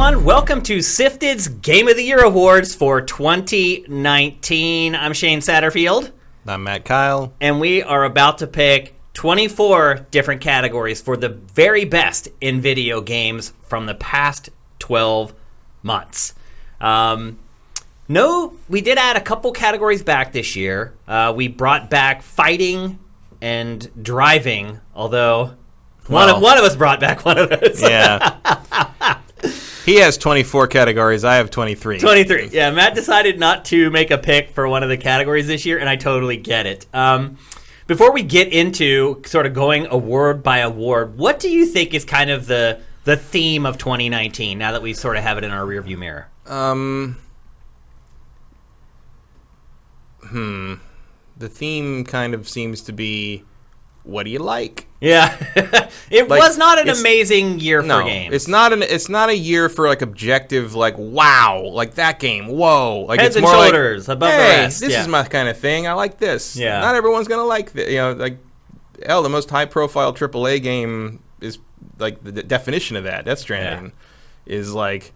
everyone. Welcome to SIFTD's Game of the Year Awards for 2019. I'm Shane Satterfield, I'm Matt Keil. and we are about to pick 24 different categories for the very best in video games from the past 12 months. Um, no, we did add a couple categories back this year. Uh, we brought back fighting and driving, although one, of, one of us brought back one of those. Yeah. he has 24 categories. I have 23. 23. Yeah, Matt decided not to make a pick for one of the categories this year, and I totally get it. Um, before we get into sort of going award by award, what do you think is kind of the the theme of 2019 now that we sort of have it in our rearview mirror? Um. Hmm. The theme kind of seems to be, what do you like? Yeah, it Like, was not an amazing year No, for games. it's not an. It's not a year for like objective, like wow, like that game, whoa, like Heads it's and more like, shoulders above the hey, rest, This yeah. is my kind of thing. I like this. Yeah. Not everyone's gonna like this. You know, like hell, the most high-profile AAA game is like the, the definition of that. Death Stranding is like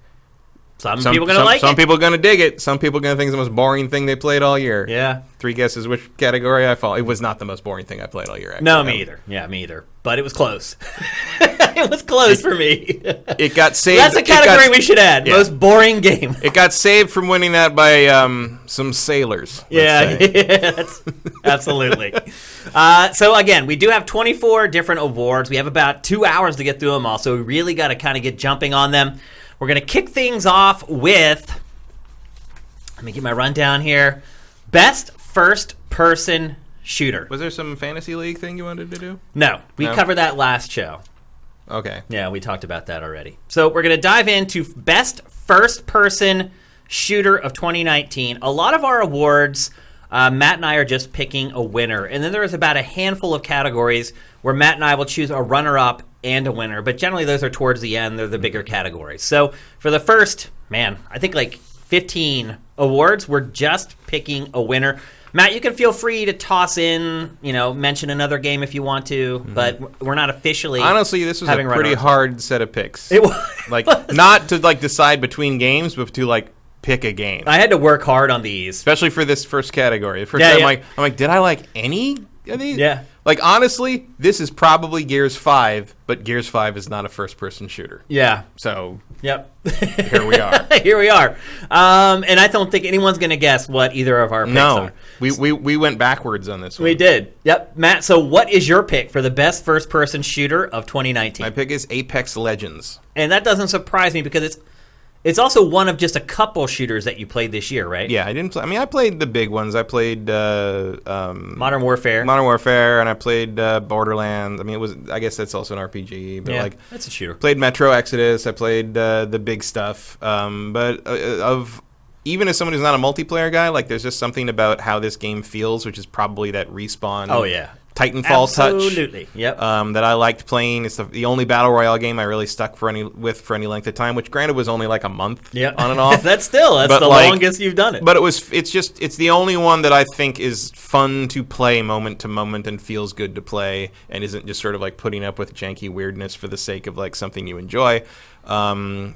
some, some people gonna some, like some it. people are gonna dig it. Some people are gonna think it's the most boring thing they played all year. yeah. Three guesses which category I fall. It was not the most boring thing I played all year. Actually. No, me either. Yeah, me either. But it was close. it was close for me. It got saved. That's a it got- category we should add. yeah. Most boring game. It got saved from winning that by um, some sailors. Yeah, that's, absolutely. Uh, so again, we do have 24 different awards. We have about two hours to get through them all, so we really got to kind of get jumping on them. We're going to kick things off with. Let me get my rundown here. Best first-person shooter. Was there some fantasy league thing you wanted to do? No, we No? covered that last show. Okay. Yeah, we talked about that already. So we're going to dive into best first person shooter of 2019. A lot of our awards, uh, Matt and I are just picking a winner, and then there's about a handful of categories where Matt and I will choose a runner up and a winner. But generally, those are towards the end. They're the bigger categories. So for the first, man, I think like 15 awards, we're just picking a winner. Matt, you can feel free to toss in, you know, mention another game if you want to, mm-hmm. but we're not officially. Honestly, this was a pretty hard set of picks. It was. like not to like decide between games, but to like pick a game. I had to work hard on these. Especially for this first category. The first Yeah, time, yeah. I'm like, I'm like, did I like any of these? Yeah. Like honestly, this is probably Gears Five, but Gears Five is not a first-person shooter. Yeah. So Yep. here we are. Here we are. Um, and I don't think anyone's going to guess what either of our picks no, are. we, we we went backwards on this one. We did. Yep. Matt, so what is your pick for the best first person shooter of 2019? My pick is Apex Legends. and that doesn't surprise me because it's it's also one of just a couple shooters that you played this year, right? Yeah, I didn't. Play, I mean, I played the big ones. I played uh, um, Modern Warfare. Modern Warfare, and I played uh, Borderlands. I mean, it was. I guess that's also an RPG, but yeah, like that's a shooter. played Metro Exodus. I played uh, the big stuff. Um, but uh, of even as someone who's not a multiplayer guy, like there's just something about how this game feels, which is probably that respawn. Oh yeah. Titanfall touch. Absolutely. Yep. Um, that I liked playing. It's the, the only battle royale game I really stuck for any with for any length of time. Which, granted, was only like a month yep. on and off. that's still that's But, the like- longest you've done it. But it was it's just it's the only one that I think is fun to play moment to moment and feels good to play and isn't just sort of like putting up with janky weirdness for the sake of like something you enjoy. Um,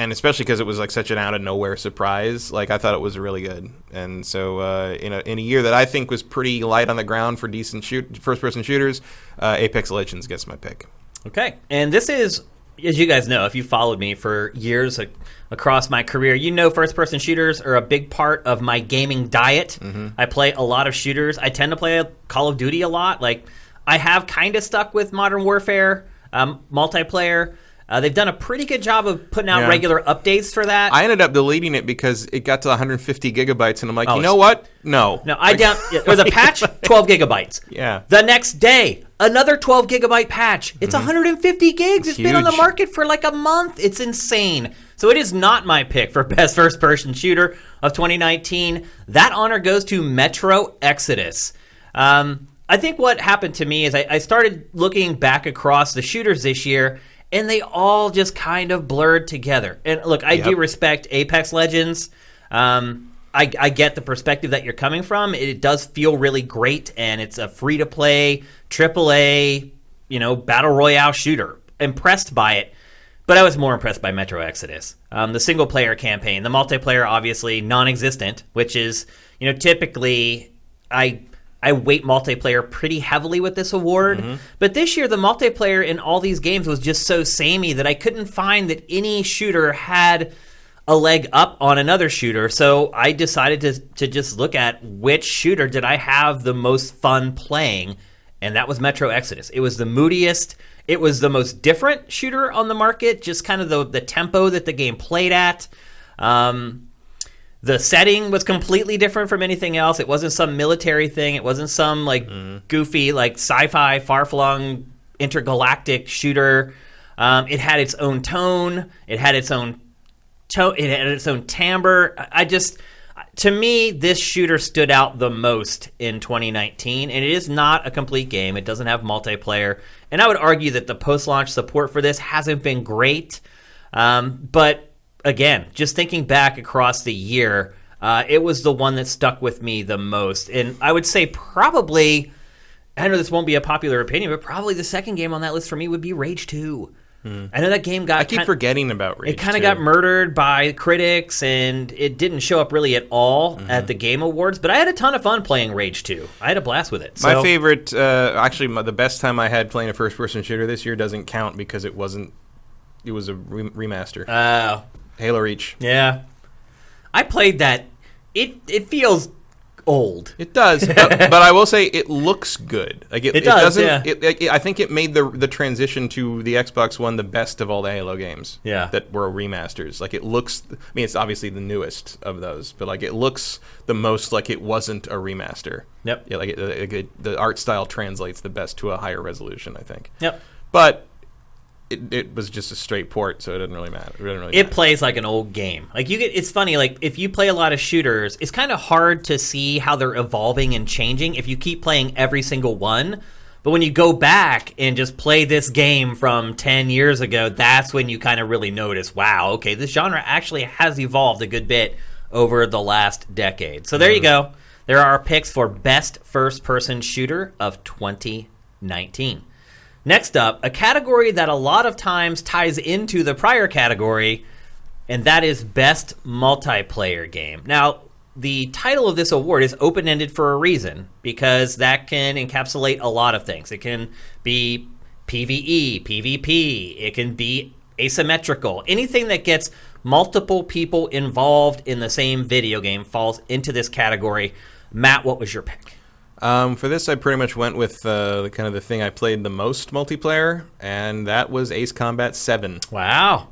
and especially because it was like such an out of nowhere surprise, like I thought it was really good. And so uh, in a in a year that I think was pretty light on the ground for decent shoot first person shooters, uh, Apex Legends gets my pick. Okay. And this is, as you guys know, if you followed me for years ac- across my career, you know first person shooters are a big part of my gaming diet. I play a lot of shooters. I tend to play Call of Duty a lot. Like, I have kind of stuck with Modern Warfare um, multiplayer. Uh, they've done a pretty good job of putting out Yeah. regular updates for that. I ended up deleting it because it got to 150 gigabytes, and I'm like, Oh, you know what? No, no, I down. There was a patch, 12 gigabytes. Yeah. The next day, another 12 gigabyte patch. It's 150 gigs. It's it's been on the market for like a month. It's insane. So it is not my pick for best first person shooter of 2019. That honor goes to Metro Exodus. Um, I think what happened to me is I, I started looking back across the shooters this year, and they all just kind of blurred together. And look, I do respect Apex Legends. Um, I, I get the perspective that you're coming from. It does feel really great, and it's a free to play, AAA, you know, battle royale shooter. Impressed by it. But I was more impressed by Metro Exodus. Um, the single player campaign, the multiplayer, obviously non existent, which is, you know, typically I. I weight multiplayer pretty heavily with this award, but this year the multiplayer in all these games was just so samey that I couldn't find that any shooter had a leg up on another shooter. So I decided to to just look at which shooter did I have the most fun playing, and that was Metro Exodus. It was the moodiest. It was the most different shooter on the market. Just kind of the the tempo that the game played at. Um, the setting was completely different from anything else. It wasn't some military thing. It wasn't some like goofy like sci-fi far flung intergalactic shooter. Um, it had its own tone. It had its own to- it had its own timbre. I I just, to me, this shooter stood out the most in 2019, and it is not a complete game. It doesn't have multiplayer, and I would argue that the post-launch support for this hasn't been great. Um, but again, just thinking back across the year, uh, it was the one that stuck with me the most, and I would say probably. I know this won't be a popular opinion, but probably the second game on that list for me would be Rage 2. I know that game got I keep kin- forgetting about Rage. it kind of got murdered by critics and it didn't show up really at all Mm-hmm. at the game awards but i had a ton of fun playing rage 2 i had a blast with it My So- favorite, uh, actually, my, the best time I had playing a first-person shooter this year doesn't count because it wasn't. It was a re- remaster. uh, Halo Reach. yeah i played that it it feels old It does, but, but I will say it looks good. Like it, It does, doesn't. yeah. It, it, I think it made the the transition to the Xbox One the best of all the Halo games. Yeah. that were remasters. Like it looks. I mean, it's obviously the newest of those, but like it looks the most like it wasn't a remaster. Yep. Yeah, like, it, like it, the art style translates the best to a higher resolution. I think. yep But it, it was just a straight port, so it doesn't really matter. It really it matter. plays like an old game. Like you get, it's funny. Like if you play a lot of shooters, it's kind of hard to see how they're evolving and changing if you keep playing every single one. But when you go back and just play this game from ten years ago, that's when you kind of really notice, wow, okay, this genre actually has evolved a good bit over the last decade. So there you mm-hmm. go. There are our picks for best first-person shooter of 2019. Next up, a category that a lot of times ties into the prior category, and that is Best Multiplayer Game. Now, the title of this award is open ended for a reason because that can encapsulate a lot of things. It can be PvE, PvP, it can be asymmetrical. Anything that gets multiple people involved in the same video game falls into this category. Matt, what was your pick? Um, for this, I pretty much went with uh, the kind of the thing I played the most multiplayer, and that was Ace Combat Seven. Wow.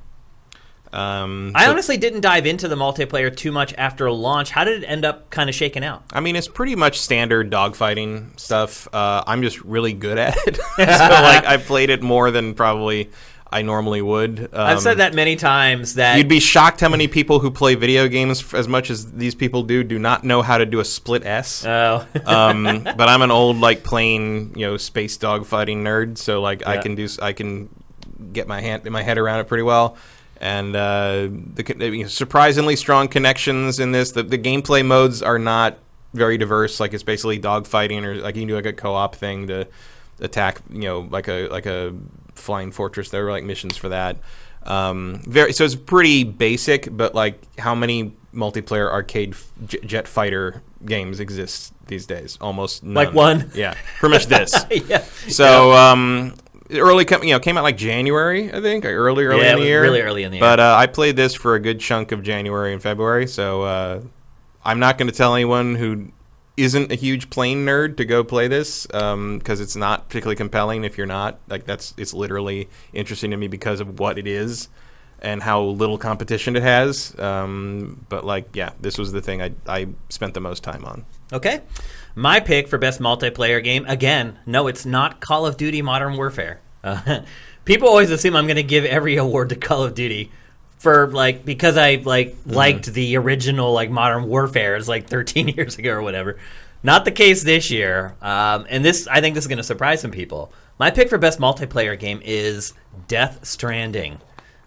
Um, I so- honestly didn't dive into the multiplayer too much after launch. How did it end up kind of shaking out? I mean, it's pretty much standard dogfighting stuff. Uh, I'm just really good at it, so like I played it more than probably I normally would. Um, I've said that many times that You'd be shocked how many people who play video games as much as these people do do not know how to do a split S. Oh, um, but I'm an old like plain you know space dogfighting nerd, so like I can do I can get my hand my head around it pretty well. And uh, the, you know, surprisingly strong connections in this. The, the gameplay modes are not very diverse. Like it's basically dogfighting, or like you can do like a co-op thing to attack. You know, like a like a flying fortress. There were like missions for that. Um, very so it's pretty basic, but like how many multiplayer arcade j- jet fighter games exist these days? Almost none. Like one? Yeah, pretty much this. yeah. So um, early, com- you know, came out like January, I think, early, early Yeah, in the year. really early in the year. But uh, I played this for a good chunk of January and February, so uh, I'm not going to tell anyone who isn't a huge plane nerd to go play this because it's not particularly compelling. If you're not, like, that's it's literally interesting to me because of what it is and how little competition it has. Um, but like, yeah, this was the thing I I spent the most time on. Okay. My pick for best multiplayer game again. No, it's not Call of Duty Modern Warfare. Uh, people always assume I'm going to give every award to Call of Duty for like because I like liked the original like Modern Warfare is like 13 years ago or whatever. Not the case this year. Um, and this I think this is going to surprise some people. My pick for best multiplayer game is Death Stranding.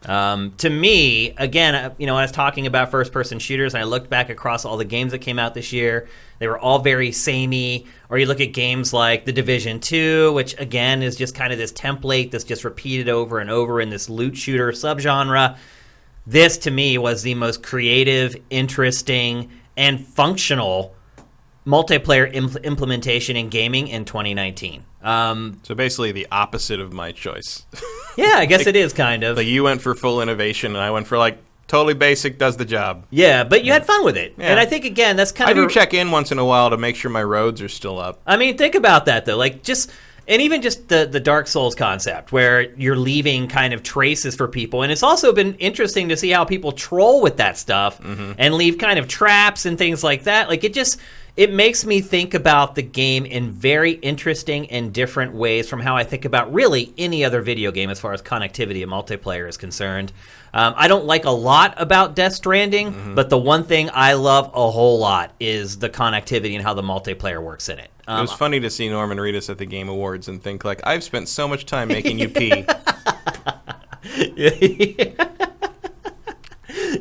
Um, to me, again, uh, you know, I was talking about first-person shooters, and I looked back across all the games that came out this year. They were all very samey. Or you look at games like The Division Two, which again is just kind of this template that's just repeated over and over in this loot shooter subgenre. This, to me, was the most creative, interesting, and functional multiplayer impl- implementation in gaming in 2019. Um, So basically, the opposite of my choice. yeah, I guess it is kind of. like you went for full innovation, and I went for like totally basic, does the job. Yeah, but you had fun with it, Yeah. and I think again that's kind I of. I do a- check in once in a while to make sure my roads are still up. I mean, think about that though. Like just and even just the the Dark Souls concept where you're leaving kind of traces for people, and it's also been interesting to see how people troll with that stuff Mm-hmm. and leave kind of traps and things like that. Like it just it makes me think about the game in very interesting and different ways from how I think about really any other video game as far as connectivity and multiplayer is concerned. Um, I don't like a lot about Death Stranding, Mm-hmm. but the one thing I love a whole lot is the connectivity and how the multiplayer works in it. It Um, was funny to see Norman Reedus at the Game Awards and think like, I've spent so much time making you pee.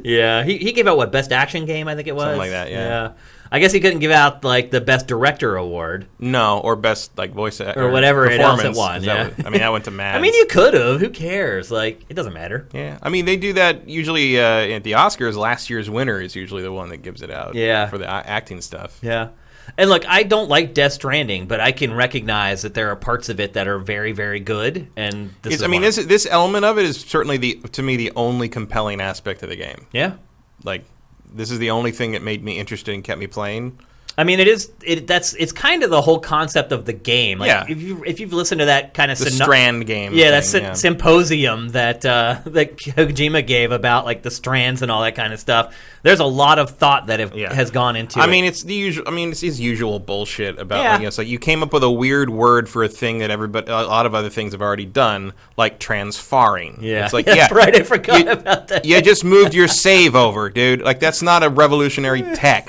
yeah, he, he gave out what best action game I think it was Something like that, yeah. I guess he couldn't give out like the best director award. no, or best like voice act- Or whatever it else it won, yeah. what- I mean, that went to Mads. I mean, you could have. Who cares? Like, it doesn't matter. Yeah, I mean they do that usually uh, at the Oscars. Last year's winner is usually the one that gives it out. Yeah. for the acting stuff. Yeah. And look, I don't like Death Stranding, but I can recognize that there are parts of it that are very, very good. And this is I mean, one. this this element of it is certainly the to me the only compelling aspect of the game. yeah. Like, this is the only thing that made me interested and kept me playing. I mean, it is. It that's. It's kind of the whole concept of the game. Like, Yeah. If you if you've listened to that kind of The Strand game. Yeah, that thing, sy- symposium that uh, that Kojima gave about like the strands and all that kind of stuff. There's a lot of thought that have, Yeah. has gone into. I it. mean, it's the usual. I mean, it's his usual bullshit about. Yeah. Like, you know, it's like you came up with a weird word for a thing that everybody, a lot of other things have already done, like transfarring. yeah, it's like that's yeah, right. I forgot you- about that. you just moved your save over, dude. Like that's not a revolutionary tech.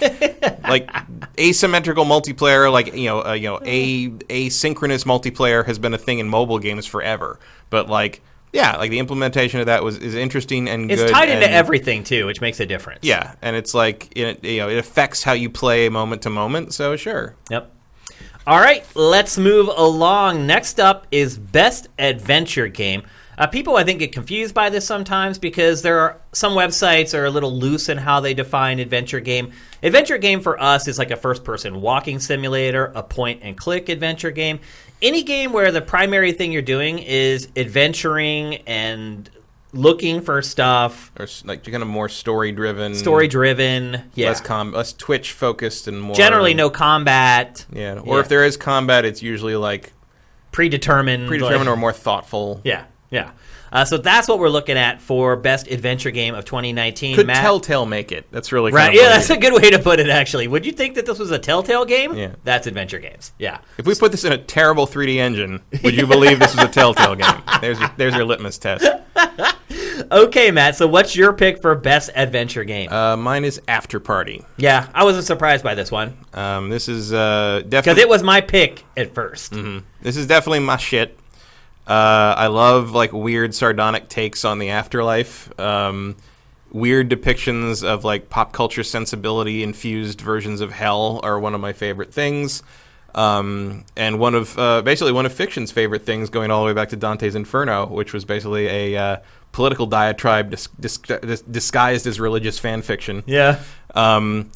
like asymmetrical multiplayer, like you know, uh, you know, a asynchronous multiplayer has been a thing in mobile games forever. But like, yeah, like the implementation of that was is interesting and It's good tied into and- everything too, which makes a difference. Yeah, and it's like it, you know, it affects how you play moment to moment. So sure. Yep. All right, let's move along. Next up is Best Adventure Game. Uh, people, I think, get confused by this sometimes because there are some websites are a little loose in how they define adventure game. Adventure game for us is like a first-person walking simulator, a point-and-click adventure game. Any game where the primary thing you're doing is adventuring and looking for stuff, Or like kind of more story driven, story-driven. Yeah, less com, less Twitch focused, and more generally no combat. Yeah, or Yeah. if there is combat, it's usually like predetermined. predetermined like- or more thoughtful. Yeah, yeah. Uh, so that's what we're looking at for best adventure game of 2019. Could Matt? Telltale make it? That's really Right. Yeah, that's a good way to put it. Actually, would you think that this was a Telltale game? Yeah. That's adventure games. Yeah. If we put this in a terrible 3D engine, would you believe this was a Telltale game? There's your, there's your litmus test. Okay, Matt. So what's your pick for best adventure game? Uh, mine is Afterparty. yeah, I wasn't surprised by this one Um, this is uh, because definitely it was my pick at 1st Mm-hmm. this is definitely my shit. Uh, I love like weird sardonic takes on the afterlife. Um, weird depictions of like pop culture sensibility infused versions of hell are one of my favorite things. Um, and one of uh, basically one of fiction's favorite things, going all the way back to Dante's Inferno, which was basically a uh, political diatribe dis- dis- dis- disguised as religious fan fiction. Yeah. Um,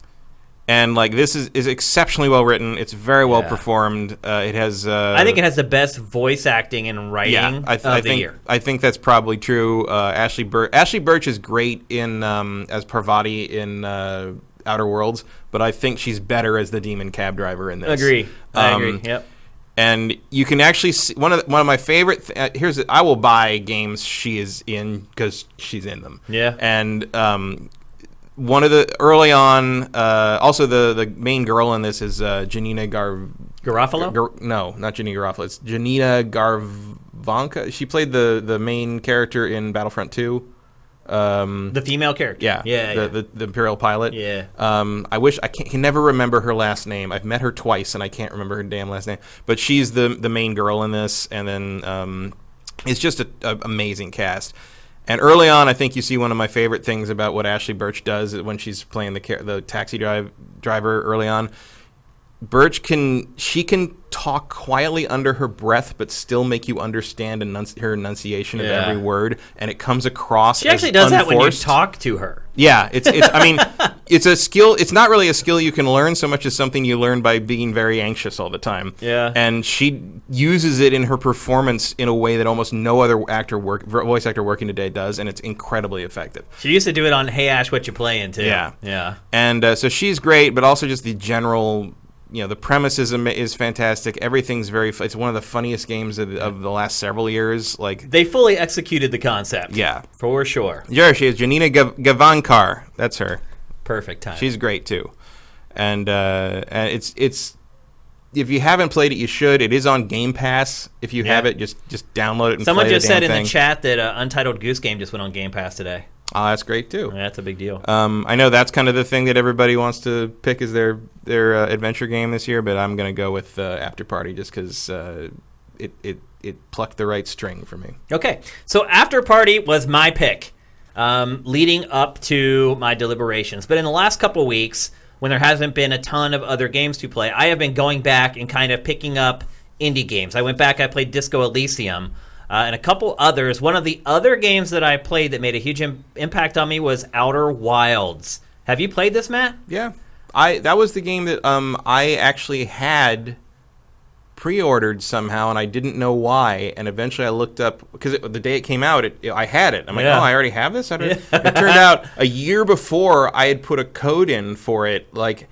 and like this is, is exceptionally well written. It's very well Yeah. performed. Uh, it has. Uh, I think it has the best voice acting and writing yeah, I, th- of I the think year. I think that's probably true. Uh, Ashley Burch. Ashley Burch is great in um, as Parvati in uh, Outer Worlds, but I think she's better as the demon cab driver in this. Agree. I Um, agree. Yep. and you can actually see one of the, one of my favorite. Th- uh, here's I will buy games she is in because she's in them. Yeah. and um, one of the early on, uh, also the the main girl in this is uh, Janina Gar. Garofalo. Gar- no, not Janina Garofalo. It's Janina Gavankar. She played the the main character in Battlefront Two. Um, the female character. yeah, Yeah. the, yeah. The, the Imperial pilot. Yeah. Um, I wish I can't, can never remember her last name. I've met her twice and I can't remember her damn last name. But she's the the main girl in this, and then um, it's just a, a amazing cast. And early on, I think you see one of my favorite things about what Ashley Burch does when she's playing the the taxi drive driver early on. Burch can she can talk quietly under her breath, but still make you understand enunci- her enunciation of Yeah. every word, and it comes across. She actually does that when you talk to her. Yeah, it's, it's I mean, it's a skill. It's not really a skill you can learn so much as something you learn by being very anxious all the time. Yeah. and she uses it in her performance in a way that almost no other actor work voice actor working today does, and it's incredibly effective. She used to do it on Hey Ash, Whatcha Playing too. Yeah. yeah. And uh, so she's great, but also just the general, you know, the premise is, is fantastic. Everything's very. It's one of the funniest games of, of the last several years. Like, They fully executed the concept. yeah, for sure. yeah, she is Janina Gav- Gavankar. That's her. Perfect time. She's great too, and uh, and it's it's if you haven't played it, you should. It is on Game Pass. If you Yeah. have it, just just download it. and Someone just said in thing. the chat that uh, Untitled Goose Game just went on Game Pass today. Oh, that's great too. Yeah, that's a big deal. Um, I know that's kind of the thing that everybody wants to pick as their their uh, adventure game this year, but I'm going to go with uh, Afterparty just because uh, it it it plucked the right string for me. Okay, so Afterparty was my pick, um, leading up to my deliberations. But in the last couple weeks, when there hasn't been a ton of other games to play, I have been going back and kind of picking up indie games. I went back, I played Disco Elysium. Uh, and a couple others. One of the other games that I played that made a huge Im- impact on me was Outer Wilds. Have you played this, Matt? Yeah, I that was the game that um I actually had pre-ordered somehow and I didn't know why and eventually I looked up because the day it came out it, I had it I'm like Yeah. oh I already have this I don't, it turned out a year before I had put a code in for it like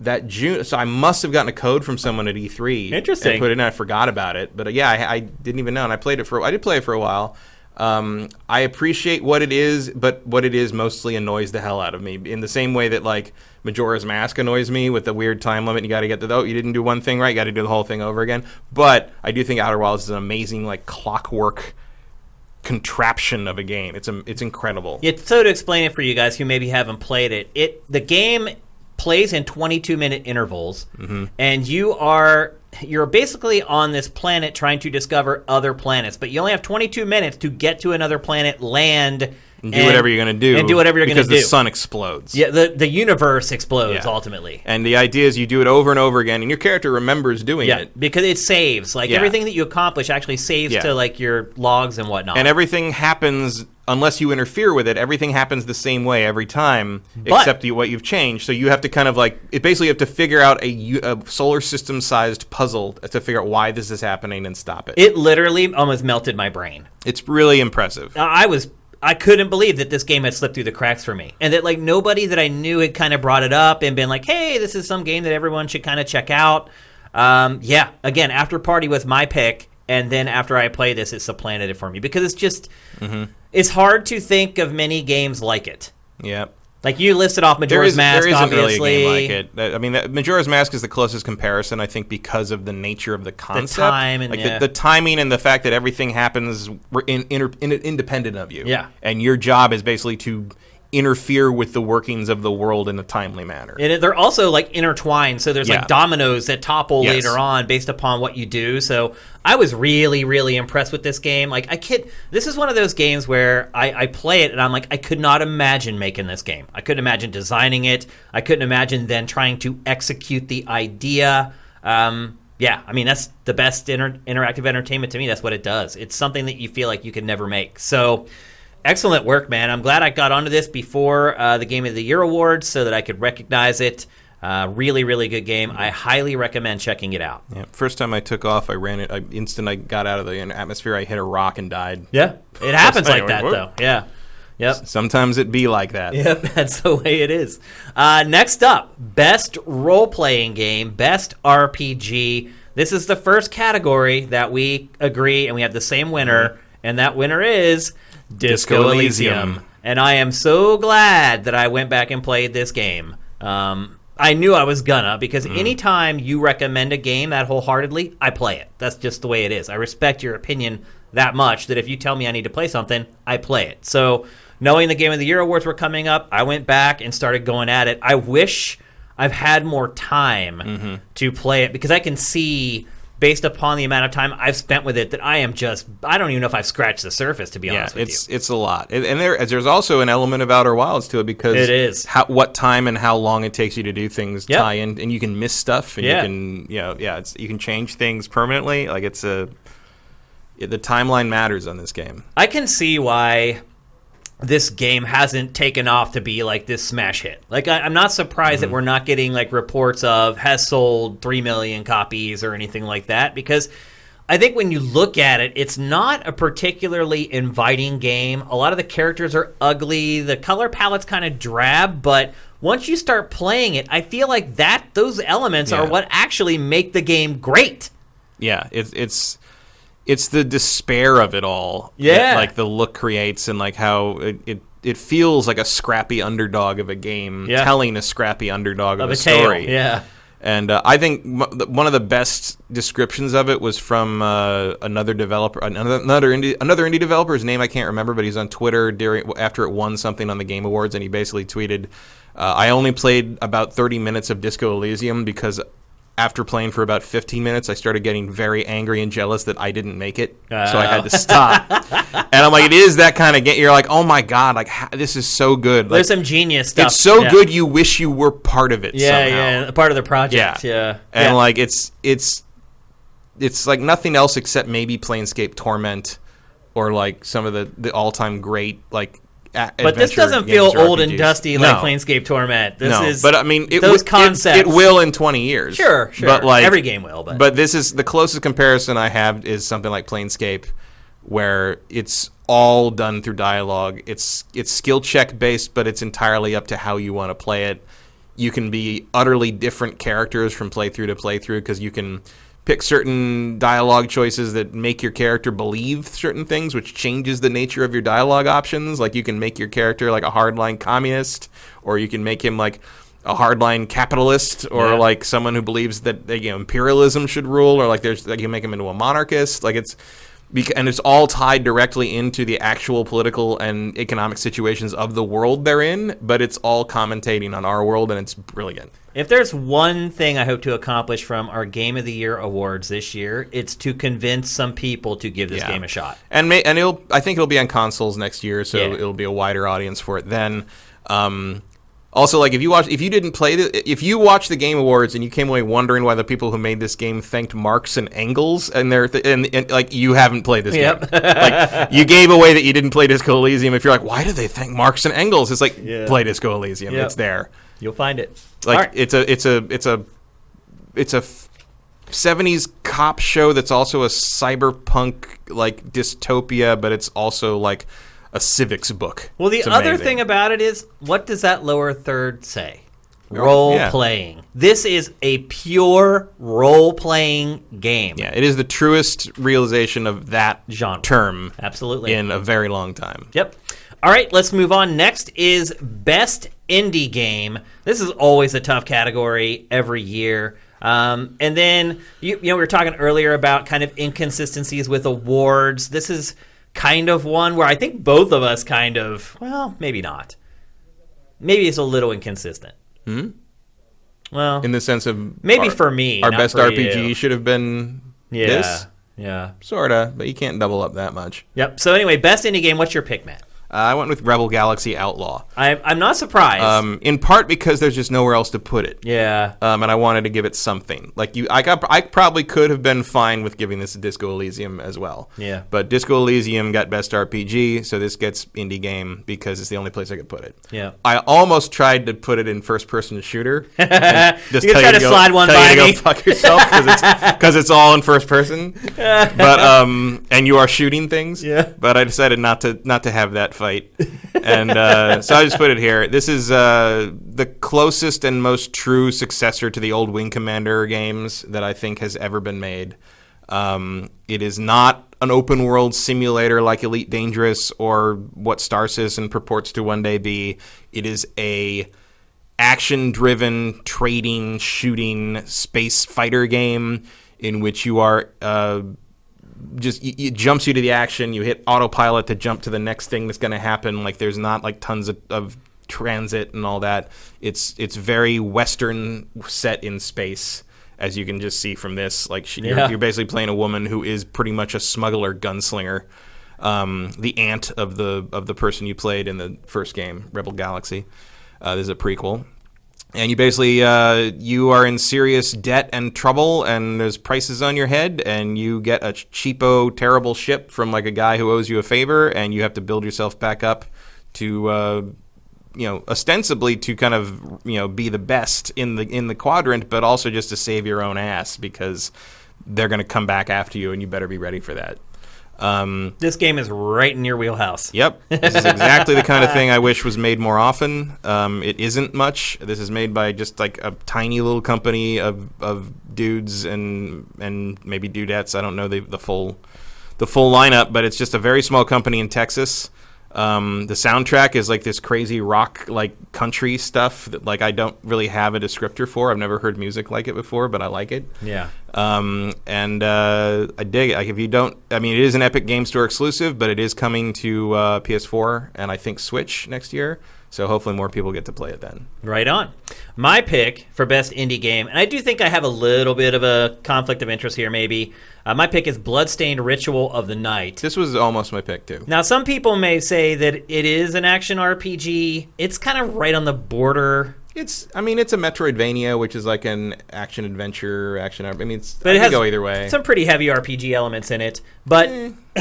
that June so I must have gotten a code from someone at E3 Interesting. and put it in I forgot about it but uh, yeah I, I didn't even know and I played it for I did play it for a while um, I appreciate what it is, but what it is mostly annoys the hell out of me. In the same way that like Majora's Mask annoys me with the weird time limit. You got to get the oh, you didn't do one thing right. You got to do the whole thing over again. But I do think Outer Wilds is an amazing like clockwork contraption of a game. It's a, it's incredible. Yeah, so to explain it for you guys who maybe haven't played it, it the game plays in 22 minute intervals, Mm-hmm. and you are you're basically on this planet trying to discover other planets, but you only have 22 minutes to get to another planet, land, And do whatever you're going to do, and do whatever you're going to do. because the sun explodes. yeah, the the universe explodes Yeah. ultimately. And the idea is you do it over and over again, and your character remembers doing Yeah, it. because it saves. Like Yeah. everything that you accomplish actually saves to like your logs and whatnot. and everything happens unless you interfere with it everything happens the same way every time But- except you, what you've changed so you have to kind of like it basically you have to figure out a solar system sized puzzle to figure out why this is happening and stop it, it literally almost melted my brain. it's really impressive I was I couldn't believe that this game had slipped through the cracks for me, and that like nobody that I knew had kind of brought it up and been like, "Hey, this is some game that everyone should kind of check out." Um, yeah, again, Afterparty was my pick, and then after I play this, it supplanted it for me because it's just Mm-hmm. it's hard to think of many games like it. yeah Like you listed off Majora's Mask, there isn't obviously. really a game like it. I mean, that, Majora's Mask is the closest comparison, I think, because of the nature of the concept, time and- like yeah. the, the timing and the fact that everything happens in, in, in, independent of you. Yeah. and your job is basically to interfere with the workings of the world in a timely manner. And they're also like intertwined, so there's Yeah. like dominoes that topple Yes. later on based upon what you do. So I was really, really impressed with this game. Like I kid, this is one of those games where I, I play it and I'm like, I could not imagine making this game. I couldn't imagine designing it. I couldn't imagine then trying to execute the idea. Um, yeah, I mean that's the best inter- interactive entertainment to me. That's what it does. It's something that you feel like you could never make. So. Excellent work, man. I'm glad I got onto this before uh, the Game of the Year awards so that I could recognize it. Uh, really, really good game. I highly recommend checking it out. Yeah. First time I took off, I ran it. I, instant I got out of the atmosphere, I hit a rock and died. Yeah, it happens like that whoop. though. Yeah, yep. Sometimes it be like that. Yep, that's the way it is. Uh, next up, best role playing game, best RPG. This is the first category that we agree, and we have the same winner, and that winner is Disco, Disco Elysium. Elysium. And I am so glad that I went back and played this game. Um, I knew I was gonna because anytime you recommend a game that wholeheartedly, I play it. That's just the way it is. I respect your opinion that much that if you tell me I need to play something, I play it. So knowing the Game of the Year awards were coming up, I went back and started going at it. I wish I've had more time to play it because I can see based upon the amount of time I've spent with it that I am just I don't even know if I've scratched the surface to be Yeah, honest with it's you. it's a lot, and, there there's also an element of Outer Wilds to it because It is. how, what time and how long it takes you to do things Yep. tie in, and you can miss stuff, and Yeah. you can you know yeah, it's, you can change things permanently. Like it's a it, the timeline matters on this game. I can see why this game hasn't taken off to be like this smash hit. Like I, I'm not surprised Mm-hmm. that we're not getting like reports of has sold three million copies or anything like that because I think when you look at it, it's not a particularly inviting game. A lot of the characters are ugly. The color palette's kind of drab, but once you start playing it, I feel like that those elements are what actually make the game great. Yeah, it's it's it's the despair of it all. that, Yeah. like the look creates and like how it. it it feels like a scrappy underdog of a game Yeah. telling a scrappy underdog of, Of a, a tale, story. yeah. And uh, I think m- th- one of the best descriptions of it was from uh, another developer, another another indie, another indie developer. His name I can't remember, but he's on Twitter during after it won something on the Game Awards, and he basically tweeted, uh, "I only played about 30 minutes of Disco Elysium because." After playing for about 15 minutes, I started getting very angry and jealous that I didn't make it, so I had to stop. and I'm like, it is that kind of game. You're like, oh my god, like ha- this is so good. Like, There's some genius stuff. it's so Yeah. good, you wish you were part of it. Yeah, somehow. yeah, part of the project. Yeah. Yeah, and yeah. like it's it's it's like nothing else except maybe Planescape Torment or like some of the the all time great like. But this doesn't feel old and dusty like No. Planescape Torment. This no, is but I mean, it, those it- concepts. It, will in twenty years. Sure, sure. But like every game will. But, but this is the closest comparison I have is something like Planescape, where it's all done through dialogue. It's it's skill check based, but it's entirely up to how you want to play it. You can be utterly different characters from playthrough to playthrough because you can pick certain dialogue choices that make your character believe certain things, which changes the nature of your dialogue options. Like you can make your character like a hardline communist, or you can make him like a hardline capitalist, or Yeah. like someone who believes that you know imperialism should rule, or like there's like you make him into a monarchist. Like it's and it's all tied directly into the actual political and economic situations of the world they're in, but it's all commentating on our world, and it's brilliant. if there's one thing I hope to accomplish from our Game of the Year awards this year, it's to convince some people to give this Yeah. game a shot. and may, and it'll I think it'll be on consoles next year, so Yeah. it'll be a wider audience for it then. Um, also, like if you watch, if you didn't play the, if you watched the Game Awards and you came away wondering why the people who made this game thanked Marx and Engels and their th- and, and like you haven't played this Yep. game, like you gave away that you didn't play Disco Elysium. If you're like, why do they thank Marx and Engels? It's like Yeah. play Disco Elysium. Yep. It's there. You'll find it. Like All right. it's a it's a it's a it's a f- 70s cop show that's also a cyberpunk like dystopia, but it's also like a civics book. Well, the other thing about it is, what does that lower third say? Role yeah. playing. This is a pure role playing game. yeah, it is the truest realization of that Genre. term Absolutely. in a very long time. Yep. All right, let's move on. Next is best indie game. This is always a tough category every year. Um, and then you, you know we were talking earlier about kind of inconsistencies with awards. This is kind of one where I think both of us kind of well maybe not. Maybe it's a little inconsistent. Hmm. Well, In the sense of Maybe our- for me, our best for RPG you. should have been yeah, this yeah, sorta, but you can't double up that much. yep. So anyway, best indie game. What's your pick, Matt? Uh, I went with Rebel Galaxy Outlaw, I, I'm not surprised. um, in part because there's just nowhere else to put it. yeah, um, and I wanted to give it something. Like you, I got, I probably could have been fine with giving this Disco Elysium as well. Yeah. But Disco Elysium got best RPG, so this gets indie game because it's the only place I could put it. Yeah. I almost tried to put it in first person shooter. just You tell try to go- slide one you by to me. Go fuck yourself because it's because it's all in first person. but um, and you are shooting things. Yeah. But I decided not to not to have that fight, and uh, so I just put it here. This is uh, the closest and most true successor to the old Wing Commander games that I think has ever been made. Um, it is not an open world simulator like Elite Dangerous or what Star Citizen purports to one day be. It is a action driven trading shooting space fighter game in which you are uh, just y- it jumps you to the action you hit autopilot to jump to the next thing that's going to happen like there's not like tons of, of transit and all that it's it's very western set in space as you can just see from this. Like she, Yeah. you're, you're basically playing a woman who is pretty much a smuggler gunslinger, um, the aunt of the of the person you played in the first game, Rebel Galaxy. Uh, this is a prequel. And you basically uh, you are in serious debt and trouble, and there's prices on your head, and you get a cheapo, terrible ship from like a guy who owes you a favor, and you have to build yourself back up to uh, you know ostensibly to kind of you know be the best in the in the quadrant, but also just to save your own ass because they're going to come back after you, and you better be ready for that. Um, This game is right in your wheelhouse. Yep, this is exactly the kind of thing I wish was made more often. Um, it isn't much. This is made by just like a tiny little company of, of dudes and and maybe dudettes. I don't know the the full the full lineup, but it's just a very small company in Texas. Um, the soundtrack is like this crazy rock like country stuff that like I don't really have a descriptor for. I've never heard music like it before, but I like it. Yeah. Um, and uh, I dig it. Like if you don't, I mean, it is an Epic Game Store exclusive, but it is coming to uh, PS4 and I think Switch next year. So hopefully more people get to play it then. Right on. My pick for best indie game, and I do think I have a little bit of a conflict of interest here, maybe. Uh, my pick is Bloodstained Ritual of the Night. This was almost my pick too. Now, some people may say that it is an action RPG. It's kind of right on the border, It's, I mean, it's a Metroidvania, which is like an action adventure, action. I mean, it's, but I it has go either way. some pretty heavy RPG elements in it. But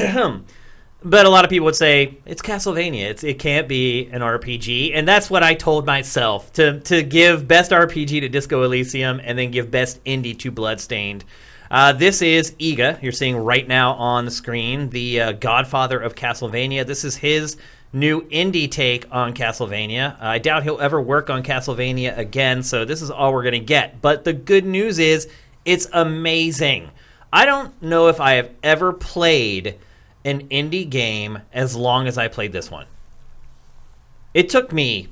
but a lot of people would say it's Castlevania. It's, it can't be an RPG, and that's what I told myself to to give best RPG to Disco Elysium, and then give best indie to Bloodstained. Uh, this is Iga. You're seeing right now on the screen the uh, Godfather of Castlevania. This is his new indie take on Castlevania. Uh, I doubt he'll ever work on Castlevania again, so this is all we're going to get. But the good news is it's amazing. I don't know if I have ever played an indie game as long as I played this one. It took me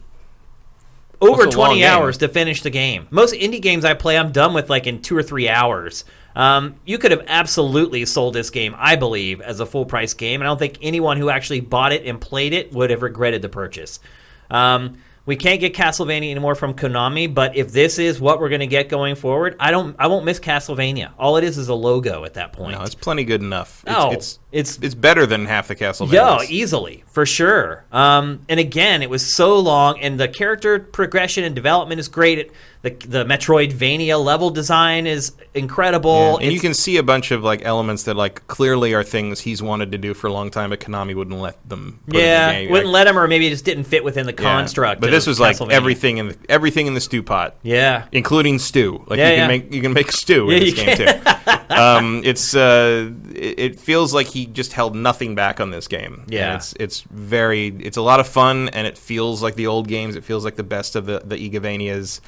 over It's a 20 game. hours to finish the game. Most indie games I play, I'm done with like in two or three hours. Um, you could have absolutely sold this game, I believe, as a full price game. And I don't think anyone who actually bought it and played it would have regretted the purchase. Um, we can't get Castlevania anymore from Konami, but if this is what we're going to get going forward, I don't, I won't miss Castlevania. All it is is a logo at that point. no, it's plenty good enough. It's, it's, it's- it's better than half the Castlevania. Yeah, easily for sure. Um, and again, it was so long, and the character progression and development is great. It, the the Metroidvania level design is incredible. and you can see a bunch of like elements that like clearly are things he's wanted to do for a long time, but Konami wouldn't let them. Yeah, in the game. wouldn't Like, let him, or maybe it just didn't fit within the yeah. construct. But this was like everything in the, everything in the stew pot. Yeah, including stew. Like Yeah, you can make you can make stew Yeah, in this game too. um, it's uh, it, it feels like he just held nothing back on this game. And Yeah. it's it's very it's a lot of fun and it feels like the old games. It feels like the best of the the Igavanias.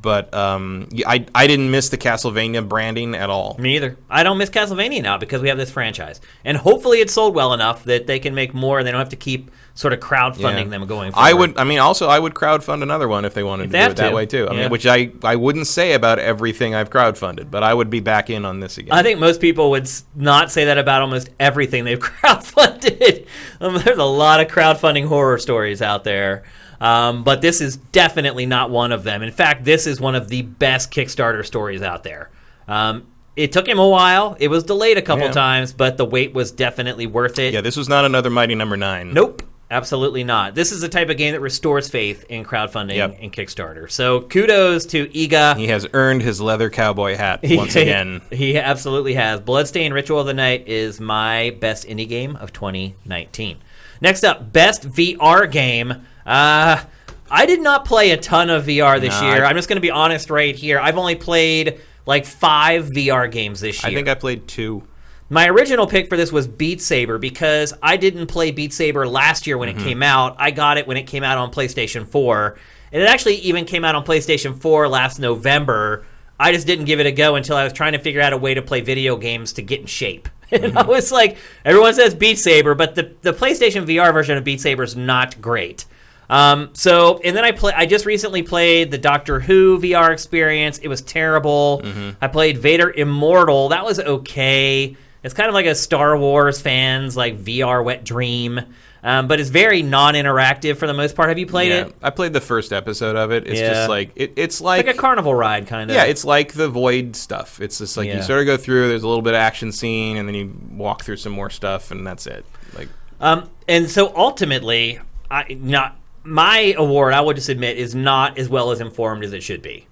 But um, I I didn't miss the Castlevania branding at all. me either. I don't miss Castlevania now because we have this franchise, and hopefully it's sold well enough that they can make more, and they don't have to keep sort of crowdfunding Yeah. them going. Forward. I would. I mean, also, I would crowdfund another one if they wanted If to do it that to. way too. I Yeah. mean, which I I wouldn't say about everything I've crowdfunded, but I would be back in on this again. I think most people would not say that about almost everything they've crowdfunded. Um, there's a lot of crowdfunding horror stories out there. Um, but this is definitely not one of them. In fact, this is one of the best Kickstarter stories out there. Um, it took him a while. It was delayed a couple Yeah. times, but the wait was definitely worth it. yeah, this was not another Mighty Number Nine. Nope. Absolutely not. This is the type of game that restores faith in crowdfunding Yep. and Kickstarter. So kudos to Iga. He has earned his leather cowboy hat once again. He absolutely has. Bloodstained Ritual of the Night is my best indie game of 2019. Next up, best VR game. Uh, I did not play a ton of VR this No, year. I- I'm just going to be honest right here. I've only played like five VR games this year. I think I played two. My original pick for this was Beat Saber because I didn't play Beat Saber last year when Mm-hmm. it came out. I got it when it came out on PlayStation 4. And it actually even came out on PlayStation 4 last November. I just didn't give it a go until I was trying to figure out a way to play video games to get in shape. And Mm-hmm. I was like, everyone says Beat Saber, but the, the PlayStation VR version of Beat Saber is not great. Um, so, and then I play. I just recently played the Doctor Who VR experience. It was terrible. Mm-hmm. I played Vader Immortal. That was okay. It's kind of like a Star Wars fans like VR wet dream. um, but it's very non-interactive for the most part. Have you played yeah, it? I played the first episode of it. It's Yeah. just like it, it's like, Like a carnival ride, kind of. yeah, it's like the void stuff. It's just like Yeah. you sort of go through. There's a little bit of action scene, and then you walk through some more stuff, and that's it. Like Um, and so ultimately, I not my award. I would just admit is not as well as informed as it should be.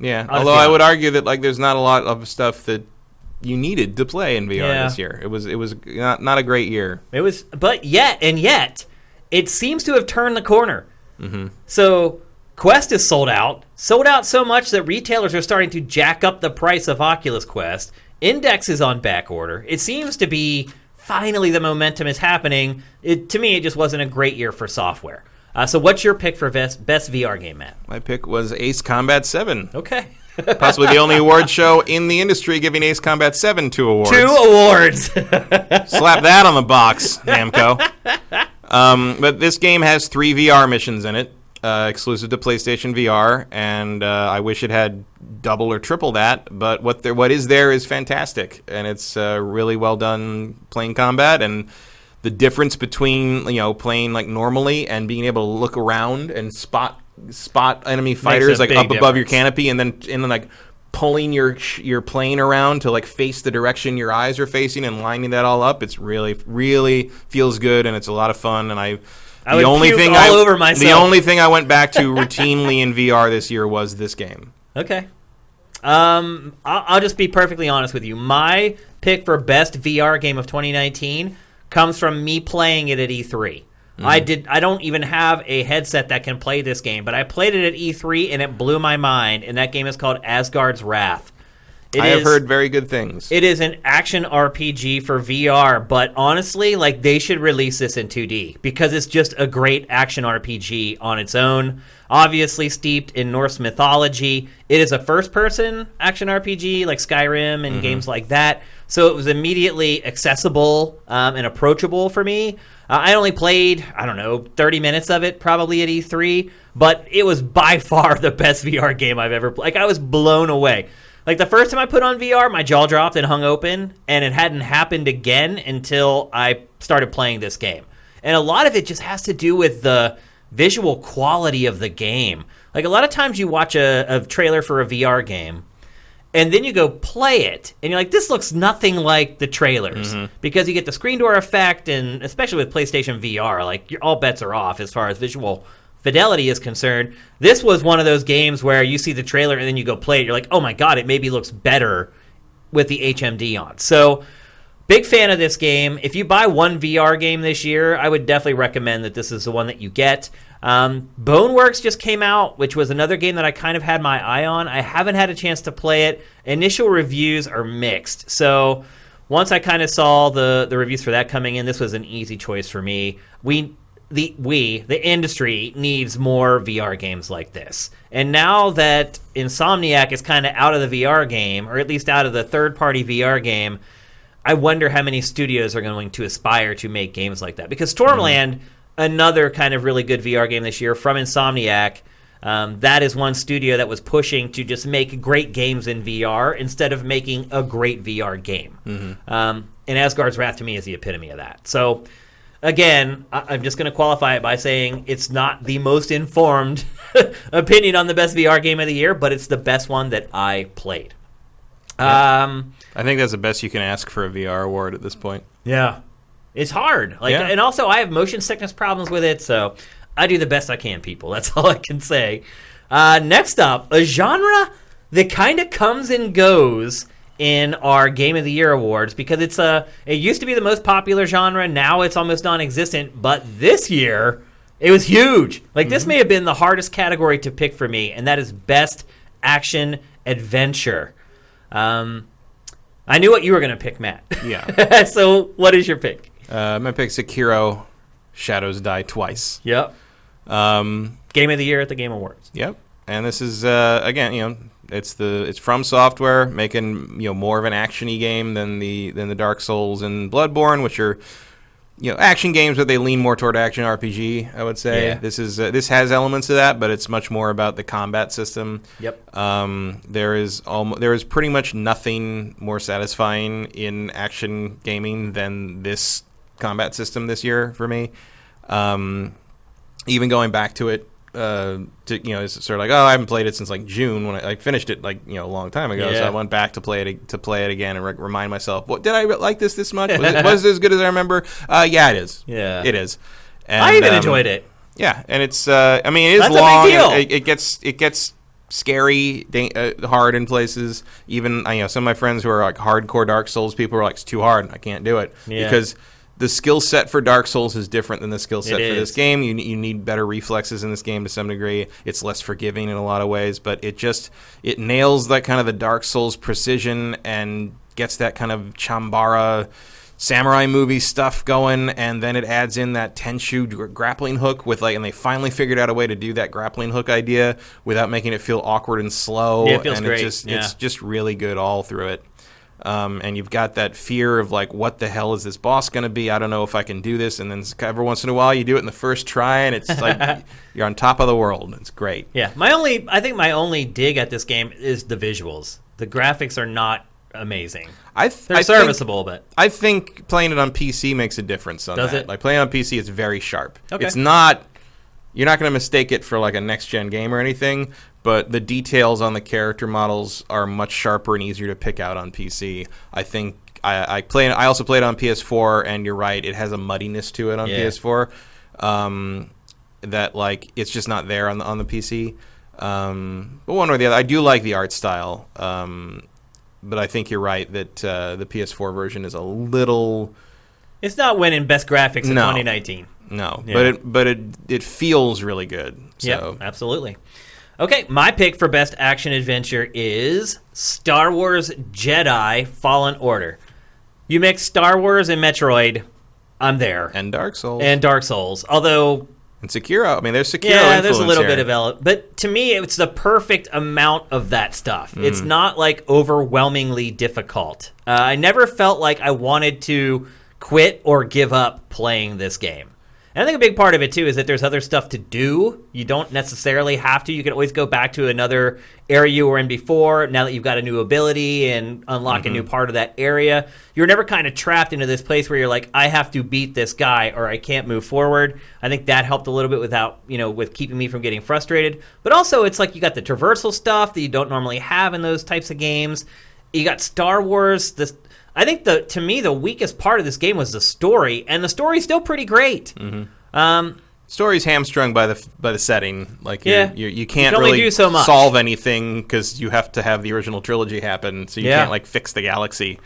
Yeah, I'll although I would argue that like there's not a lot of stuff that you needed to play in VR Yeah. this year. It was it was not not a great year. It was, but yet and yet, it seems to have turned the corner. Mm-hmm. So Quest is sold out, sold out so much that retailers are starting to jack up the price of Oculus Quest. Index is on back order. It seems to be finally the momentum is happening. It, to me, it just wasn't a great year for software. Uh, so, what's your pick for best, best VR game, Matt? My pick was Ace Combat Seven, Okay, possibly the only award show in the industry giving Ace Combat Seven two awards. two awards. Slap that on the box, Namco. Um, but this game has three VR missions in it, uh, exclusive to PlayStation VR, and uh, I wish it had double or triple that. But what there, what is there is fantastic, and it's uh, really well done playing combat and. The difference between you know playing like normally and being able to look around and spot spot enemy fighters like up above your canopy and then and then like pulling your your plane around to like face the direction your eyes are facing and lining that all up. It's really really feels good and it's a lot of fun. And I, I would puke all I over the only thing I went back to routinely in VR this year was this game. Okay. Um, I'll, I'll just be perfectly honest with you. My pick for best VR game of 2019 comes from me playing it at E3. I mm-hmm. did. I don't even have a headset that can play this game, but I played it at E3 and it blew my mind. And that game is called Asgard's Wrath. It I have heard very good things. it is an action RPG for VR, but honestly, like they should release this in 2D because it's just a great action RPG on its own. Obviously steeped in Norse mythology. It is a first-person action RPG like Skyrim and mm-hmm. games like that. So it was immediately accessible um, and approachable for me. Uh, I only played, I don't know, 30 minutes of it probably at E3, but it was by far the best VR game I've ever played. Like I was blown away. Like the first time I put on VR, my jaw dropped and hung open, and it hadn't happened again until I started playing this game. And a lot of it just has to do with the visual quality of the game. Like a lot of times you watch a, a trailer for a VR game, and then you go play it, and you're like, this looks nothing like the trailers mm-hmm. because you get the screen door effect, and especially with PlayStation VR, like your, all bets are off as far as visual fidelity is concerned. This was one of those games where you see the trailer and then you go play it, you're like, oh my god, it maybe looks better with the HMD on. So. Big fan of this game. If you buy one VR game this year, I would definitely recommend that this is the one that you get. Um, Boneworks just came out, which was another game that I kind of had my eye on. I haven't had a chance to play it. Initial reviews are mixed. So once I kind of saw the the reviews for that coming in, this was an easy choice for me. We the we the industry needs more VR games like this. And now that Insomniac is kind of out of the VR game, or at least out of the third party VR game, I wonder how many studios are going to aspire to make games like that. Because Stormland, another kind of really good VR game this year from Insomniac, um, that is one studio that was pushing to just make great games in VR instead of making a great VR game. Um, and Asgard's Wrath to me is the epitome of that. So, again, I- I'm just going to qualify it by saying it's not the most informed opinion on the best VR game of the year, but it's the best one that I played. Um, I think that's the best you can ask for a VR award at this point. yeah. It's hard. Like Yeah. and also I have motion sickness problems with it, so I do the best I can, people. That's all I can say. Uh, next up, a genre that kind of comes and goes in our Game of the Year awards because it's a it used to be the most popular genre, now it's almost non-existent, but this year it was huge. Like this may have been the hardest category to pick for me, and that is best action adventure. Um, I knew what you were going to pick, Matt. Yeah. so, what is your pick? Uh, my pick Sekiro Shadows Die Twice. Yep. Um, Game of the Year at the Game Awards. Yep. And this is uh, again, you know, it's the it's FromSoftware making you know more of an actiony game than the than the Dark Souls and Bloodborne, which are you know action games, but they lean more toward action RPG. I would say Yeah. this is uh, this has elements of that, but it's much more about the combat system. Yep. Um, there is almo- there is pretty much nothing more satisfying in action gaming than this combat system this year for me. Um, even going back to it, uh, to you know, it's sort of like, oh, I haven't played it since like June when I, I finished it like you know a long time ago. So I went back to play it to play it again and re- remind myself, what did I like this this much? Was it, was it as good as I remember? Uh, yeah, it is. Yeah. it is. And, I even um, enjoyed it. Yeah, and it's uh, I mean it is That's long. It, it gets it gets scary, uh, hard in places. Even you know some of my friends who are like hardcore Dark Souls people are like it's too hard. I can't do it Yeah. because the skill set for Dark Souls is different than the skill set It for this game. You you need better reflexes in this game to some degree. It's less forgiving in a lot of ways, but it just it nails that kind of the Dark Souls precision and gets that kind of Chambara samurai movie stuff going, and then it adds in that Tenshu gr- grappling hook with like, and they finally figured out a way to do that grappling hook idea without making it feel awkward and slow. Yeah, it feels and great, just yeah. it's just really good all through it. Um, and you've got that fear of like, what the hell is this boss going to be? I don't know if I can do this. And then every once in a while, you do it in the first try, and it's like you're on top of the world. It's great. Yeah, my only I think my only dig at this game is the visuals. The graphics are not amazing. I th- They're I think- serviceable, but I think playing it on PC makes a difference on Does that. it? Like playing on PC, it's very sharp. Okay. It's not. You're not going to mistake it for like a next gen game or anything, but the details on the character models are much sharper and easier to pick out on PC. I think I, I play. I also played on PS4, and you're right, it has a muddiness to it on Yeah. PS4. Um, that like it's just not there on the on the PC. Um, but one or the other, I do like the art style. Um, but I think you're right that uh, the PS4 version is a little it's not winning best graphics in No. 2019. no, Yeah. but it but it it feels really good. So Yep, absolutely. Okay, my pick for best action adventure is Star Wars Jedi Fallen Order. You mix Star Wars and Metroid, I'm there. and Dark Souls And Dark Souls. Although and Sekiro. I mean, there's Sekiro. yeah, there's a little here. bit of ele- but to me it's the perfect amount of that stuff. Mm. It's not like overwhelmingly difficult. Uh, I never felt like I wanted to quit or give up playing this game. And I think a big part of it too is that there's other stuff to do. You don't necessarily have to. You can always go back to another area you were in before. Now that you've got a new ability and unlock a new Mm-hmm. part of that area, you're never kind of trapped into this place where you're like, I have to beat this guy or I can't move forward. I think that helped a little bit without you know with keeping me from getting frustrated. But also, it's like you got the traversal stuff that you don't normally have in those types of games. You got Star Wars. I think the to me the weakest part of this game was the story, and the story's still pretty great. Mm-hmm. Um, Story's hamstrung by the by the setting. Like Yeah. you're, you You can't can really do so much. solve anything because you have to have the original trilogy happen. So you Yeah. can't like fix the galaxy.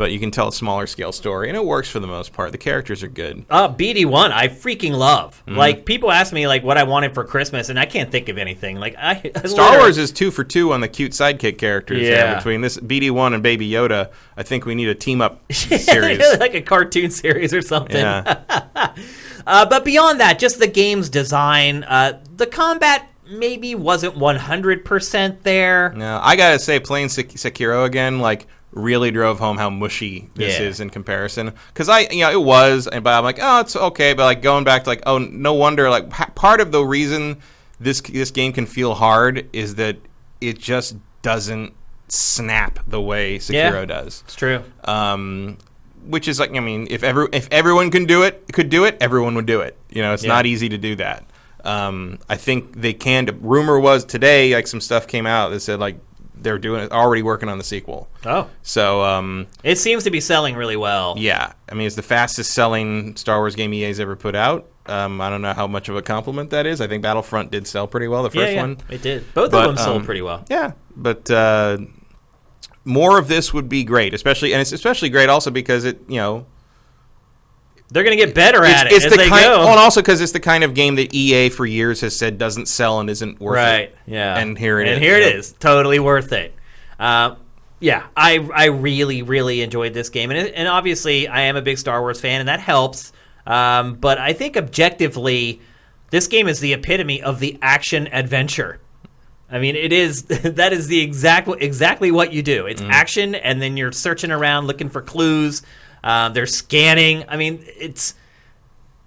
But you can tell a smaller scale story, and it works for the most part. The characters are good. Uh, BD one, I freaking love. Mm-hmm. Like people ask me like what I wanted for Christmas, and I can't think of anything. Like I, I Star Wars is two for two on the cute sidekick characters. Yeah. between this BD one and Baby Yoda, I think we need a team up series. like a cartoon series or something. yeah, Uh, but beyond that, just the game's design, uh, the combat maybe wasn't one hundred percent there. no, I gotta say, playing Sek- Sekiro again, like really drove home how mushy this Yeah. is in comparison. Because I, you know, it was, and but I'm like, oh, it's okay. But like going back to like, oh, no wonder. Like ha- part of the reason this this game can feel hard is that it just doesn't snap the way Sekiro Yeah. does. It's true. um, which is like I mean, if every if everyone can do it, could do it, everyone would do it. You know, it's Yeah. not easy to do that. Um, I think they can. Rumor was today, like some stuff came out that said like they're doing already working on the sequel. Oh, So um, it seems to be selling really well. yeah, I mean, it's the fastest selling Star Wars game EA's ever put out. Um, I don't know how much of a compliment that is. I think Battlefront did sell pretty well, the yeah, first yeah, one. it did. Both But, of them sold um, pretty well. Yeah, but uh, more of this would be great, especially and it's especially great also because it you know They're going to get better at it it's as the kind, go. oh, and also because it's the kind of game that EA for years has said doesn't sell and isn't worth right? it. Yeah. And here it and is, here it is. Totally worth it. Uh, yeah, I I really really enjoyed this game, and it, and obviously I am a big Star Wars fan, and that helps. Um, but I think objectively, this game is the epitome of the action adventure. I mean, it is that is the exact exactly what you do. Mm. It's action, and then you're searching around looking for clues. Uh, they're scanning. I mean, it's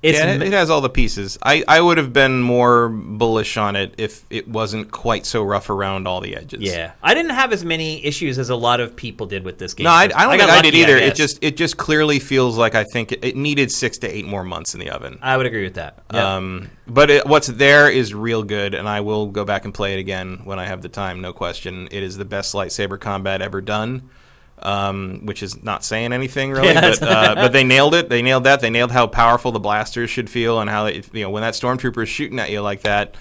It's yeah, it, it has all the pieces. I, I would have been more bullish on it if it wasn't quite so rough around all the edges. yeah. I didn't have as many issues as a lot of people did with this game. No, I, I don't got think I did either. it just it just clearly feels like I think it, it needed six to eight more months in the oven. I would agree with that. Yeah. Um, but it, what's there is real good, and I will go back and play it again when I have the time. No question, it is the best lightsaber combat ever done. Um, which is not saying anything really, Yeah, but uh, but they nailed it. They nailed that. They nailed how powerful the blasters should feel, and how they, you know when that stormtrooper is shooting at you like that,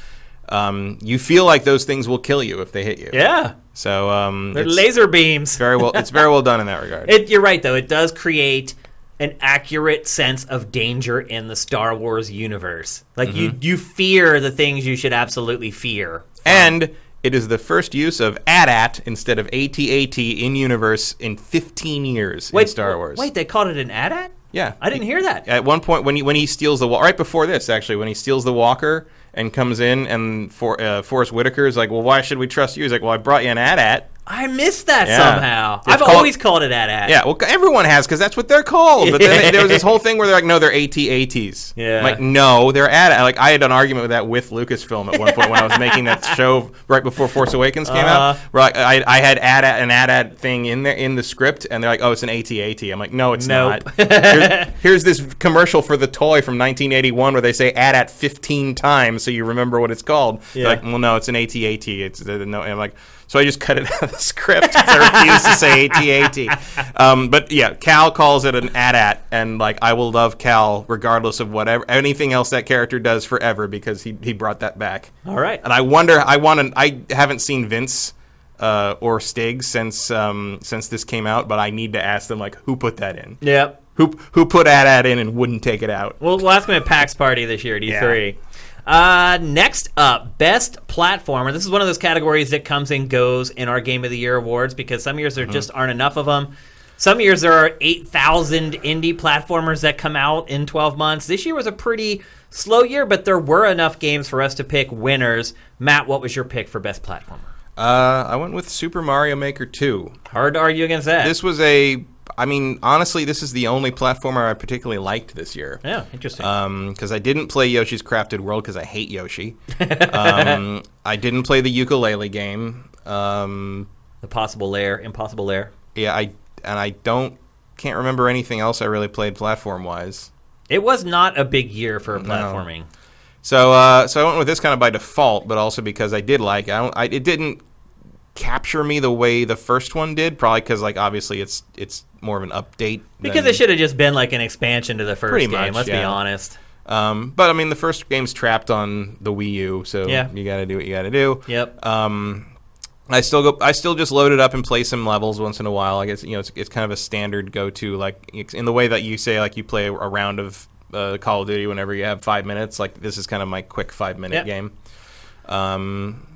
um, you feel like those things will kill you if they hit you. yeah. So um, They're laser beams. very well. It's very well done in that regard. It, you're right, though. It does create an accurate sense of danger in the Star Wars universe. Like you, you fear the things you should absolutely fear. and it is the first use of AT-AT instead of AT-AT in universe in 15 years in Star Wars. Wait, they called it an AT-AT? yeah, I didn't hear that. At one point, when he when he steals the right before this, actually, when he steals the Walker and comes in, and for uh, Forrest Whitaker is like, "Well, why should we trust you?" He's like, "Well, I brought you an AT-AT." I missed that Yeah. somehow. It's I've called- always called it AT-AT. Yeah, well, everyone has because that's what they're called. But then there was this whole thing where they're like, "No, they're AT-ATs." Yeah. I'm like, no, they're AT-AT. Like, I had an argument with that with Lucasfilm at one point when I was making that show right before Force Awakens came Uh-huh. out. Where like, I, I had AT-AT, an AT-AT thing in there in the script, and they're like, "Oh, it's an AT-AT." I'm like, "No, it's Nope. not." here's, here's this commercial for the toy from 1981 where they say AT-AT 15 times so you remember what it's called. They're Yeah. like, well, no, it's an AT-AT. It's uh, no. I'm like, so I just cut it out of the script 'cause I refuse to say AT-AT. Um, but yeah, Cal calls it an AT-AT, and like I will love Cal regardless of whatever anything else that character does forever because he he brought that back. All right. And I wonder, I want to, I haven't seen Vince uh, or Stig since um, since this came out, but I need to ask them like who put that in. Yep. Who who put AT-AT in and wouldn't take it out? We'll, him at PAX Party this year at E3. Uh, next up, best platformer. This is one of those categories that comes and goes in our Game of the Year awards because some years there Mm-hmm. just aren't enough of them. Some years there are 8,000 indie platformers that come out in 12 months. This year was a pretty slow year, but there were enough games for us to pick winners. Matt, what was your pick for best platformer? Uh, I went with Super Mario Maker 2. Hard to argue against that. This was a, I mean, honestly, this is the only platformer I particularly liked this year. yeah, interesting. because I didn't play Yoshi's Crafted World because I hate Yoshi. um, I didn't play the ukulele game. Um, the Possible Lair, Impossible Lair. yeah, I and I don't can't remember anything else I really played platform wise. It was not a big year for platforming. So uh, so I went with this kind of by default, but also because I did like I, don't, I it didn't capture me the way the first one did. Probably because like obviously it's it's more of an update. Because it should have just been like an expansion to the first Pretty game. much, let's be honest. Um, but I mean the first game's trapped on the Wii U, so Yeah. you got to do what you got to do. Yep. Um, I still go. I still just load it up and play some levels once in a while. I guess you know it's, it's kind of a standard go to, like in the way that you say like you play a round of uh, Call of Duty whenever you have five minutes. Like this is kind of my quick five minute Yep. game. Um,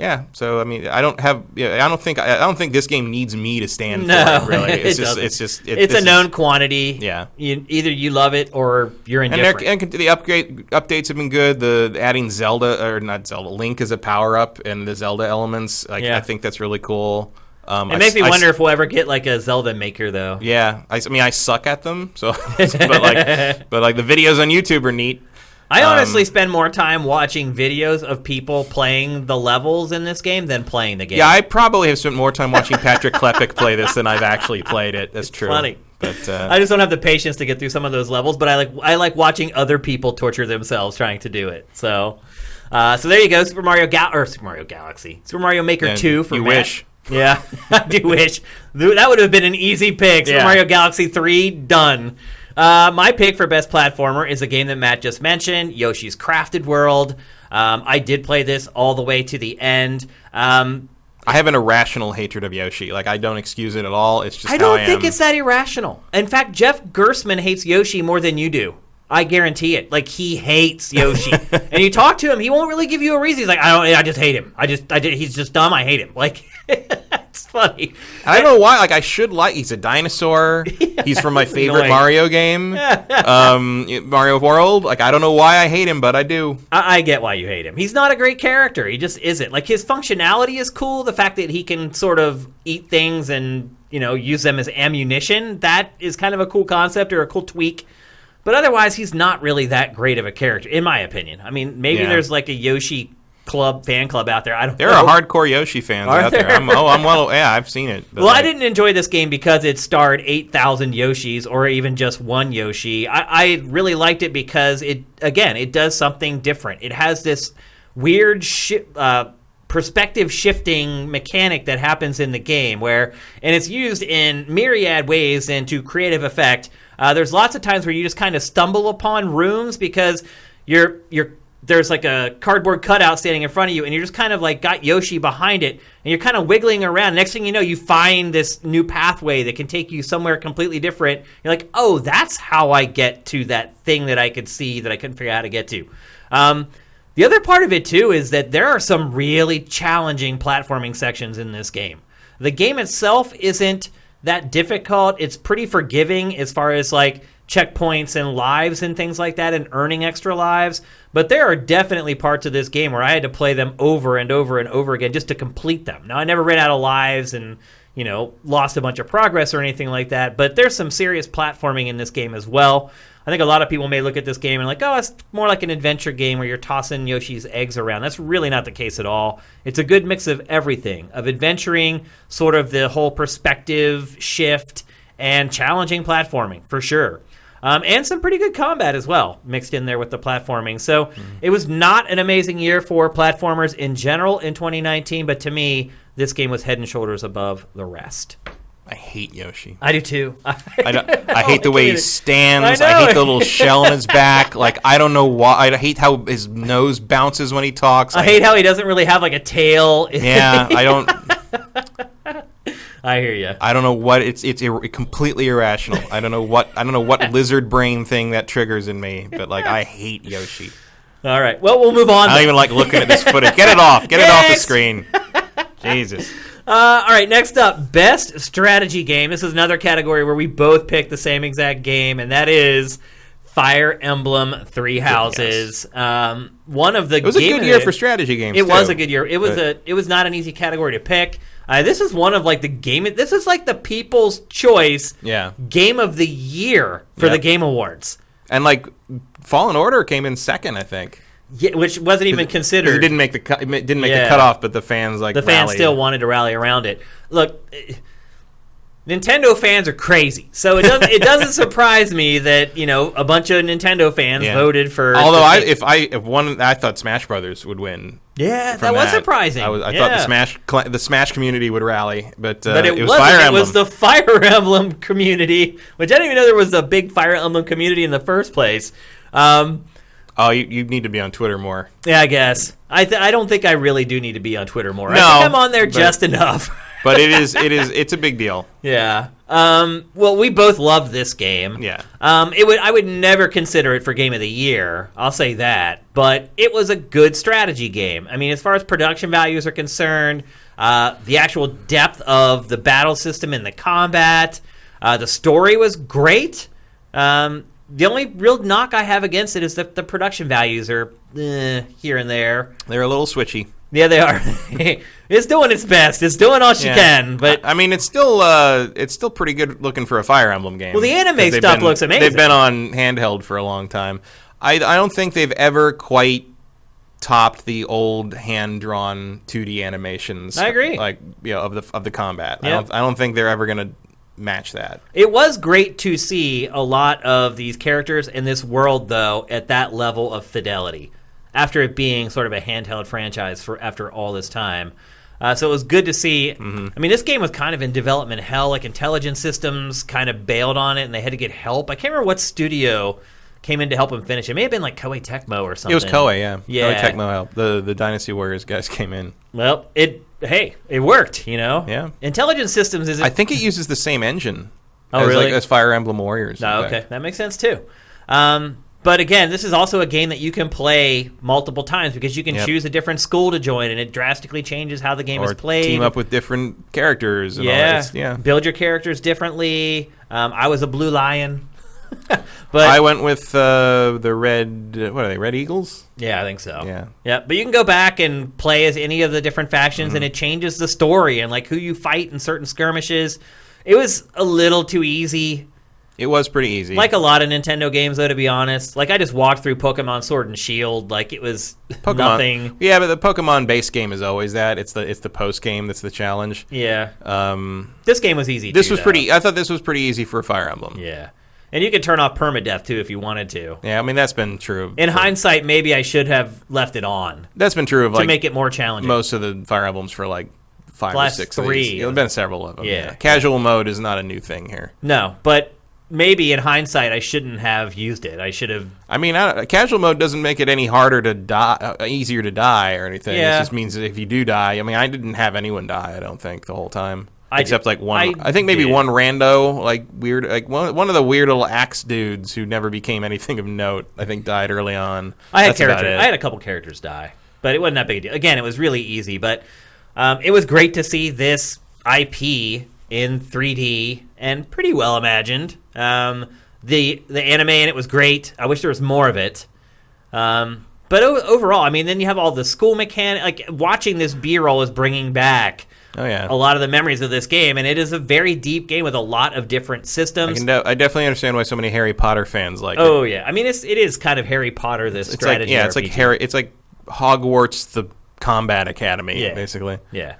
yeah. So I mean, I don't have. Yeah, I don't think. I, I don't think this game needs me to stand No, for it. Really, it it's just. doesn't. It's just. It, it's a is- known quantity. Yeah. You, either you love it or you're and, indifferent. they're- and the upgrade updates have been good. The adding Zelda or not Zelda Link as a power up and the Zelda elements, like Yeah. I think that's really cool. Um, it I makes me I wonder if we'll ever get like a Zelda maker though. Yeah, I mean I suck at them, so but like but like the videos on YouTube are neat. I honestly Um, spend more time watching videos of people playing the levels in this game than playing the game. Yeah, I probably have spent more time watching Patrick Klepek play this than I've actually played it. That's true. funny. but uh, I just don't have the patience to get through some of those levels, but I like I like watching other people torture themselves trying to do it. So, uh, so there you go, Super Mario Gal or Super Mario Galaxy, Super Mario Maker Two for you Matt. wish. Yeah, I do wish that would have been an easy pick. Super Yeah. Mario Galaxy Three done. Uh, my pick for best platformer is a game that Matt just mentioned, Yoshi's Crafted World. Um, I did play this all the way to the end. Um, I have an irrational hatred of Yoshi. Like I don't excuse it at all. It's just I don't I think am. it's that irrational. In fact, Jeff Gerstmann hates Yoshi more than you do. I guarantee it. Like he hates Yoshi, and you talk to him, he won't really give you a reason. He's like, I don't, I just hate him. I just, I just he's just dumb. I hate him. Like funny. I don't know why. Like I should like. He's a dinosaur. He's from my favorite annoying. Mario game, um, Mario World. Like I don't know why I hate him, but I do. I, I get why you hate him. He's not a great character. He just isn't. Like his functionality is cool. The fact that he can sort of eat things and you know use them as ammunition that is kind of a cool concept or a cool tweak. But otherwise, he's not really that great of a character, in my opinion. I mean, maybe Yeah. there's like a Yoshi club fan club out there. I don't. There know. are hardcore Yoshi fans Are out there. there? I'm, oh, I'm well. Yeah, I've seen it. Well, I didn't enjoy this game because it starred 8,000 Yoshis or even just one Yoshi. I, I really liked it because it, again, it does something different. It has this weird shi- uh, perspective shifting mechanic that happens in the game where, and it's used in myriad ways and to creative effect. Uh, there's lots of times where you just kind of stumble upon rooms because you're, you're, there's like a cardboard cutout standing in front of you, and you're just kind of like got Yoshi behind it, and you're kind of wiggling around. Next thing you know, you find this new pathway that can take you somewhere completely different. You're like, oh, that's how I get to that thing that I could see that I couldn't figure out how to get to. Um, the other part of it too is that there are some really challenging platforming sections in this game. The game itself isn't that difficult. It's pretty forgiving as far as like checkpoints and lives and things like that and earning extra lives. But there are definitely parts of this game where I had to play them over and over and over again just to complete them. Now I never ran out of lives and you know lost a bunch of progress or anything like that. But there's some serious platforming in this game as well. I think a lot of people may look at this game and like, oh, it's more like an adventure game where you're tossing Yoshi's eggs around. That's really not the case at all. It's a good mix of everything of adventuring, sort of the whole perspective shift, and challenging platforming for sure. Um, and some pretty good combat as well, mixed in there with the platforming. So it was not an amazing year for platformers in general in 2019, but to me, this game was head and shoulders above the rest. I hate Yoshi. I do too. I, I hate the way he stands. I I, hate the little shell on his back. Like I don't know why. I hate how his nose bounces when he talks. I hate how he doesn't really have like a tail. Yeah, I don't. I hear you. I don't know what it's. It's ir- completely irrational. I don't know what. I don't know what lizard brain thing that triggers in me. But like, I hate Yoshi. All right. Well, we'll move on. I don't then. even like looking at this footage. Get it off. Get it off the screen. Jesus. Uh, all right, next up, best strategy game. This is another category where we both pick the same exact game, and that is Fire Emblem Three Houses. Um, one of the It was a good year for strategy games. It was a good year. It was But- a. It was not an easy category to pick. Uh, this is one of like the game. This is like the People's Choice Yeah. Game of the Year for Yep. the Game Awards, And like, Fallen Order came in second, I think. yeah, which wasn't even considered. It didn't make the cut. It didn't make Yeah. the cutoff, but the fans like the fans rallied. still wanted to rally around it. Look, eh, Nintendo fans are crazy, so it doesn't it doesn't surprise me that you know a bunch of Nintendo fans Yeah. voted for. Although I, if I, if one, I thought Smash Brothers would win. yeah, from that was surprising. I, was, I yeah. thought the Smash, the Smash community would rally, but, uh, But it, it was. Fire it was the Fire Emblem community, which I didn't even know there was a big Fire Emblem community in the first place. Um, oh, you, you need to be on Twitter more. yeah, I guess. I th- I don't think I really do need to be on Twitter more. I No, think I'm on there just enough. But it is, it is, it's a big deal. yeah. Um, well, we both love this game. Yeah. Um, it would I would never consider it for game of the year. I'll say that, but it was a good strategy game. I mean, as far as production values are concerned, uh, the actual depth of the battle system and the combat, uh, the story was great. Um, the only real knock I have against it is that the production values are eh, here and there. They're a little switchy. Yeah, they are. it's doing its best. It's doing all she Yeah. can, but I, mean, it's still, uh, it's still pretty good looking for a Fire Emblem game. Well, the anime stuff been- looks amazing. They've been on handheld for a long time. I, I don't think they've ever quite topped the old hand drawn 2D animations. I agree. Like you know, of the of the combat. I don't I don't think they're ever going to match that. It was great to see a lot of these characters in this world, though, at that level of fidelity. After it being sort of a handheld franchise for after all this time, uh, so it was good to see. Mm-hmm. I mean, this game was kind of in development hell. Like Intelligent Systems kind of bailed on it, and they had to get help. I can't remember what studio came in to help them finish. It may have been like Koei Tecmo or something. It was Koei, yeah. Yeah. Koei Tecmo helped. The the Dynasty Warriors guys came in. Well, it hey, it worked. You know. Yeah. Intelligent Systems is. I think it uses the same engine. Oh, as, really? Like, as Fire Emblem Warriors. Oh, fact. okay, that makes sense too. Um, but again, this is also a game that you can play multiple times because you can Yep. choose a different school to join, and it drastically changes how the game Or is played. team up with different characters. And yeah, that. yeah. build your characters differently. Um, I was a blue lion, but I went with uh, the red. What are they? Red Eagles. yeah, I think so. Yeah. yeah. But you can go back and play as any of the different factions, Mm-hmm. and it changes the story and like who you fight in certain skirmishes. It was a little too easy. It was pretty easy. Like a lot of Nintendo games, though, to be honest. Like I just walked through Pokemon Sword and Shield, like it was Pokemon. nothing. Yeah, but the Pokemon base game is always that. It's the it's the post game that's the challenge. Yeah, Um, this game was easy. this too, was though. pretty. I thought this was pretty easy for a Fire Emblem. Yeah, and you could turn off permadeath too if you wanted to. Yeah, I mean that's been true. In hindsight, maybe I should have left it on that's been true of to like make it more challenging. most of the Fire Emblems for like five Last or six. three. Yeah, There've been several of them. Yeah. Casual mode is not a new thing here. no, but maybe in hindsight, I shouldn't have used it. I should have. I mean, I, casual mode doesn't make it any harder to die, uh, easier to die or anything. Yeah. It just means that if you do die, I mean, I didn't have anyone die. I don't think the whole time, I except did- like one. I I, think maybe did. one rando, like weird, like one one of the weird little axe dudes who never became anything of note. I think died early on. I had characters. I had a couple characters die, but it wasn't that big a deal. Again, it was really easy, but um, it was great to see this IP in 3D and pretty well imagined. Um, the the anime and it was great. I wish there was more of it. Um, but o- overall, I mean, then you have all the school mechanic. Like watching this B-roll is bringing back oh yeah. a lot of the memories of this game, and it is a very deep game with a lot of different systems. can de- I definitely understand why so many Harry Potter fans like it. Oh yeah, I mean, it's it is kind of Harry Potter. This It's like strategy, yeah, it's like Harry. It's like Hogwarts, the combat academy, Yeah. basically. Yeah.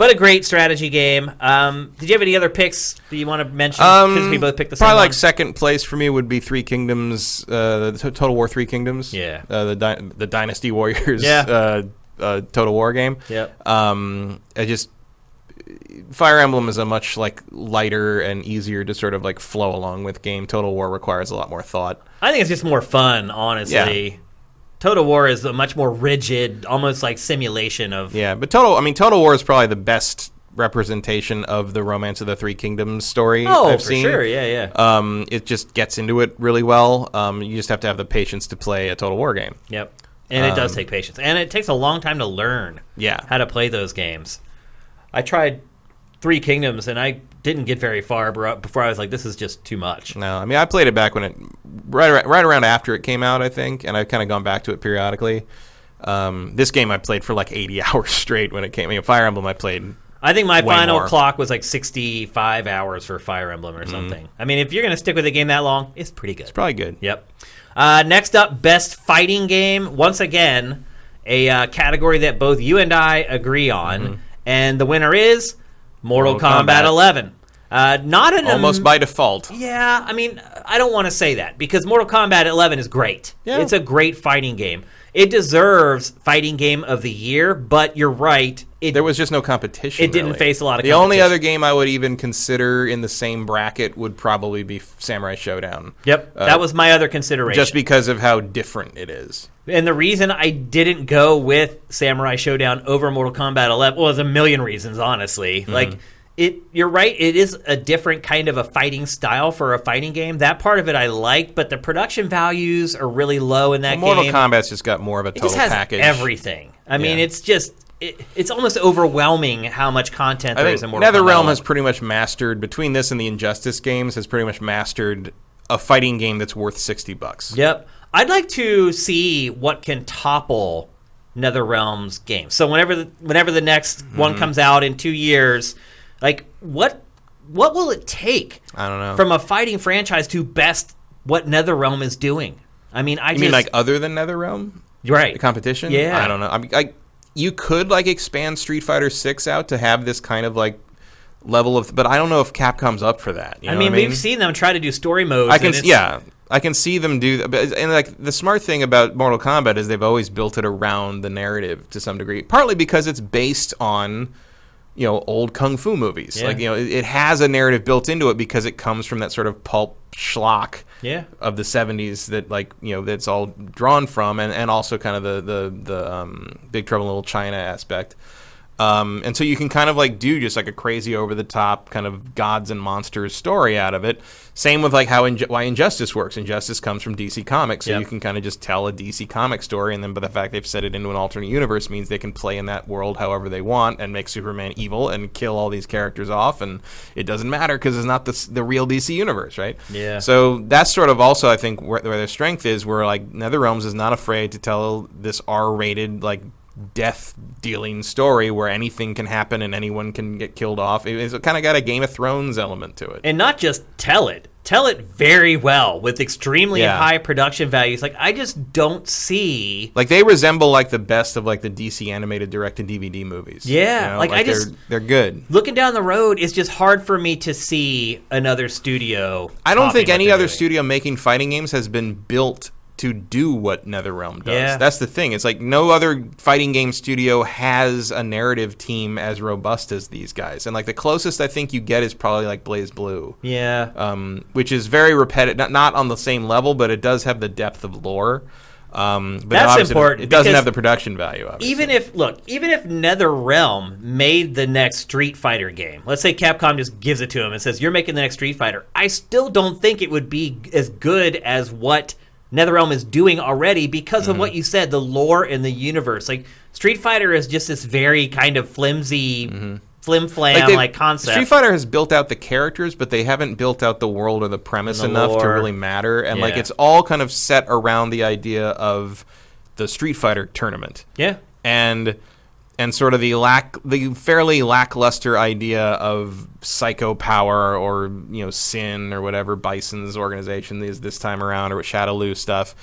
But a great strategy game. Um, did you have any other picks that you want to mention? Because we both picked the same Um, probably like one? second place for me would be Three Kingdoms, uh, the T- Total War Three Kingdoms. Yeah. uh, the Dy- the Dynasty Warriors. Yeah. Uh, uh, Total War game. Yep. Um, I just Fire Emblem is a much like lighter and easier to sort of like flow along with game. Total War requires a lot more thought. I think it's just more fun, honestly. Total War is a much more rigid, almost like simulation of. Yeah, but Total. I mean, Total War is probably the best representation of the Romance of the Three Kingdoms story Oh, I've for seen. sure. Yeah, yeah. Um, it just gets into it really well. Um, you just have to have the patience to play a Total War game. yep. And it does um, take patience. And it takes a long time to learn Yeah. how to play those games. I tried Three Kingdoms and I didn't get very far before I was like, this is just too much. No, I mean I played it back when it right right around after it came out, I think, and I've kind of gone back to it periodically. Um, this game I played for like 80 hours straight when it came. I mean, Fire Emblem I played. I think my final more. clock was like 65 hours for Fire Emblem or something. I mean, if you're going to stick with a game that long, it's pretty good. It's probably good. Yep. Uh, next up, best fighting game. Once again, a uh, category that both you and I agree on, and the winner is Mortal, Mortal Kombat, Kombat. 11. Uh, not an Almost by default. yeah, I mean, I don't want to say that because Mortal Kombat 11 is great. Yeah. It's a great fighting game. It deserves fighting game of the year, but you're right. It There was just no competition. It didn't really. face a lot of competition. The only other game I would even consider in the same bracket would probably be Samurai Shodown. Yep, Uh, that was my other consideration. Just because of how different it is. And the reason I didn't go with Samurai Shodown over Mortal Kombat 11 well, there's a million reasons, honestly. Mm-hmm. Like it, you're right. It is a different kind of a fighting style for a fighting game. That part of it I like, but the production values are really low in that Mortal game. Mortal kombat's just got more of a total package. everything. I mean, it's just it, it's almost overwhelming how much content I there is in Mortal Kombat. NetherRealm has pretty much mastered between this and the Injustice games has pretty much mastered a fighting game that's worth sixty bucks. Yep. I'd like to see what can topple NetherRealm's game. So whenever the, whenever the next Mm-hmm. one comes out in 2 years, like what what will it take I don't know. from a fighting franchise to best what NetherRealm is doing? I mean, I you just mean like other than NetherRealm, right. the competition? Yeah. I don't know. I mean, I, you could like expand Street Fighter Six out to have this kind of like level of, but I don't know if Capcom's up for that. You I mean, what we've seen them try to do story modes. I can, and it's- yeah, I can see them do that. And like the smart thing about Mortal Kombat is they've always built it around the narrative to some degree, partly because it's based on you know old kung fu movies. Yeah. Like you know, it, it has a narrative built into it because it comes from that sort of pulp schlock Yeah. of the 70s that like you know that's all drawn from and, and also kind of the the, the um, big trouble in little china aspect um, and so you can kind of like do just like a crazy over the top kind of gods and monsters story out of it same with like how Inju- why injustice works injustice comes from dc comics so Yep. you can kind of just tell a dc comic story and then by the fact they've set it into an alternate universe means they can play in that world however they want and make superman evil and kill all these characters off and it doesn't matter because it's not the, the real dc universe right Yeah. so that's sort of also, I think, where, where their strength is. Where like NetherRealms is not afraid to tell this R-rated, like death dealing story where anything can happen and anyone can get killed off. It's kind of got a Game of Thrones element to it. and not just tell it tell it very well with extremely Yeah. high production values like i just don't see like they resemble like the best of like the DC animated direct to DVD movies. Yeah, like, I they're, just- they're good. looking down the road it's just hard for me to see another studio I don't think any other doing. studio making fighting games has been built to do what NetherRealm does. Yeah. That's the thing. It's like no other fighting game studio has a narrative team as robust as these guys. And like the closest I think you get is probably like BlazBlue. yeah Um, which is very repetitive, not, not on the same level, but it does have the depth of lore. Um, but That's important It doesn't have the production value. Obviously. even if look even if netherrealm made the next street fighter game let's say capcom just gives it to him and says you're making the next street fighter i still don't think it would be as good as what netherrealm is doing already because Mm-hmm. of what you said the lore in the universe. Like street fighter is just this very kind of flimsy flim flam like, they've- concept. Street Fighter has built out the characters, but they haven't built out the world or the premise the enough to really matter. And like it's all kind of set around the idea of the Street Fighter tournament. Yeah. And and sort of the lack the fairly lackluster idea of psycho power or you know sin or whatever Bison's organization is this time around or with Shadaloo stuff.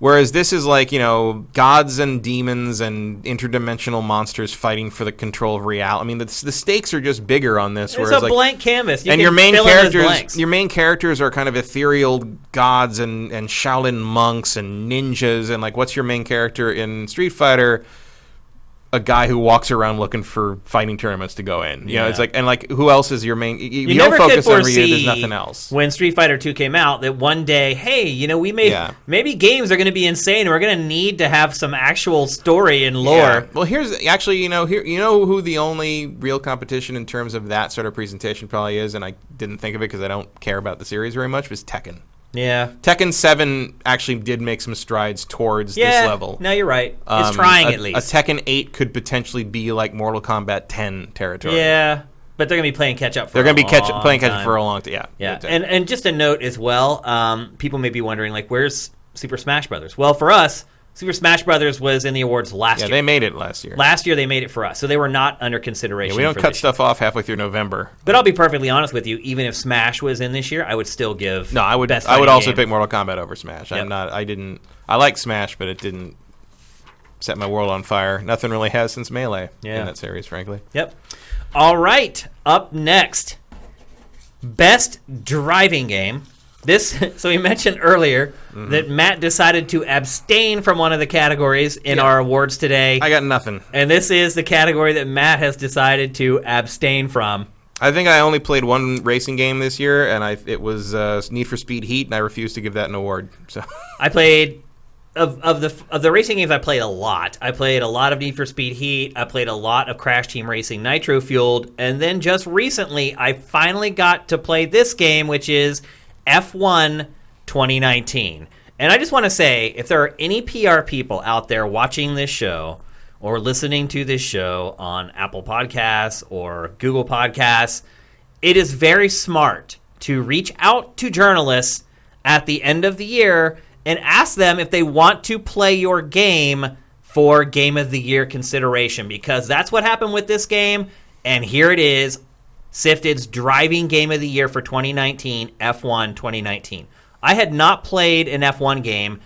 Whereas this is like, you know, gods and demons and interdimensional monsters fighting for the control of reality. I mean, the, the stakes are just bigger on this. it's whereas a like, blank canvas you and your main fill in those characters, your main characters are kind of ethereal gods and and Shaolin monks and ninjas. And like, what's your main character in Street Fighter? A guy who walks around looking for fighting tournaments to go in. You know, Yeah. it's like, and like, who else is your main? You, you you don't never could focus on Ryu. There's nothing else. when Street Fighter 2 came out that one day, hey, you know, we may Yeah. maybe games are going to be insane. and We're going to need to have some actual story and lore. Yeah. Well, here's actually, you know, here you know who the only real competition in terms of that sort of presentation probably is, and I didn't think of it because I don't care about the series very much. Was Tekken. Yeah. Tekken Seven actually did make some strides towards Yeah. this level. No, you're right. it's Um, trying a, at least. A Tekken 8 could potentially be like Mortal Kombat 10 territory. yeah. But they're going to be playing catch up for They're going to be catch, playing catch up for a long time. Yeah. Yeah, and and just a note as well. Um, people may be wondering, like, where's Super Smash Brothers? Well, for us, Super Smash Brothers was in the awards last yeah, year. Yeah, they made it last year. last year they made it for us, so they were not under consideration. Yeah, we don't cut this year. stuff off halfway through November. But I'll be perfectly honest with you. Even if Smash was in this year, I would still give. No, I would. I would also game. pick Mortal Kombat over Smash. Yep. I'm not. I didn't. I like Smash, but it didn't set my world on fire. Nothing really has since Melee Yeah. in that series, frankly. Yep. All right. Up next, best driving game. This. So we mentioned earlier Mm-hmm. that Matt decided to abstain from one of the categories in Yeah. our awards today, I got nothing. and this is the category that Matt has decided to abstain from. I think I only played one racing game this year, and I it was uh, Need for Speed Heat, and I refused to give that an award. So I played of of the of the racing games I played a lot. I played a lot of Need for Speed Heat. I played a lot of Crash Team Racing Nitro Fueled, and then just recently I finally got to play this game, which is F1 2019. And I just want to say, if there are any PR people out there watching this show or listening to this show on Apple Podcasts or Google Podcasts, it is very smart to reach out to journalists at the end of the year and ask them if they want to play your game for Game of the Year consideration because that's what happened with this game. And here it is SIFTD's driving game of the year for 2019, F1 2019. I had not played an F1 game.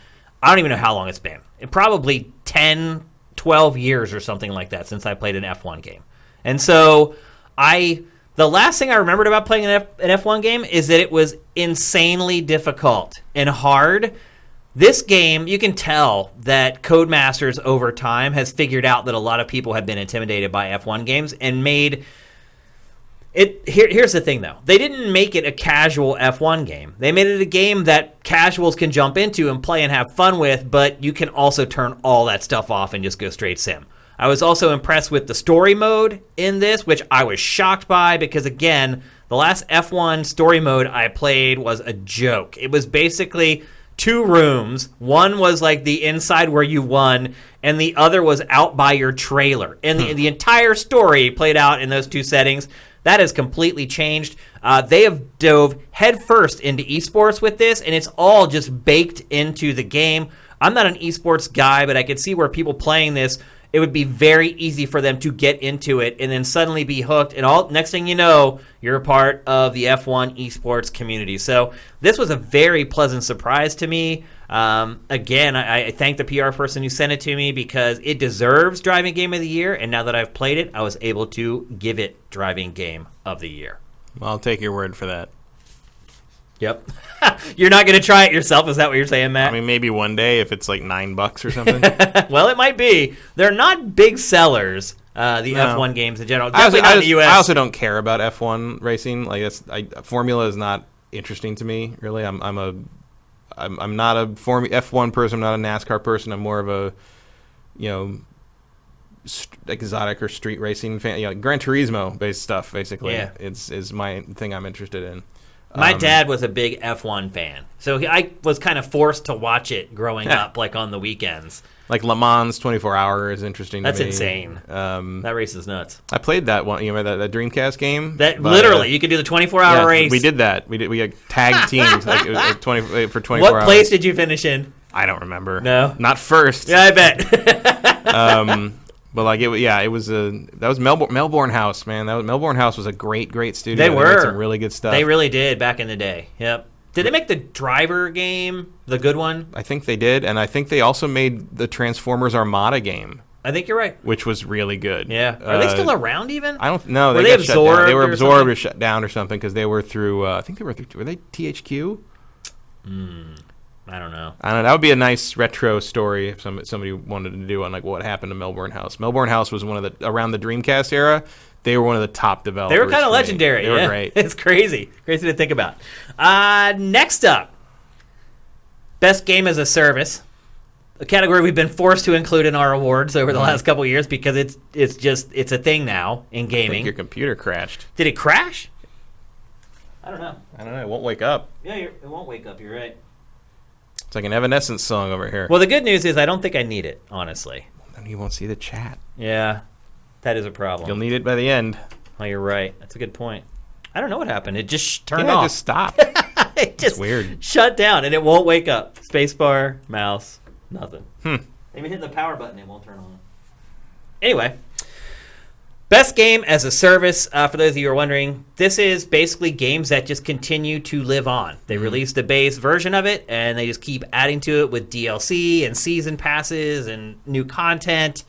I don't even know how long it's been. It probably 10, 12 years or something like that since I played an F1 game. And so I the last thing I remembered about playing an, F, an F1 game is that it was insanely difficult and hard. This game, you can tell that Codemasters over time has figured out that a lot of people have been intimidated by F1 games and made it here, here's the thing though. They didn't make it a casual F1 game. They made it a game that casuals can jump into and play and have fun with, but you can also turn all that stuff off and just go straight sim. I was also impressed with the story mode in this, which I was shocked by because again, the last F1 story mode I played was a joke. It was basically two rooms. One was like the inside where you won, and the other was out by your trailer. And the, hmm. the entire story played out in those two settings. That has completely changed. Uh, they have dove headfirst into esports with this, and it's all just baked into the game. I'm not an esports guy, but I could see where people playing this it would be very easy for them to get into it and then suddenly be hooked. And all next thing you know, you're a part of the F1 esports community. So this was a very pleasant surprise to me. Um, again, I, I thank the PR person who sent it to me because it deserves driving game of the year. And now that I've played it, I was able to give it driving game of the year. Well, I'll take your word for that. Yep. you're not going to try it yourself. Is that what you're saying, Matt? I mean, maybe one day if it's like nine bucks or something. well, it might be. They're not big sellers. Uh, the No. F1 games in general, I also, definitely I, just- the U.S. I also don't care about F1 racing. Like that's I, Formula is not interesting to me. Really, I'm I'm a I'm, I'm not a Form F1 person. I'm not a NASCAR person. I'm more of a you know st- exotic or street racing fan. You know, Gran Turismo based stuff. Basically, Yeah. it's is my thing I'm interested in. My Um, dad was a big F1 fan, so he, I was kind of forced to watch it growing up, like on the weekends. Like Le Mans 24 hour is interesting. That's to me. insane. Um, That race is nuts. I played that one. You remember that, that Dreamcast game? That But, uh, literally, you could do the 24 hour yeah, race. We did that. We did. We like, tagged teams like, it was, like 20 for 24 What hours. place did you finish in? I don't remember. No? not first. Yeah, I bet. Um, but like it, yeah, it was a that was Melbourne Melbourne House, man. That was Melbourne House was a great, great studio. They were. some really good stuff. they really did back in the day. Yep. Did they make the driver game the good one? I think they did, and I think they also made the Transformers Armada game, I think you're right. which was really good. Yeah. Are they Uh, still around even? I don't know. Were They, they got shut down. They were or absorbed something? or shut down or something because they were through. Uh, I think they were through. Were they THQ? I don't know. I don't know. That would be a nice retro story if some, somebody wanted to do on like what happened to Melbourne House. Melbourne House was one of the around the Dreamcast era. They were one of the top developers. They were kind of legendary. They were yeah. great. It's crazy. Crazy to think about. Uh, next up, best game as a service. A category we've been forced to include in our awards over the Mm-hmm. last couple years because it's it's just it's a thing now in I think gaming. your computer crashed. Did it crash? I don't know. I don't know. It won't wake up. Yeah, you're, it won't wake up. You're right. It's like an Evanescence song over here. Well, the good news is I don't think I need it. Honestly. then you won't see the chat. Yeah, that is a problem. You'll need it by the end. oh, you're right. That's a good point. I don't know what happened. It just sh- turned yeah, off. just stop. it just weird. shut down and it won't wake up. Spacebar, mouse, nothing. Hmm. Even hit the power button, it won't turn on. Anyway, best game as a service. Uh, for those of you who are wondering, this is basically games that just continue to live on. They Mm-hmm. release the base version of it, and they just keep adding to it with DLC and season passes and new content.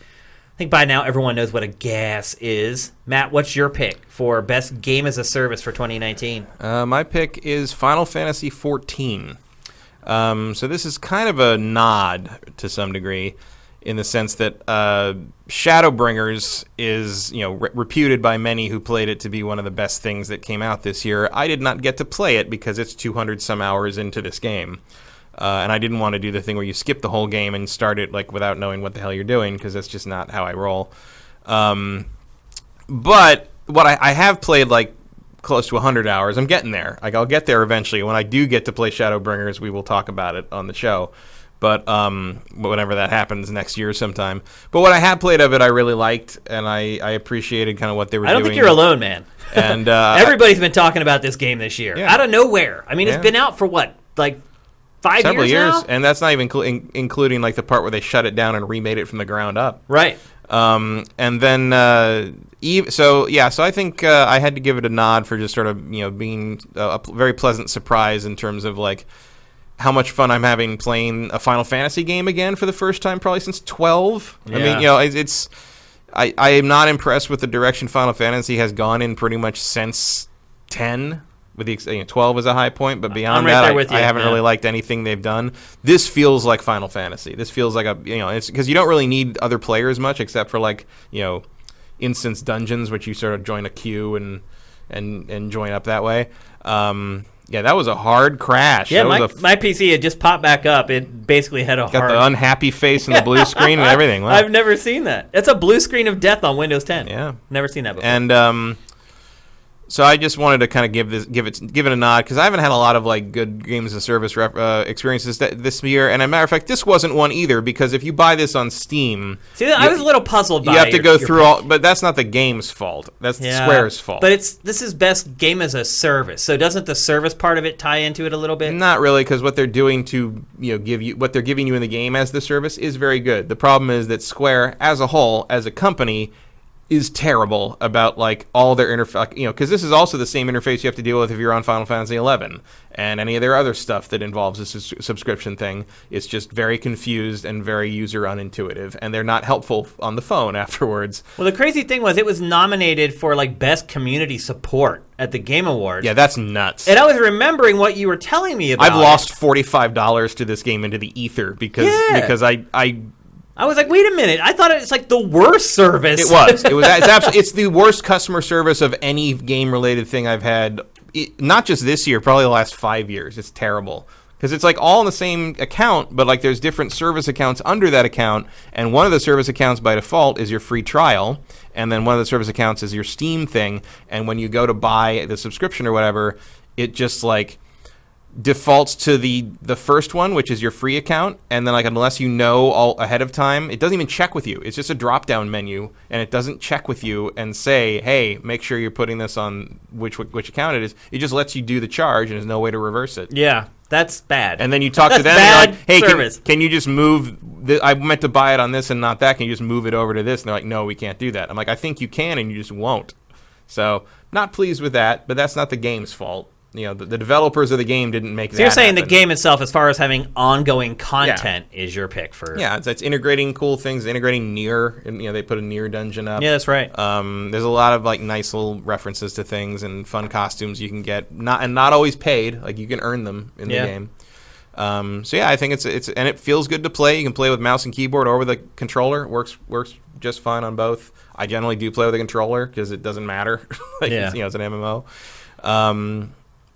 I think by now everyone knows what a GaaS is. Matt, what's your pick for best game as a service for 2019? Uh, my pick is Final Fantasy XIV. Um, so this is kind of a nod to some degree, in the sense that uh, Shadowbringers is you know re- reputed by many who played it to be one of the best things that came out this year. I did not get to play it because it's 200 some hours into this game. Uh, and I didn't want to do the thing where you skip the whole game and start it like without knowing what the hell you're doing because that's just not how I roll. Um, but what I, I have played like close to 100 hours. I'm getting there. Like I'll get there eventually. When I do get to play Shadowbringers, we will talk about it on the show. But um, whenever that happens next year sometime. But what I have played of it, I really liked, and I, I appreciated kind of what they were I don't doing. think you're alone, man. And uh, Everybody's been talking about this game this year, Yeah. out of nowhere. I mean, Yeah. it's been out for what, like five several years, years, and that's not even cl- in- including like the part where they shut it down and remade it from the ground up. right? Um, and then, uh, Eve, so yeah, so I think uh, I had to give it a nod for just sort of you know being a, a very pleasant surprise in terms of like how much fun I'm having playing a Final Fantasy game again for the first time probably since 12. I mean, you know, it's, it's I, I am not impressed with the direction Final Fantasy has gone in pretty much since 10. With the you know, 12 is a high point, but beyond right that, I, I haven't yeah. really liked anything they've done. This feels like Final Fantasy. This feels like a you know, it's because you don't really need other players much except for like you know, instance dungeons, which you sort of join a queue and and and join up that way. Um, yeah, that was a hard crash. Yeah, my, was a f- my PC had just popped back up. It basically had a got hard. the unhappy face and the blue screen and everything. Wow. I've never seen that. It's a blue screen of death on Windows 10. Yeah. never seen that before. And um, So I just wanted to kind of give this, give it, give it a nod because I haven't had a lot of like good games as a service rep, uh, experiences th- this year. And as a matter of fact, this wasn't one either because if you buy this on Steam, See, I was a little puzzled. by you have to go through pick. all. But that's not the game's fault. That's Yeah. Square's fault. But it's this is best game as a service. So doesn't the service part of it tie into it a little bit? Not really, because what they're doing to you know give you what they're giving you in the game as the service is very good. The problem is that Square, as a whole, as a company, is terrible about like all their interface. You know, because this is also the same interface you have to deal with if you're on Final Fantasy XI and any of their other stuff that involves this sus- subscription thing. It's just very confused and very user unintuitive, and they're not helpful on the phone afterwards. Well, the crazy thing was it was nominated for like best community support at the Game Awards. Yeah, that's nuts. And I was remembering what you were telling me about. I've lost forty five dollars to this game into the ether because Yeah. because I I I was like, wait a minute. I thought it's like the worst service. It was. It was. It's absolutely. It's the worst customer service of any game-related thing I've had. It, not just this year, probably the last five years. It's terrible because it's like all in the same account, but like there's different service accounts under that account, and one of the service accounts by default is your free trial, and then one of the service accounts is your Steam thing, and when you go to buy the subscription or whatever, it just like defaults to the the first one, which is your free account, and then like unless you know all ahead of time, it doesn't even check with you. It's just a drop down menu, and it doesn't check with you and say, "Hey, make sure you're putting this on which which account it is." It just lets you do the charge, and there's no way to reverse it. Yeah, that's bad. And then you talk to them, bad like, "Hey, can, can you just move? The, I meant to buy it on this and not that. Can you just move it over to this?" And they're like, "No, we can't do that." I'm like, "I think you can, and you just won't." So, not pleased with that, but that's not the game's fault. You know, the, the developers of the game didn't make so that. you're saying the game itself, as far as having ongoing content, is your pick for? Yeah, it's, it's integrating cool things, integrating NieR, and you know they put a NieR dungeon up. Yeah, that's right. Um, there's a lot of like nice little references to things and fun costumes you can get, not and not always paid. Like you can earn them in Yeah. the game. Um, so yeah, I think it's it's and it feels good to play. You can play with mouse and keyboard or with a controller. works works just fine on both. I generally do play with a controller because it doesn't matter. like Yeah. you know, it's an MMO. Um,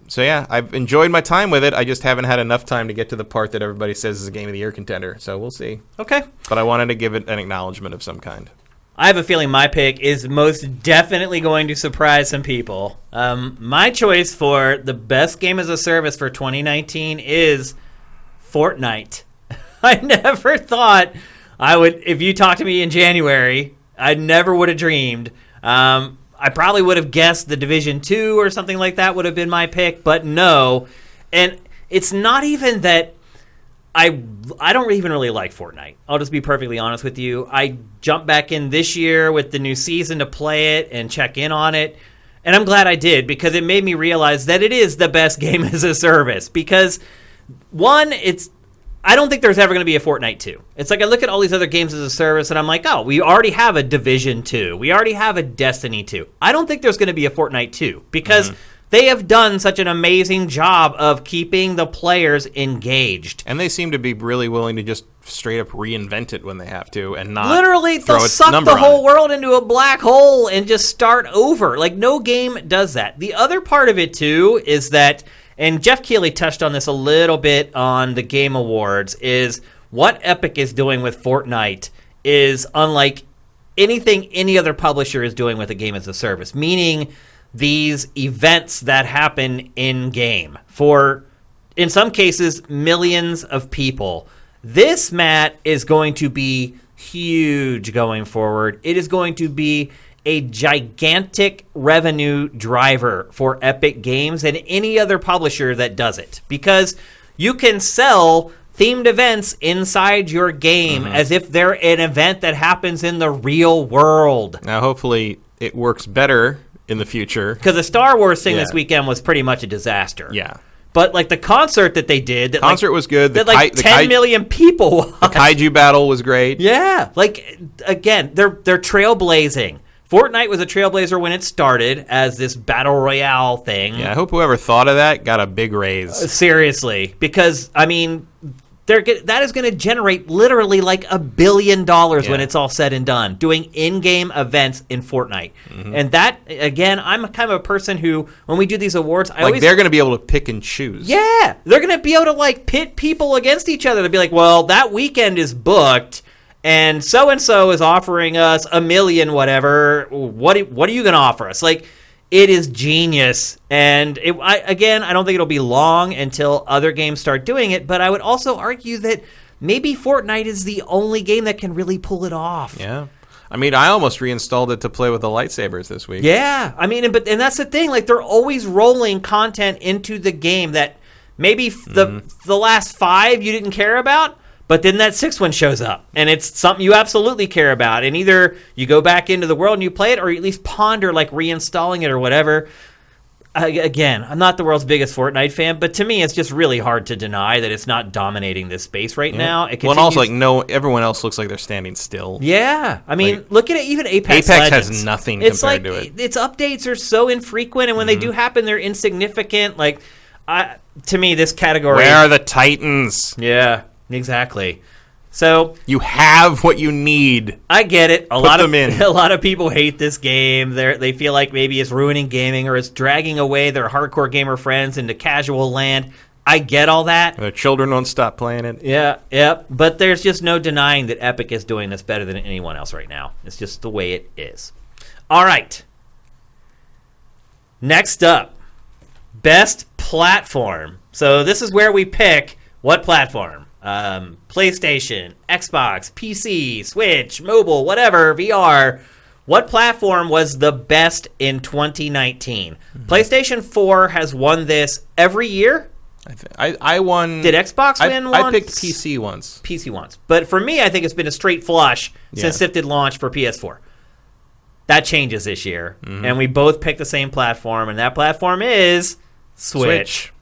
so yeah, I've enjoyed my time with it. I just haven't had enough time to get to the part that everybody says is a game of the year contender. So we'll see. okay. But I wanted to give it an acknowledgement of some kind. I have a feeling my pick is most definitely going to surprise some people. Um, my choice for the best game as a service for 2019 is Fortnite. I never thought I would, if you talked to me in January, I never would have dreamed. Um, I probably would have guessed the Division 2 or something like that would have been my pick, but no. And it's not even that I I don't even really like Fortnite. I'll just be perfectly honest with you. I jumped back in this year with the new season to play it and check in on it. And I'm glad I did because it made me realize that it is the best game as a service because one, it's I don't think there's ever going to be a Fortnite 2. It's like I look at all these other games as a service and I'm like, "Oh, we already have a Division 2. We already have a Destiny 2." I don't think there's going to be a Fortnite 2 because mm-hmm. they have done such an amazing job of keeping the players engaged. And they seem to be really willing to just straight up reinvent it when they have to, and not Literally, they'll suck the whole world into a black hole and just start over. Like, no game does that. The other part of it, too, is that, and Geoff Keighley touched on this a little bit on the Game Awards, is what Epic is doing with Fortnite is unlike anything any other publisher is doing with a game as a service, meaning these events that happen in game for in some cases millions of people. This Matt is going to be huge going forward. It is going to be a gigantic revenue driver for Epic Games and any other publisher that does it because you can sell themed events inside your game mm-hmm. as if they're an event that happens in the real world. Now, hopefully, it works better in the future. Because the Star Wars thing Yeah. this weekend was pretty much a disaster. Yeah, But like the concert that they did, that concert like, was good. The, that like the, ten kai- million people watched. kaiju battle was great. Yeah, like again, they're they're trailblazing. Fortnite was a trailblazer when it started as this battle royale thing. Yeah, I hope whoever thought of that got a big raise. Seriously, because I mean, they're get, that is going to generate literally like a billion dollars when it's all said and done doing in-game events in Fortnite. Mm-hmm. And that again, I'm kind of a person who when we do these awards, I Like always they're going to be able to pick and choose. Yeah, they're gonna be able to like pit people against each other to be like, well, that weekend is booked, and so and so is offering us a million, whatever. What what are you gonna offer us? Like, it is genius. And it, I, again, I don't think it'll be long until other games start doing it. But I would also argue that maybe Fortnite is the only game that can really pull it off. Yeah. I mean, I almost reinstalled it to play with the lightsabers this week. Yeah, I mean, but and that's the thing. Like they're always rolling content into the game that maybe f- the Mm-hmm. the last five you didn't care about, but then that sixth one shows up, and it's something you absolutely care about. And either you go back into the world and you play it, or you at least ponder like reinstalling it or whatever. I, again, I'm not the world's biggest Fortnite fan, but to me, it's just really hard to deny that it's not dominating this space right now. It well, and also like no, everyone else looks like they're standing still. yeah, I mean, Like, look at it. Even Apex. Apex has nothing It's compared like to it. Mm-hmm. its updates are so infrequent, and when they do happen, they're insignificant. Like, I, to me, this category. Where are the Titans? yeah, exactly. So You have what you need. I get it. A lot of a lot of people hate this game. They they feel like maybe it's ruining gaming or it's dragging away their hardcore gamer friends into casual land. I get all that. The children won't stop playing it. Yeah, yep. But there's just no denying that Epic is doing this better than anyone else right now. It's just the way it is. All right. Next up, best platform. So this is where we pick what platform. Um, PlayStation, Xbox, PC, Switch, mobile, whatever, VR. What platform was the best in 2019? PlayStation 4 has won this every year. I, th- I, I won. Did Xbox I, win I picked PC once. PC once. But for me, I think it's been a straight flush Yeah. since SIFTD launched for PS4. That changes this year. Mm-hmm. And we both picked the same platform, and that platform is Switch. Switch.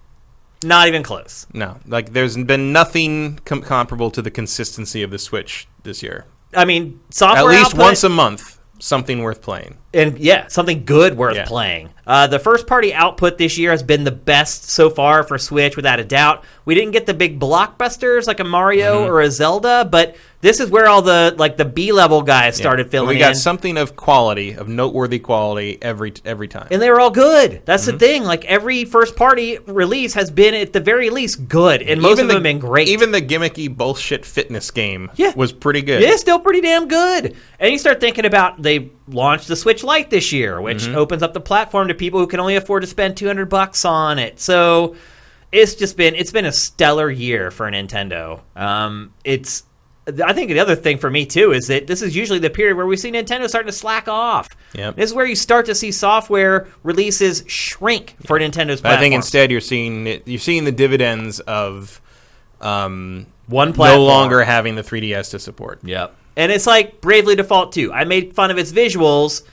Not even close. No, like there's been nothing com- comparable to the consistency of the Switch this year. I mean, software At least output, once a month, something worth playing. and yeah, something good worth Yeah. playing. Uh, the first party output this year has been the best so far for Switch, without a doubt. We didn't get the big blockbusters like a Mario Mm-hmm. or a Zelda, but this is where all the like the B level guys started filling we got in. something of quality, of noteworthy quality every every time. and they were all good. That's Mm-hmm. the thing. Like every first party release has been at the very least good, and most of them have been great. Even the gimmicky bullshit fitness game Yeah. was pretty good. Yeah, still pretty damn good. And you start thinking about they launched the Switch Lite this year, which Mm-hmm. opens up the platform to people who can only afford to spend 200 bucks on it. So it's just been it's been a stellar year for Nintendo. Um, it's I think the other thing for me too is that this is usually the period where we see Nintendo starting to slack off. Yep. This is where you start to see software releases shrink for Nintendo's But I think instead you're seeing it, you're seeing the dividends of um, one no longer having the 3DS to support. Yep. And it's like Bravely Default 2. I made fun of its visuals,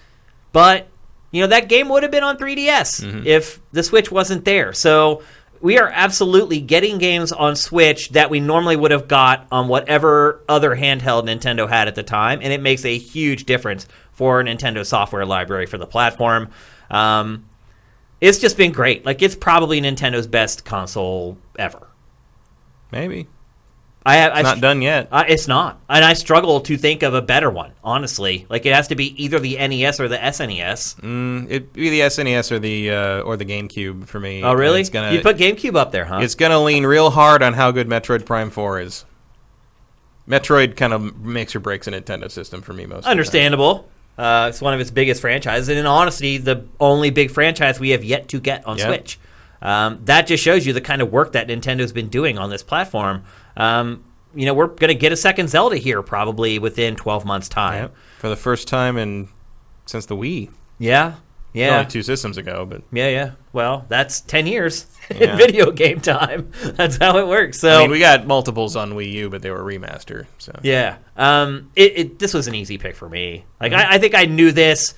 but you know that game would have been on 3DS if the Switch wasn't there. So we are absolutely getting games on Switch that we normally would have got on whatever other handheld Nintendo had at the time, and it makes a huge difference for Nintendo software library for the platform. Um, it's just been great. Like it's probably Nintendo's best console ever. Maybe I have it's I not done yet. uh, it's not, and I struggle to think of a better one. Honestly, like it has to be either the NES or the SNES. Mm, it'd be the SNES or the uh, or the GameCube for me. Oh, really? It's gonna you put GameCube up there, huh? it's gonna lean real hard on how good Metroid Prime Four is. Metroid kind of makes or breaks a Nintendo system for me most. of the time. Understandable. Uh, it's one of its biggest franchises, and in honesty, the only big franchise we have yet to get on Yeah. Switch. Um, that just shows you the kind of work that Nintendo's been doing on this platform. Um, you know, we're going to get a second Zelda here probably within 12 months' time. Yep. For the first time in since the Wii. Yeah, yeah. Only two systems ago, but Yeah, yeah. Well, that's 10 years Yeah. in video game time. That's how it works. So, I mean, we got multiples on Wii U, but they were remaster. So yeah. Um, it, it, this was an easy pick for me. Like, Mm-hmm. I, I think I knew this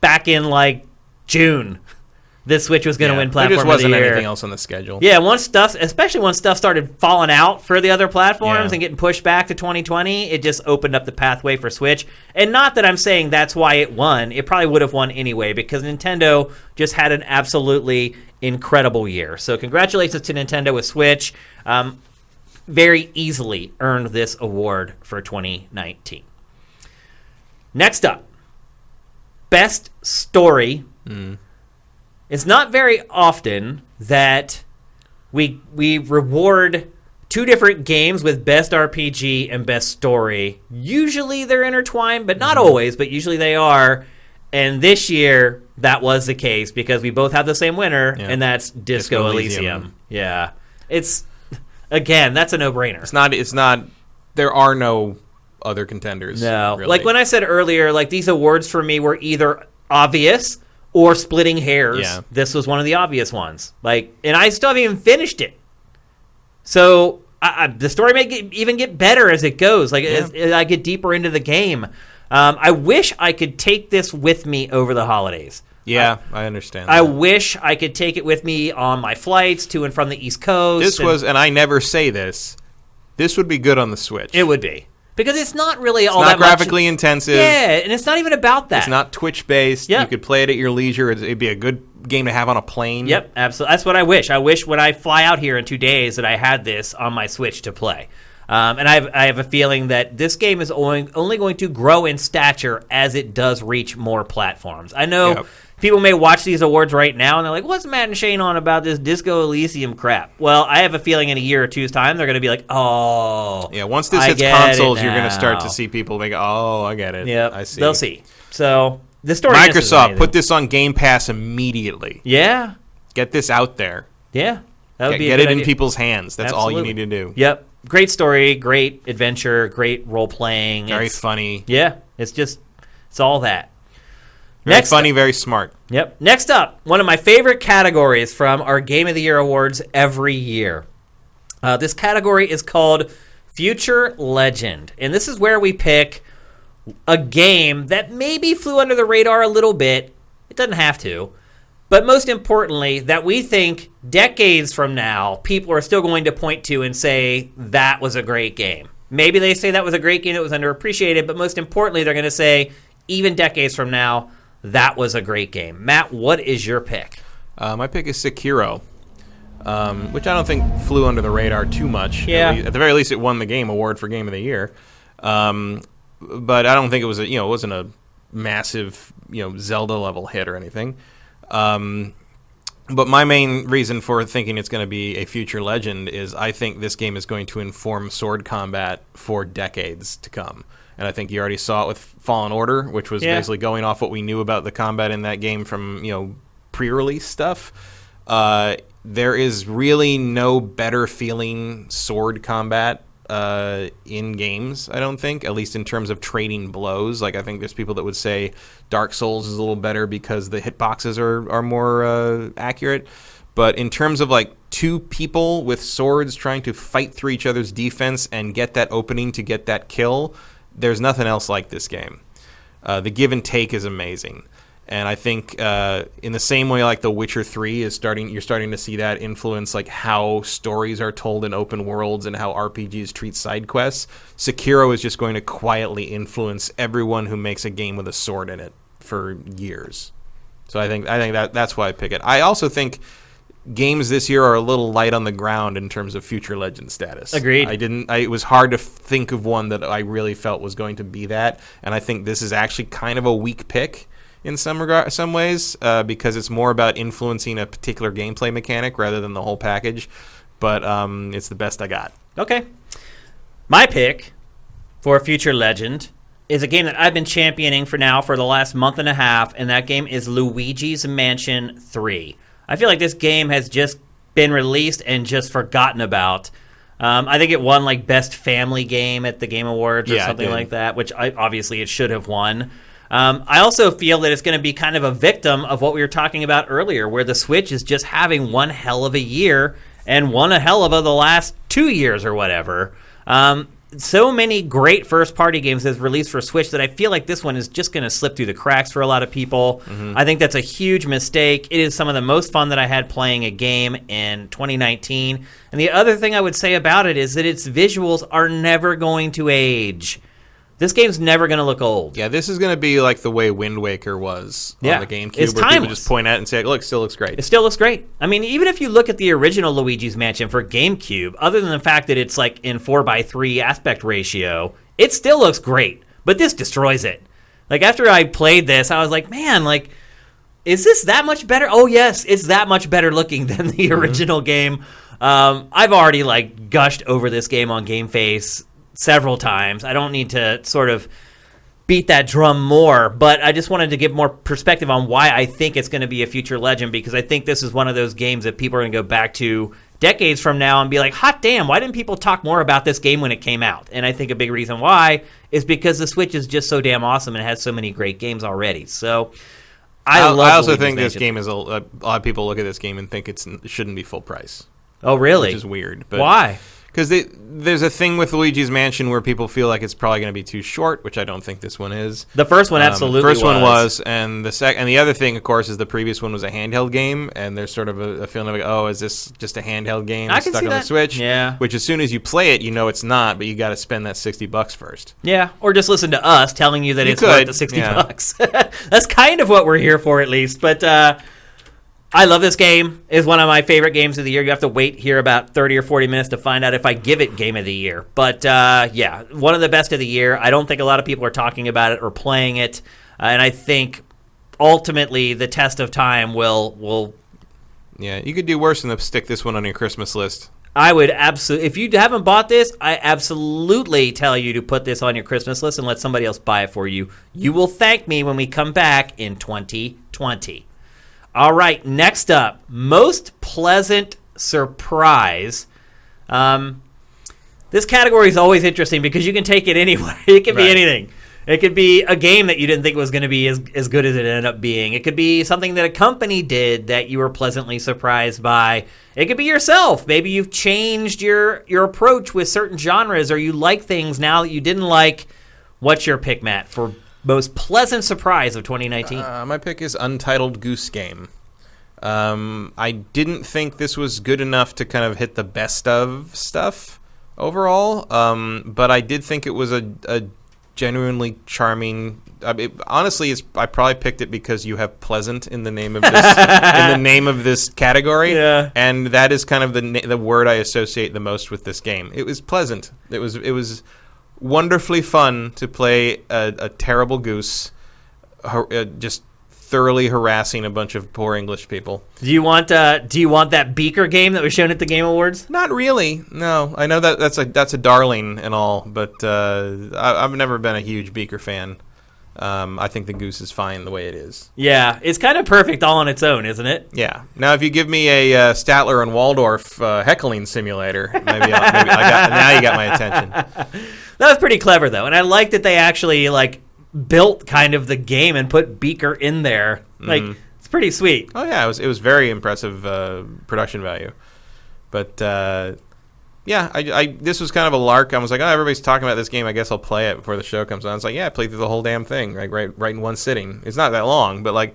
back in, like, June. This Switch was going to Yeah. win There platform just wasn't of the year. anything else on the schedule. Yeah, once stuff, especially once stuff started falling out for the other platforms Yeah. and getting pushed back to 2020, it just opened up the pathway for Switch. And not that I'm saying that's why it won. It probably would have won anyway because Nintendo just had an absolutely incredible year. So congratulations to Nintendo with Switch. Um, very easily earned this award for 2019. Next up, best story. It's not very often that we we reward two different games with best RPG and best story. Usually they're intertwined, but not mm-hmm. always, but usually they are. And this year that was the case because we both have the same winner, Yeah. and that's Disco, Disco Elysium. Elysium. Yeah, it's again that's a no brainer. It's not. It's not. There are no other contenders. No, really. like when I said earlier, like these awards for me were either obvious or splitting hairs. Yeah. This was one of the obvious ones. Like, and I still haven't even finished it. So I, I, the story may get, even get better as it goes. Like as, as I get deeper into the game, um, I wish I could take this with me over the holidays. Yeah, I understand. I that. wish I could take it with me on my flights to and from the East Coast. this and was, and I never say this. This would be good on the Switch. it would be because it's not really all It's that not graphically intensive. Yeah, and it's not even about that. It's not Twitch based. Yep. You could play it at your leisure. It'd, it'd be a good game to have on a plane. Yep, absolutely. That's what I wish. I wish when I fly out here in two days that I had this on my Switch to play. Um, and I have, I have a feeling that this game is only, only going to grow in stature as it does reach more platforms. I know Yep. People may watch these awards right now and they're like, what's Matt and Shane on about this Disco Elysium crap? Well, I have a feeling in a year or two's time they're going to be like, oh. Yeah. Once this I hits consoles, you're going to start to see people make. Oh, I get it. Yep, I see. they'll see. So the story. Microsoft, put this on Game Pass immediately. Yeah, Get this out there. yeah. That would Get, be get it in people's hands. That's all you need to do. Yep. Great story, great adventure, great role playing. Very It's- funny. Yeah, it's just it's all that. Very Next funny. Very smart. Yep. Next up, one of my favorite categories from our Game of the Year awards every year. Uh, this category is called Future Legend, and this is where we pick a game that maybe flew under the radar a little bit. It doesn't have to. But most importantly, that we think decades from now, people are still going to point to and say, that was a great game. Maybe they say that was a great game that was underappreciated, but most importantly, they're going to say, even decades from now, that was a great game. Matt, what is your pick? Uh, my pick is Sekiro, um, which I don't think flew under the radar too much. At Yeah. At, the very least, it won the game award for Game of the Year. Um, but I don't think it was a you know it wasn't a massive you know Zelda level hit or anything. Um, but my main reason for thinking it's going to be a future legend is I think this game is going to inform sword combat for decades to come. And I think you already saw it with Fallen Order, which was Yeah. basically going off what we knew about the combat in that game from, you know, pre-release stuff. Uh, there is really no better feeling sword combat uh, in games. I don't think, at least in terms of trading blows. Like I think there's people that would say Dark Souls is a little better because the hitboxes are are more uh, accurate. But in terms of like two people with swords trying to fight through each other's defense and get that opening to get that kill, there's nothing else like this game. Uh, the give and take is amazing, and I think uh, in the same way like The Witcher Three is starting, you're starting to see that influence like how stories are told in open worlds and how RPGs treat side quests. Sekiro is just going to quietly influence everyone who makes a game with a sword in it for years. So I think I think that that's why I pick it. I also think games this year are a little light on the ground in terms of future legend status. Agreed. I didn't. I, it was hard to think of one that I really felt was going to be that, and I think this is actually kind of a weak pick in some regard, some ways, uh, because it's more about influencing a particular gameplay mechanic rather than the whole package. But um, it's the best I got. Okay. My pick for Future Legend is a game that I've been championing for now for the last month and a half, and that game is Luigi's Mansion 3. I feel like this game has just been released and just forgotten about. Um, I think it won like best family game at the Game Awards or Yeah, something like that, which I, obviously it should have won. Um, I also feel that it's going to be kind of a victim of what we were talking about earlier, where the Switch is just having one hell of a year and one a hell of a the last two years or whatever. Um, so many great first party games has released for Switch that I feel like this one is just going to slip through the cracks for a lot of people. Mm-hmm. I think that's a huge mistake. It is some of the most fun that I had playing a game in 2019. And the other thing I would say about it is that its visuals are never going to age. This game's never going to look old. Yeah, this is going to be like the way Wind Waker was Yeah, on the GameCube, it's where people timeless. just point at it and say, "Look, still looks great." It still looks great. I mean, even if you look at the original Luigi's Mansion for GameCube, other than the fact that it's like in 4x3 aspect ratio, it still looks great. But this destroys it. Like, after I played this, I was like, man, like, is this that much better? Oh, yes, it's that much better looking than the original game. Um, I've already, like, gushed over this game on Game Face several times. I don't need to sort of beat that drum more, but I just wanted to give more perspective on why I think it's going to be a future legend because I think this is one of those games that people are going to go back to decades from now and be like, hot damn, why didn't people talk more about this game when it came out? And I think a big reason why is because the Switch is just so damn awesome and has so many great games already. So I, I, love I also think this game is a, a lot of people look at this game and think it's it shouldn't be full price, Oh, really? which is weird. But Why? Because there's a thing with Luigi's Mansion where people feel like it's probably going to be too short, which I don't think this one is. The first one Um, absolutely first one was. was, and the sec, and the other thing, of course, is the previous one was a handheld game, and there's sort of a, a feeling of like, oh, is this just a handheld game I stuck on that. the Switch? Yeah. Which as soon as you play it, you know it's not, but you got to spend that sixty bucks first. Yeah, or just listen to us telling you that You it's worth the sixty yeah. bucks. That's kind of what we're here for, at least. But uh, I love this game. It's one of my favorite games of the year. You have to wait here about thirty or forty minutes to find out if I give it game of the year. But uh, yeah, one of the best of the year. I don't think a lot of people are talking about it or playing it, uh, and I think ultimately the test of time will will Yeah, you could do worse than stick this one on your Christmas list. I would absolutely. If you haven't bought this, I absolutely tell you to put this on your Christmas list and let somebody else buy it for you. You will thank me when we come back in 2020. All right, next up, most pleasant surprise. Um, this category is always interesting because you can take it anywhere. It can be anything. It could be a game that you didn't think was going to be as, as good as it ended up being. It could be something that a company did that you were pleasantly surprised by. It could be yourself. Maybe you've changed your your approach with certain genres, or you like things now that you didn't like. What's your pick, Matt, for most pleasant surprise of 2019? Uh, my pick is Untitled Goose Game. Um, I didn't think this was good enough to kind of hit the best of stuff overall, um, but I did think it was a, a genuinely charming. I mean, honestly, it's, I probably picked it because you have pleasant in the name of this in the name of this category, Yeah. and that is kind of the na- the word I associate the most with this game. It was pleasant. It was it was wonderfully fun to play a, a terrible goose, har- uh, just thoroughly harassing a bunch of poor English people. do you want uh, Do you want that Beaker game that was shown at the Game Awards? Not really. No, I know that that's a that's a darling and all, but uh, I, I've never been a huge Beaker fan. Um, I think the goose is fine the way it is. Yeah, it's kind of perfect all on its own, isn't it? Yeah. Now, if you give me a uh, Statler and Waldorf uh, heckling simulator, maybe, I'll, maybe I got, now you got my attention. That was pretty clever though, and I like that they actually like built kind of the game and put Beaker in there. Like it's pretty sweet. Oh yeah, it was it was very impressive uh, production value, but uh, yeah, I, I this was kind of a lark. I was like, oh, everybody's talking about this game. I guess I'll play it before the show comes on. It's like, yeah, I played through the whole damn thing, like right right in one sitting. It's not that long, but like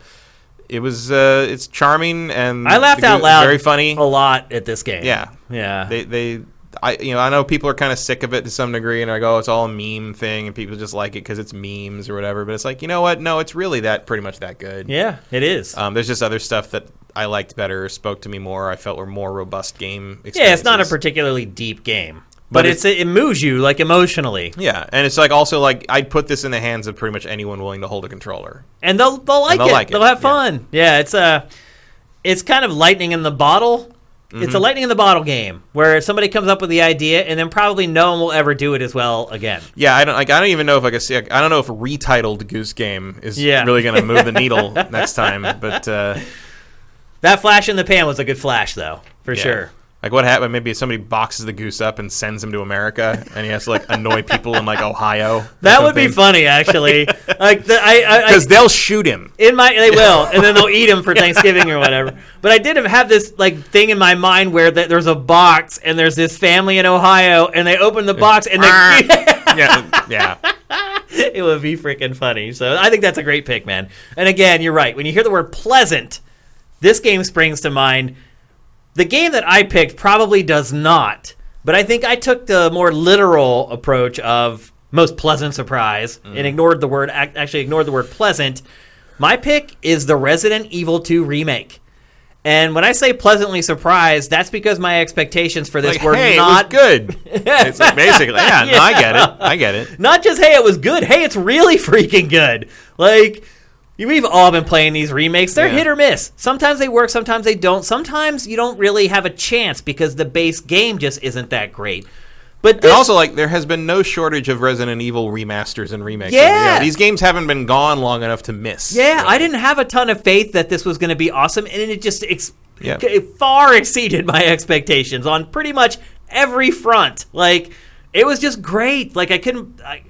it was uh, it's charming and I laughed out loud very funny. a lot at this game. Yeah, yeah. they they. I you know I know people are kind of sick of it to some degree and I go oh, it's all a meme thing and people just like it because it's memes or whatever but it's like you know what no it's really that pretty much that good yeah, it is. um, there's just other stuff that I liked better, spoke to me more. I felt were more robust game. yeah, it's not a particularly deep game, but, But it's, it moves you like emotionally, yeah, and it's like also like I'd put this in the hands of pretty much anyone willing to hold a controller. and they'll they'll like they'll it. like it, They'll have fun. Yeah, it's a it's kind of lightning in the bottle. It's Mm-hmm. a lightning in the bottle game where somebody comes up with the idea and then probably no one will ever do it as well again. Yeah, I don't like. I don't even know if I can see. I don't know if retitled Goose Game is Yeah. really going to move the needle next time. But uh, That flash in the pan was a good flash, though, for yeah. sure. Like what happened? Maybe somebody boxes the goose up and sends him to America, and he has to like annoy people in like Ohio. That would be funny, actually. like the, I, because they'll shoot him. in my they will, and then they'll eat him for Thanksgiving or whatever. But I did have this like thing in my mind where that there's a box and there's this family in Ohio, and they open the box and they. yeah, uh, yeah. it would be freaking funny. So I think that's a great pick, man. And again, you're right. When you hear the word pleasant, this game springs to mind. The game that I picked probably does not, but I think I took the more literal approach of most pleasant surprise and mm. ignored the word actually ignored the word pleasant. My pick is the Resident Evil 2 remake. And when I say pleasantly surprised, that's because my expectations for this Like, were hey, not good. it's like basically, yeah, No, I get it. I get it. not just hey, it was good. Hey, it's really freaking good. Like we've all been playing these remakes. They're Yeah. hit or miss. Sometimes they work, sometimes they don't. Sometimes you don't really have a chance because the base game just isn't that great. But And also, like, there has been no shortage of Resident Evil remasters and remakes. Yeah. these games haven't been gone long enough to miss. yeah, I didn't have a ton of faith that this was going to be awesome, and it just ex- Yeah. it far exceeded my expectations on pretty much every front. Like, it was just great. Like, I couldn't. I,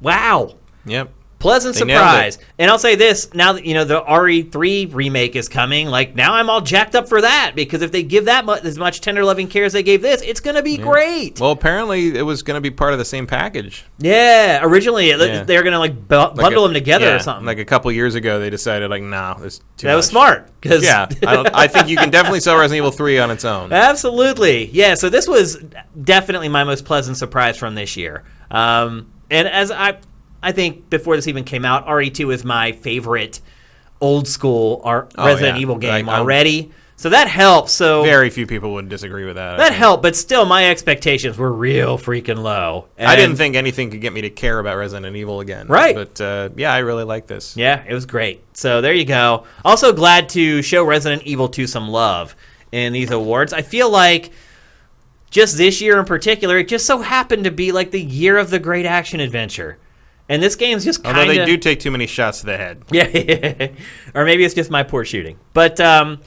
wow. Yep. Pleasant They surprise. And I'll say this: now that you know the RE3 remake is coming, like now I'm all jacked up for that because if they give that mu- as much tender loving care as they gave this, it's going to be great. Well, apparently it was going to be part of the same package. yeah, originally Yeah. they're going to like bu- Like bundle a- them together yeah, or something. Like a couple years ago, they decided like, nah, this too that was smart because Yeah, I, I think you can definitely sell Resident Evil 3 on its own. Absolutely. Yeah, so this was definitely my most pleasant surprise from this year. Um, and as I I think before this even came out, RE2 is my favorite old school R- Oh, Resident yeah. Evil game Like, already. So that helps. So Very few people would disagree with that. That helped, but still my expectations were real freaking low. I didn't think anything could get me to care about Resident Evil again. Right. But uh, yeah, I really like this. Yeah, it was great. So there you go. Also glad to show Resident Evil 2 some love in these awards. I feel like just this year in particular, it just so happened to be like the year of the great action adventure. And this game's just kind Although they do take too many shots to the head. yeah, or maybe it's just my poor shooting. But um,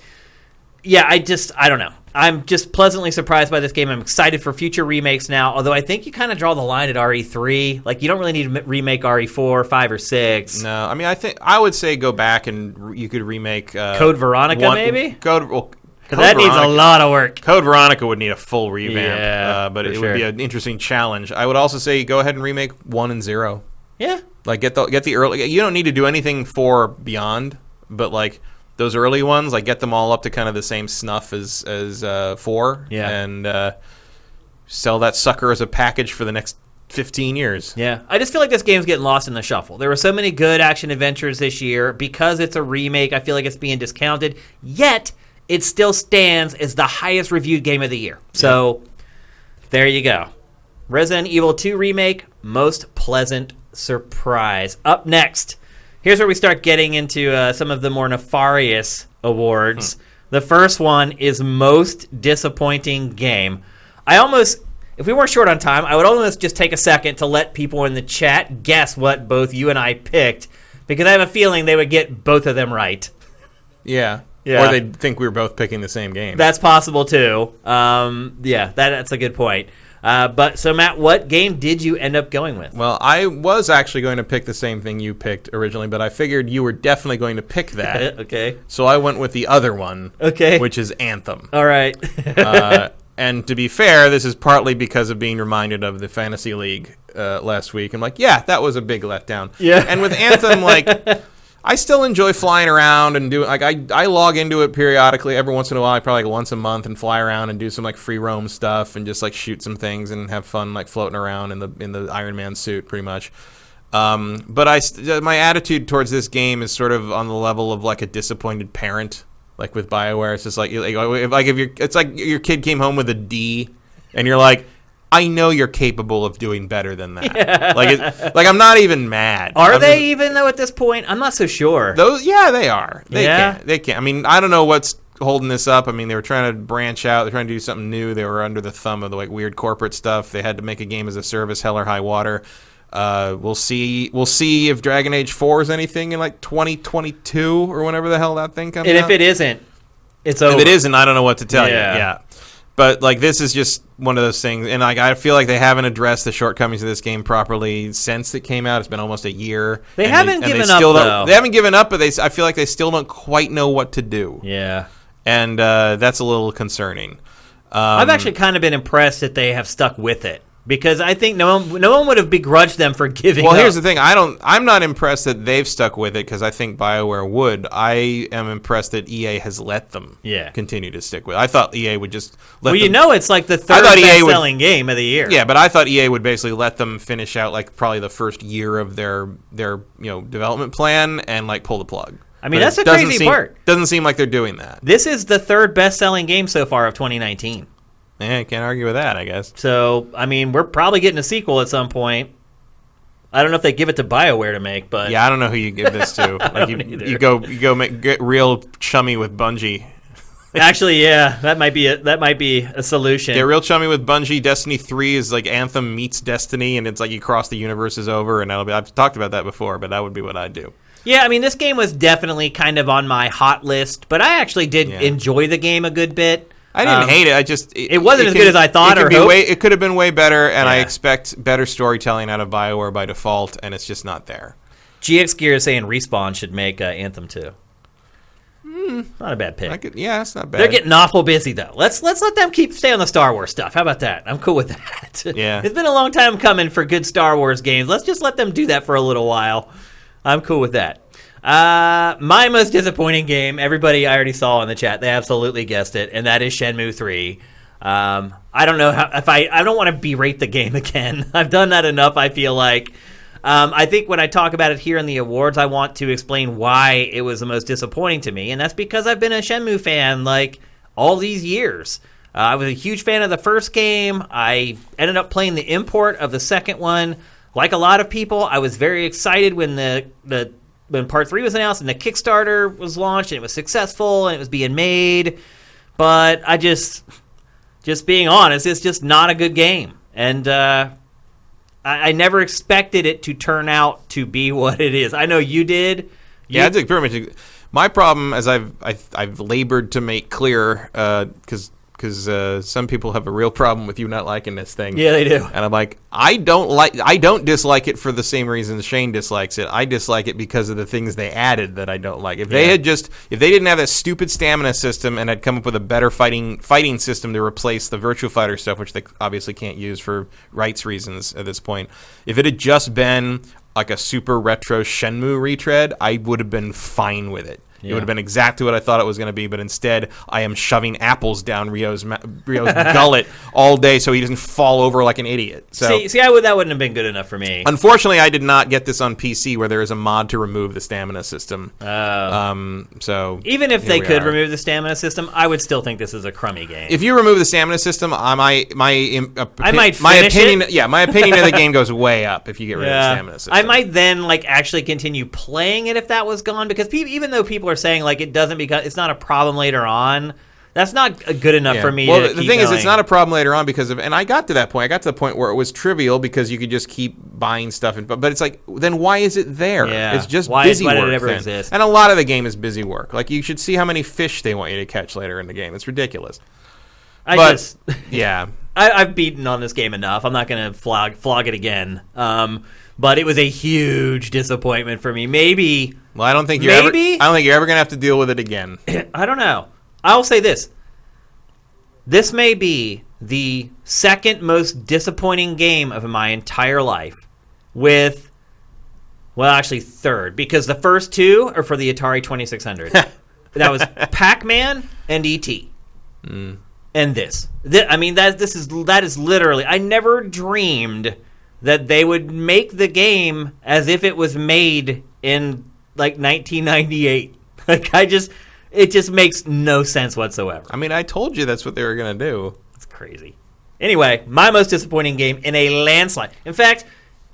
yeah, I just I don't know. I'm just pleasantly surprised by this game. I'm excited for future remakes now. Although I think you kind of draw the line at RE3. Like you don't really need to remake RE4, five, or six. No, I mean, I think I would say go back and re- you could remake uh, Code Veronica, maybe? Code. Well, Code that needs a lot of work. Code Veronica would need a full revamp, Yeah, uh, but it sure. would be an interesting challenge. I would also say go ahead and remake one and zero. Yeah. Like get the get the early. You don't need to do anything for Beyond, but like those early ones, like get them all up to kind of the same snuff as as uh, four. Yeah. and uh, sell that sucker as a package for the next fifteen years. Yeah, I just feel like this game's getting lost in the shuffle. There were so many good action adventures this year because it's a remake. I feel like it's being discounted. Yet it still stands as the highest reviewed game of the year. So there you go. Resident Evil 2 remake, most pleasant surprise. Up next, here's where we start getting into uh, some of the more nefarious awards. The first one is most disappointing game. I almost, if we weren't short on time, I would almost just take a second to let people in the chat guess what both you and I picked because I have a feeling they would get both of them right. Yeah, Yeah. Or they would think we were both picking the same game. That's possible too. Um, yeah, that, that's a good point. Uh, but so Matt, what game did you end up going with? Well, I was actually going to pick the same thing you picked originally, but I figured you were definitely going to pick that. okay. so I went with the other one, Okay. which is Anthem. All right. uh, and to be fair, this is partly because of being reminded of the Fantasy League uh, last week. I'm like, yeah, that was a big letdown. Yeah. And with Anthem, like, I still enjoy flying around and do like I I log into it periodically every once in a while, probably like once a month, and fly around and do some like free roam stuff and just like shoot some things and have fun like floating around in the in the Iron Man suit, pretty much. Um, but I my attitude towards this game is sort of on the level of like a disappointed parent, like with Bioware. It's just like like if, like if your it's like your kid came home with a D, and you're like. I know you're capable of doing better than that. Like, it, like I'm not even mad. Are I'm they just- even though at this point? I'm not so sure. those? Yeah, they are. They Yeah? can. They can. I mean, I don't know what's holding this up. I mean, they were trying to branch out. They're trying to do something new. They were under the thumb of the like weird corporate stuff. They had to make a game as a service, hell or high water. Uh, we'll see. We'll see if Dragon Age Four is anything in like 2022 or whenever the hell that thing comes and out. if it isn't, it's over. If it isn't, I don't know what to tell Yeah. you. Yeah. But like this is just one of those things, and like I feel like they haven't addressed the shortcomings of this game properly since it came out. It's been almost a year. They haven't and given still up, though. They haven't given up, but they I feel like they still don't quite know what to do, Yeah. and uh, that's a little concerning. Um, I've actually kind of been impressed that they have stuck with it because I think no one, no one would have begrudged them for giving. Well, up. here's the thing. I don't. I'm not impressed that they've stuck with it because I think Bioware would. I am impressed that EA has let them. Yeah. Continue to stick with. it. I thought EA would just let. Well, you them- know, it's like the third thought EA would- best-selling game of the year. Yeah, but I thought EA would basically let them finish out like probably the first year of their their you know development plan and like pull the plug. I mean, But that's the crazy seem- part. Doesn't seem like they're doing that. This is the third best-selling game so far of 2019. Yeah, I can't argue with that. I guess. So, I mean, we're probably getting a sequel at some point. I don't know if they give it to BioWare to make, but Yeah, I don't know who you give this to. Like you, you go you go make, get real chummy with Bungie. Actually, yeah, that might be a, that might be a solution. Get real chummy with Bungie. Destiny Three is like Anthem meets Destiny, and it's like you cross the universes over. And that'll be, I've talked about that before, but that would be what I'd do. Yeah, I mean, this game was definitely kind of on my hot list, but I actually did Yeah. enjoy the game a good bit. I didn't Um, hate it. I just it wasn't as good as I thought It could or way. It could have been way better, and I expect better storytelling out of Bioware by default, and it's just not there. GX Gear is saying Respawn should make uh, Anthem 2. Not a bad pick. Could, yeah, it's not bad. They're getting awful busy though. Let's let's let them keep stay on the Star Wars stuff. How about that? I'm cool with that. Yeah. it's been a long time coming for good Star Wars games. Let's just let them do that for a little while. I'm cool with that. Uh, my most disappointing game, everybody I already saw in the chat, they absolutely guessed it, and that is Shenmue 3. Um, I don't know how if I I don't want to berate the game again. I've done that enough. I feel like. Um, I think when I talk about it here in the awards, I want to explain why it was the most disappointing to me, and that's because I've been a Shenmue fan like all these years. Uh, I was a huge fan of the first game. I ended up playing the import of the second one. Like a lot of people, I was very excited when the the when part three was announced and the Kickstarter was launched and it was successful and it was being made. But I just, just being honest, it's just not a good game, and uh, I, I never expected it to turn out to be what it is. I know you did. You- Yeah, I think pretty much. My problem, as I've I've, I've labored to make clear, because because uh, some people have a real problem with you not liking this thing. yeah, they do. And I'm like, I don't like, I don't dislike it for the same reasons Shane dislikes it. I dislike it because of the things they added that I don't like. If they Yeah. had just, if they didn't have that stupid stamina system and had come up with a better fighting fighting system to replace the Virtua Fighter stuff, which they obviously can't use for rights reasons at this point, if it had just been like a super retro Shenmue retread, I would have been fine with it. It would have been exactly what I thought it was going to be, but instead, I am shoving apples down Ryo's ma- Ryo's gullet all day so he doesn't fall over like an idiot. So, see, see, I would that wouldn't have been good enough for me. unfortunately, I did not get this on PC, where there is a mod to remove the stamina system. Uh, Um, so even if they could are. remove the stamina system, I would still think this is a crummy game. If you remove the stamina system, I my uh, I might my opinion. it. Yeah, my opinion of the game goes way up if you get rid of the stamina system. I might then like actually continue playing it if that was gone because pe- even though people are saying like it doesn't because it's not a problem later on, that's not good enough Yeah. for me. Well, the, thing is, it's not a problem later on because of, and I got to that point. I got to the point where it was trivial because you could just keep buying stuff, and but, but it's like, then why is it there? Yeah. It's just Why- busy why did work. it ever then. exist? And a lot of the game is busy work. Like you should see how many fish they want you to catch later in the game. It's ridiculous. I but just yeah, I, I've beaten on this game enough. I'm not going to flog flog it again. Um, but it was a huge disappointment for me. Maybe well, I don't think you're Maybe? ever. I don't think you're ever gonna have to deal with it again. I don't know. I'll say this. This may be the second most disappointing game of my entire life with well, actually third because the first two are for the Atari 2600. that was Pac-Man and ET. Mm. And this. Thi- I mean that this is that is literally I never dreamed that they would make the game as if it was made in like 1998. Like I just it just makes no sense whatsoever. I mean, I told you that's what they were gonna do. It's crazy. Anyway, my most disappointing game in a landslide. In fact,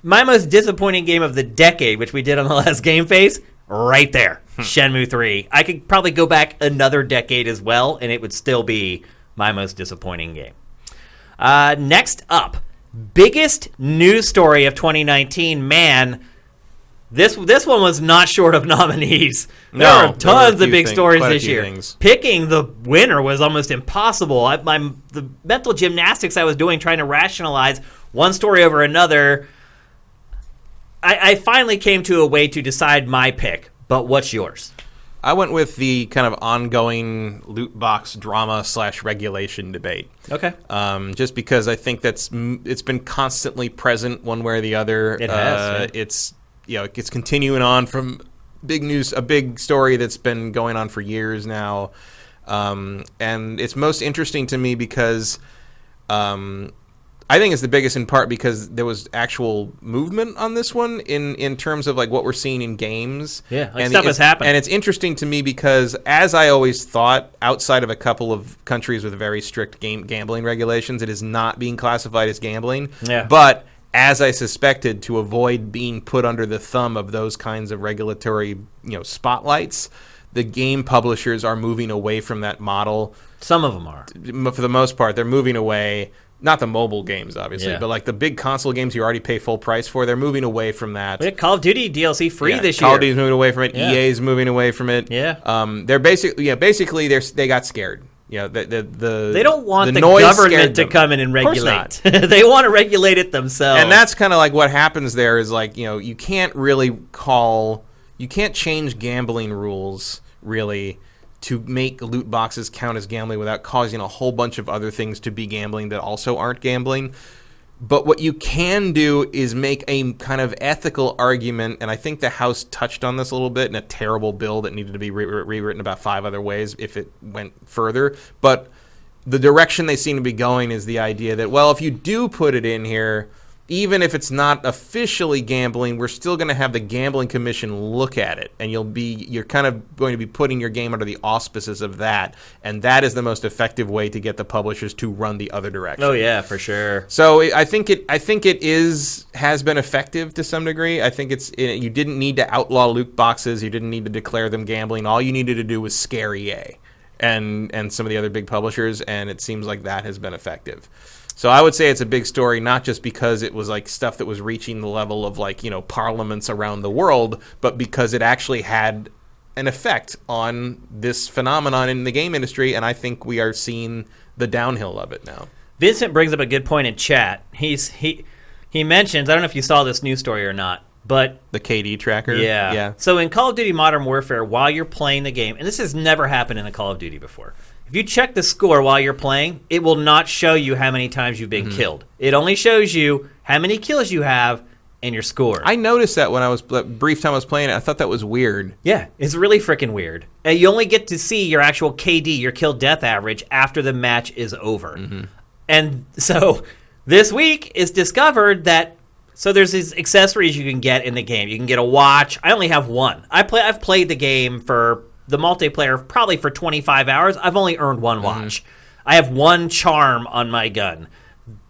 my most disappointing game of the decade, which we did on the last Game Face, right there. Shenmue 3. I could probably go back another decade as well, and it would still be my most disappointing game. Uh, next up, biggest news story of 2019. Man, this this one was not short of nominees. There No, are there were a tons of big things- stories this year. things. Picking the winner was almost impossible. I, my the mental gymnastics I was doing trying to rationalize one story over another. I, I finally came to a way to decide my pick. But what's yours? I went with the kind of ongoing loot box drama slash regulation debate. Okay. um, just because I think that's it's been constantly present one way or the other. It has, Uh, yeah. It's you know it's continuing on from big news, a big story that's been going on for years now, um, and it's most interesting to me because. Um, I think it's the biggest in part because there was actual movement on this one in, in terms of like what we're seeing in games. Yeah, like and stuff has happened. And it's interesting to me because as I always thought, outside of a couple of countries with very strict game gambling regulations, it is not being classified as gambling. Yeah. But as I suspected, to avoid being put under the thumb of those kinds of regulatory, you know, spotlights, the game publishers are moving away from that model. Some of them are. For the most part, they're moving away. Not the mobile games, obviously, Yeah. but like the big console games you already pay full price for. They're moving away from that. Call of Duty DLC free Yeah, this Call year. Call of Duty's moving away from it. EA's moving away from it. Yeah. Um, they're basically yeah, basically they're they got scared. You know, the the, the They don't want the, noise government to come in and regulate. not. they want to regulate it themselves. And that's kind of like what happens there is like, you know, you can't really call you can't change gambling rules really to make loot boxes count as gambling without causing a whole bunch of other things to be gambling that also aren't gambling. But what you can do is make a kind of ethical argument, and I think the House touched on this a little bit in a terrible bill that needed to be re- re- rewritten about five other ways if it went further. But the direction they seem to be going is the idea that, well, if you do put it in here, even if it's not officially gambling, we're still going to have the gambling commission look at it, and you'll be you're kind of going to be putting your game under the auspices of that, and that is the most effective way to get the publishers to run the other direction. oh yeah, for sure. So I think it. I think it is has been effective to some degree. I think it's. It, you didn't need to outlaw loot boxes. You didn't need to declare them gambling. All you needed to do was scare EA and and some of the other big publishers, and it seems like that has been effective. So I would say it's a big story, not just because it was like stuff that was reaching the level of like you know parliaments around the world, but because it actually had an effect on this phenomenon in the game industry, and I think we are seeing the downhill of it now. Vincent brings up a good point in chat. He's he he mentions I don't know if you saw this news story or not, but The KD tracker. yeah, Yeah. So in Call of Duty Modern Warfare, while you're playing the game, and this has never happened in a Call of Duty before. If you check the score while you're playing, it will not show you how many times you've been Mm-hmm. killed. It only shows you how many kills you have and your score. I noticed that when I was that brief time I was playing it. I thought that was weird. Yeah, it's really freaking weird. And you only get to see your actual KD, your kill death average, after the match is over. And so this week is discovered that so there's these accessories you can get in the game. You can get a watch. I only have one. I play. I've played the game for the multiplayer probably for 25 hours. I've only earned one mm-hmm. watch. I have one charm on my gun.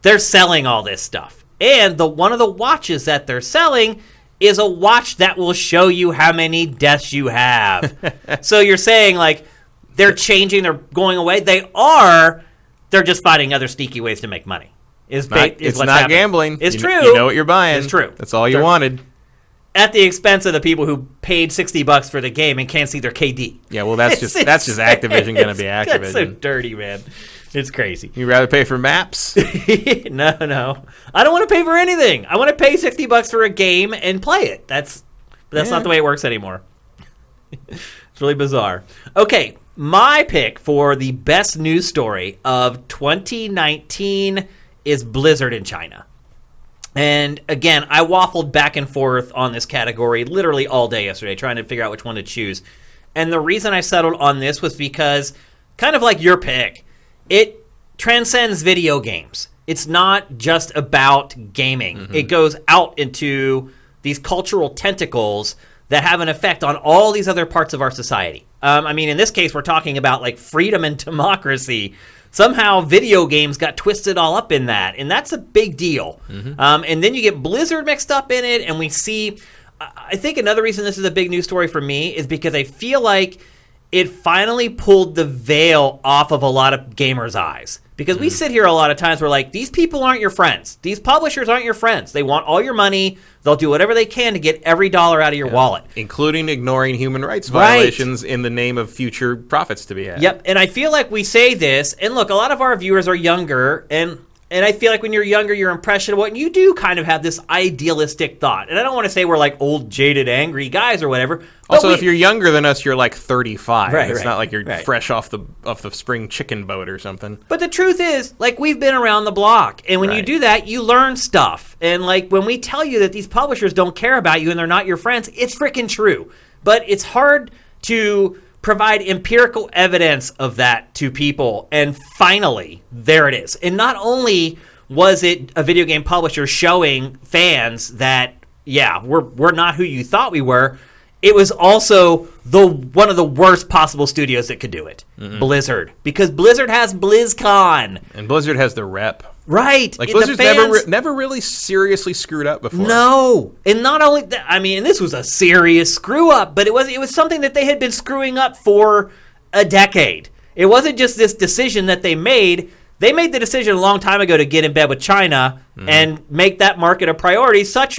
They're selling all this stuff, and the one of the watches that they're selling is a watch that will show you how many deaths you have. so you're saying like they're changing, they're going away. They are. They're just finding other sneaky ways to make money. Is Not, ba- is it's what's not happening. gambling. It's You- true. You know what you're buying. It's true. That's all you They're- wanted. At the expense of the people who paid sixty bucks for the game and can't see their KD. Yeah, well, that's just that's just Activision going to be It's- That's so Activision. dirty, man. It's crazy. You rather pay for maps? no, no. I don't want to pay for anything. I want to pay 60 bucks for a game and play it. That's that's Yeah. not the way it works anymore. it's really bizarre. Okay, my pick for the best news story of 2019 is Blizzard in China. And again, I waffled back and forth on this category literally all day yesterday, trying to figure out which one to choose. And the reason I settled on this was because, kind of like your pick, it transcends video games. It's not just about gaming, it goes out into these cultural tentacles that have an effect on all these other parts of our society. Um, I mean, in this case, we're talking about like freedom and democracy. Somehow, video games got twisted all up in that, and that's a big deal. Um, and then you get Blizzard mixed up in it, and we see. I I think another reason this is a big news story for me is because I feel like it finally pulled the veil off of a lot of gamers' eyes. Because we hmm. sit here a lot of times, we're like, these people aren't your friends. These publishers aren't your friends. They want all your money. They'll do whatever they can to get every dollar out of your wallet. including ignoring human rights Right. violations in the name of future profits to be had. Yep, and I feel like we say this, and look, a lot of our viewers are younger, and and I feel like when you're younger, you're impressionable, and you do kind of have this idealistic thought. And I don't want to say we're like old, jaded, angry guys or whatever. Also, we- if you're younger than us, you're like 35. Right, it's right, not like you're right. fresh off the off the spring chicken boat or something. But the truth is, like, we've been around the block. And when you do that, you learn stuff. And, like, when we tell you that these publishers don't care about you and they're not your friends, it's freaking true. But it's hard to provide empirical evidence of that to people. And finally, there it is. And not only was it a video game publisher showing fans that, yeah, we're, we're not who you thought we were, it was also the one of the worst possible studios that could do it. Blizzard. Because Blizzard has BlizzCon. And Blizzard has the rep. right. Like Blizzard's never re- never really seriously screwed up before. No, and not only that. I mean, this was a serious screw up, but it was it was something that they had been screwing up for a decade. It wasn't just this decision that they made. They made the decision a long time ago to get in bed with China and make that market a priority, such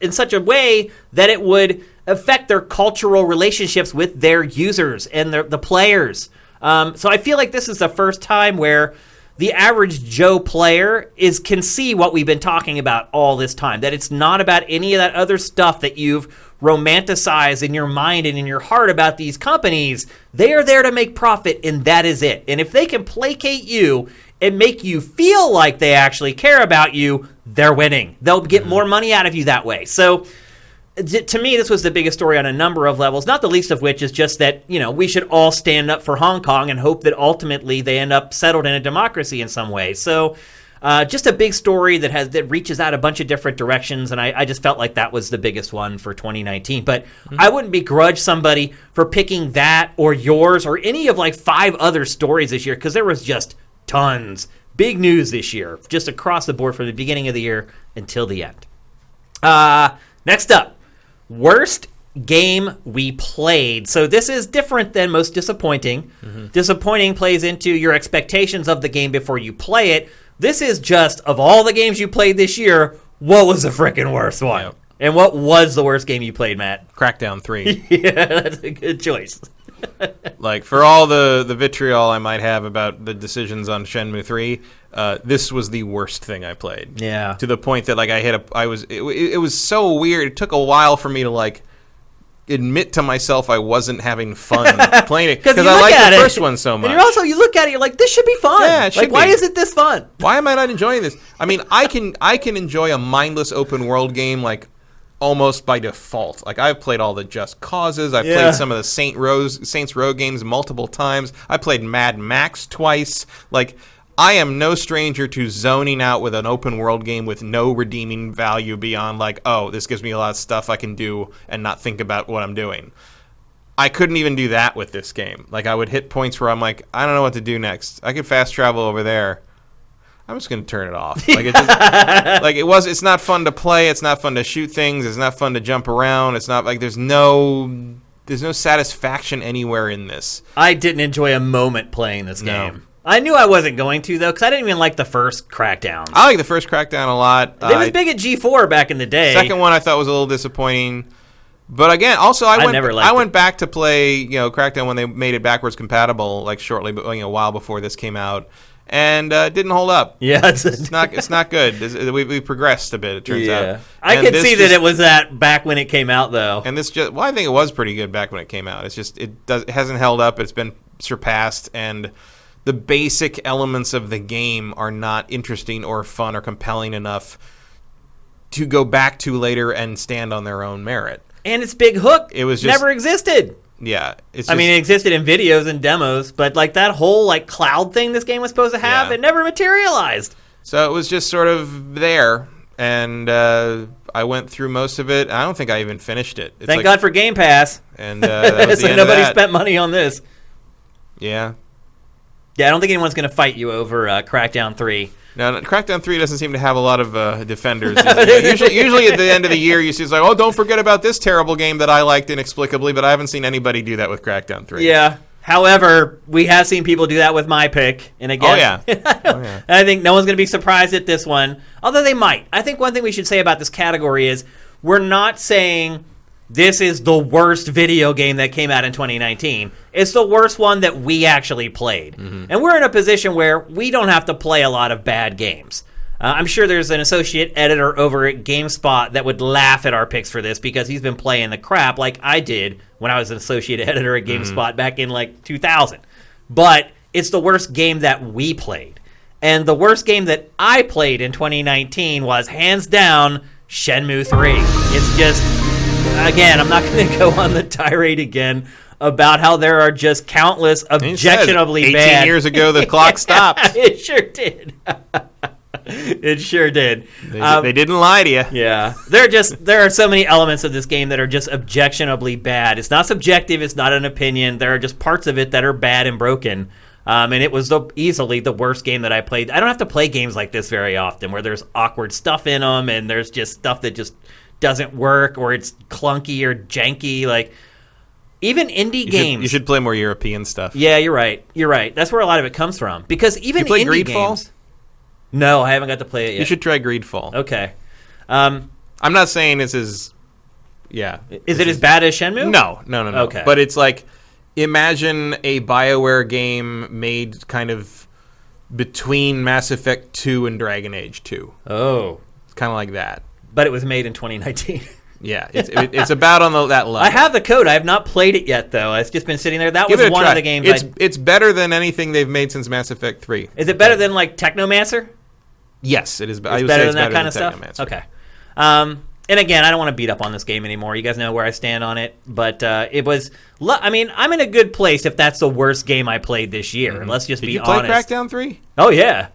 in such a way that it would affect their cultural relationships with their users and their, the players. Um, so I feel like this is the first time where the average Joe player is can see what we've been talking about all this time. That it's not about any of that other stuff that you've romanticized in your mind and in your heart about these companies. They are there to make profit, and that is it. And if they can placate you and make you feel like they actually care about you, they're winning. They'll get mm-hmm. more money out of you that way. So to me, this was the biggest story on a number of levels, not the least of which is just that, you know, we should all stand up for Hong Kong and hope that ultimately they end up settled in a democracy in some way. So, uh, just a big story that has that reaches out a bunch of different directions, and I, I just felt like that was the biggest one for 2019. But I wouldn't begrudge somebody for picking that or yours or any of like five other stories this year because there was just tons big news this year, just across the board from the beginning of the year until the end. Uh, next up, worst game we played. So this is different than most disappointing. Mm-hmm. Disappointing plays into your expectations of the game before you play it. This is just of all the games you played this year, what was the freaking worst one? Yep. And what was the worst game you played, Matt? Crackdown three. yeah, that's a good choice. like for all the the vitriol I might have about the decisions on Shenmue three, uh, this was the worst thing I played. Yeah. To the point that like I hit a, I was it, it it was so weird. It took a while for me to like admit to myself I wasn't having fun playing it because I like the it, first one so much. And you're also you look at it, you're like, this should be fun. Yeah, it like, why isn't this fun? Why am I not enjoying this? I mean, I can I can enjoy a mindless open world game like almost by default. Like I've played all the Just Causes. I've Yeah. played some of the Saint Rose Saints Row games multiple times. I played Mad Max twice. Like I am no stranger to zoning out with an open world game with no redeeming value beyond like, oh, this gives me a lot of stuff I can do and not think about what I'm doing. I couldn't even do that with this game. Like I would hit points where I'm like, I don't know what to do next. I could fast travel over there. I'm just gonna turn it off. Like it just, like it was. It's not fun to play. It's not fun to shoot things. It's not fun to jump around. It's not like there's no there's no satisfaction anywhere in this. I didn't enjoy a moment playing this No. game. I knew I wasn't going to though, because I didn't even like the first Crackdown. I like the first Crackdown a lot. Was Uh, big at G4 back in the day. Second one I thought was a little disappointing. But again, also I, I went never liked I it. went back to play you know Crackdown when they made it backwards compatible, like shortly, but you know, a while before this came out, and uh, it didn't hold up. Yeah, it's, It's not. It's not good. It's- we we progressed a bit. It turns yeah. out. I And could this see that it was that back when it came out though. And this just. Well, I think it was pretty good back when it came out. It's just it does it hasn't held up. It's been surpassed, and the basic elements of the game are not interesting or fun or compelling enough to go back to later and stand on their own merit. and its big hook It was just- never existed. Yeah, it's. I mean, it existed in videos and demos, but like that whole like cloud thing this game was supposed to have, Yeah. it never materialized. So it was just sort of there, and uh, I went through most of it. I don't think I even finished it. It's Thank like- God for Game Pass. And uh, that was the so end of nobody spent money on this. Yeah. Yeah, I don't think anyone's going to fight you over uh, Crackdown 3. Now, Crackdown Three doesn't seem to have a lot of uh, defenders. usually, usually at the end of the year, you see it's like, oh, don't forget about this terrible game that I liked inexplicably. But I haven't seen anybody do that with Crackdown Three. Yeah. However, we have seen people do that with my pick, and again, Oh yeah. Oh yeah. I think no one's going to be surprised at this one, although they might. I think one thing we should say about this category is we're not saying this is the worst video game that came out in 2019. It's the worst one that we actually played. And we're in a position where we don't have to play a lot of bad games. Uh, I'm sure there's an associate editor over at GameSpot that would laugh at our picks for this because he's been playing the crap like I did when I was an associate editor at GameSpot back in like 2000. But it's the worst game that we played. And the worst game that I played in 2019 was hands down Shenmue 3. It's just, again, I'm not going to go on the tirade again about how there are just countless objectionably 18 bad. years ago, the clock stopped. it sure did. it sure did. They, Um, they didn't lie to you. yeah, there are just there are so many elements of this game that are just objectionably bad. It's not subjective. It's not an opinion. There are just parts of it that are bad and broken. Um, and it was the, easily the worst game that I played. I don't have to play games like this very often, where there's awkward stuff in them, and there's just stuff that just doesn't work, or it's clunky or janky. Like even indie You games. should, you should play more European stuff. Yeah, you're right. You're right. That's where a lot of it comes from. Because even You play indie Greedfall? games. No, I haven't got to play it yet. You should try Greedfall. Okay. Um, I'm not saying this is. Yeah. is it as bad as Shenmue? No, no, no, no. Okay. But it's like imagine a BioWare game made kind of between Mass Effect 2 and Dragon Age 2. Oh, It's kind of like that. But it was made in 2019. Yeah, it's, it, it's about on the, that level. I have the code. I have not played it yet, though. It's just been sitting there. That Give was it a one try. of the games. It's I, it's better than anything they've made since Mass Effect 3. is it better than like Technomancer? Yes, it is. I would better say than it's that kind of Technomancer. stuff. Okay. Um, and again, I don't want to beat up on this game anymore. You guys know where I stand on it, but uh, it was. I mean, I'm in a good place if that's the worst game I played this year. Let's just Mm-hmm. Did be you play honest. Crackdown 3? Oh yeah.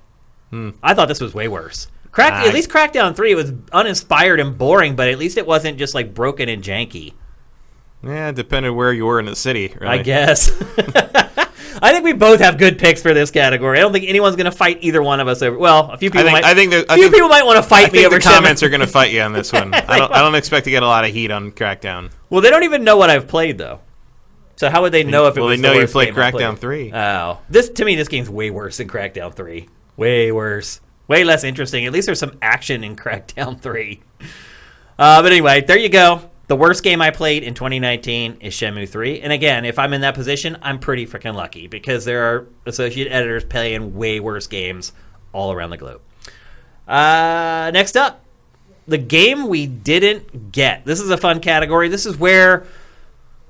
I thought this was way worse. Crack I- at least Crackdown three was uninspired and boring, but at least it wasn't just like broken and janky. Yeah, it depended where you were in the city. Really. I guess. I think we both have good picks for this category. I don't think anyone's going to fight either one of us over. Well, a few people think- might. I think there- a I few think- people might want to I fight me think over the comments are going to fight you on this one. I don't. I don't expect to get a lot of heat on Crackdown. Well, they don't even know what I've played though. So how would they know if it Well, was they the know you played I Crackdown 3. Oh, this to me, this game's way worse than Crackdown Three. Way worse. Way less interesting. At least there's some action in Crackdown Three. Uh, but anyway, there you go. The worst game I played in 2019 is Shenmue 3. And again, if I'm in that position, I'm pretty freaking lucky because there are associate editors playing way worse games all around the globe. Uh, next up, the game we didn't get. This is a fun category. This is where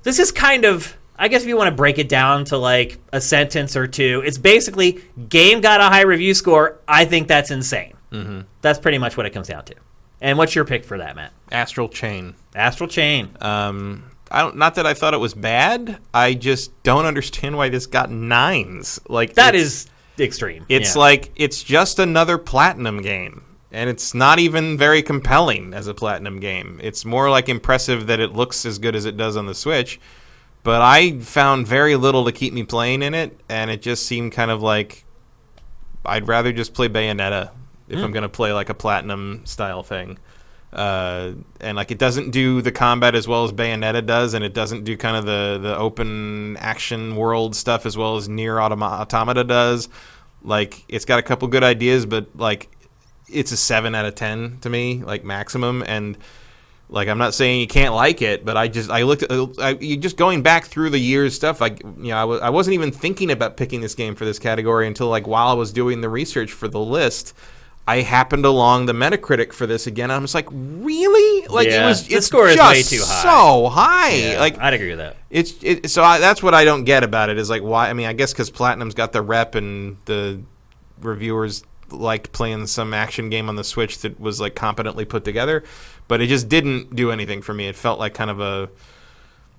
this is kind of I guess if you want to break it down to like a sentence or two, it's basically game got a high review score. I think that's insane. Mm-hmm. That's pretty much what it comes down to. And what's your pick for that, Matt? Astral Chain. Astral Chain. Um, I don't. Not that I thought it was bad. I just don't understand why this got nines. Like that is extreme. It's Yeah. like it's just another platinum game. And it's not even very compelling as a platinum game. It's more like impressive that it looks as good as it does on the Switch. But I found very little to keep me playing in it, and it just seemed kind of like I'd rather just play Bayonetta if I'm going to play like a platinum style thing. Uh, and like it doesn't do the combat as well as Bayonetta does, and it doesn't do kind of the the open action world stuff as well as NieR Automa- Automata does. Like it's got a couple good ideas, but like it's a seven out of ten to me, like maximum. And like I'm not saying you can't like it, but I just I looked at I, you just going back through the years stuff. Like you know I w- I wasn't even thinking about picking this game for this category until like while I was doing the research for the list. I happened along the Metacritic for this again. I'm just like, really? Like Yeah, it was. the It's score is just way too high. So high. Yeah, Like I'd agree with that. it's it, so I, that's what I don't get about it is like why I mean I guess because Platinum's got the rep and the reviewers liked playing some action game on the Switch that was like competently put together, but it just didn't do anything for me. It felt like kind of a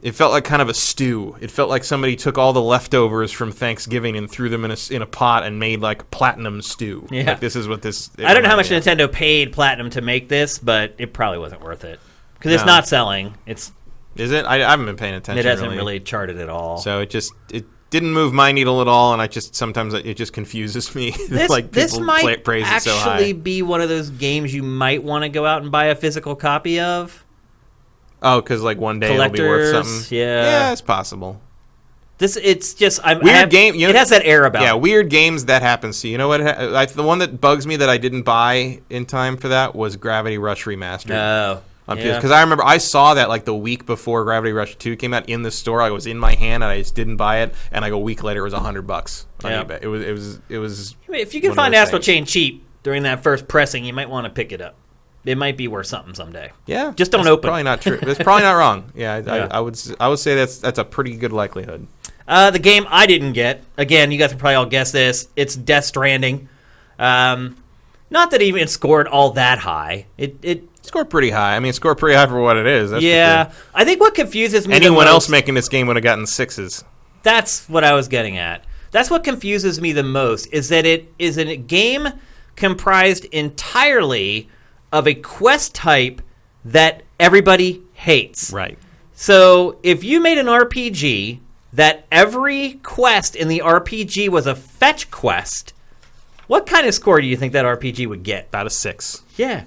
it felt like kind of a stew. It felt like somebody took all the leftovers from Thanksgiving and threw them in a in a pot and made like platinum stew. Yeah. like this is what this. I don't know how much of. Nintendo paid Platinum to make this, but it probably wasn't worth it because it's No. not selling. It's Is it? I, I haven't been paying attention. it hasn't really charted at all. So it just it didn't move my needle at all, and I just sometimes it just confuses me. this, like this might play, praise it so high. actually be one of those games you might want to go out and buy a physical copy of. Oh, because like one day it'll be worth something. yeah. yeah, it's possible. This it's just I'm, Weird have- game, you know- it has that air about. Yeah, weird games that happens to you. Know what? ha- I, the one that bugs me that I didn't buy in time for that was Gravity Rush Remastered. No. On yeah. Because I remember I saw that like the week before Gravity Rush Two came out in the store. I was in my hand and I just didn't buy it. And like a week later, it was a hundred bucks on Yeah. eBay. It was it was it was. I mean, if you can find Astral things. Chain cheap during that first pressing, you might want to pick it up. It might be worth something someday. Yeah, Just don't that's open. Probably not true. It's probably not wrong. Yeah, I, Yeah. I, I would s- I would say that's that's a pretty good likelihood. Uh, the game I didn't get. Again, you guys can probably all guess this. It's Death Stranding. Um, not that even it scored all that high. It it Scored pretty high. I mean, score pretty high for what it is. Yeah. sure. I think what confuses me. the Anyone else making this game would have gotten sixes. That's what I was getting at. That's what confuses me the most is that it is a game comprised entirely of a quest type that everybody hates. Right. So if you made an RPG that every quest in the RPG was a fetch quest, what kind of score do you think that RPG would get? About a six, Yeah.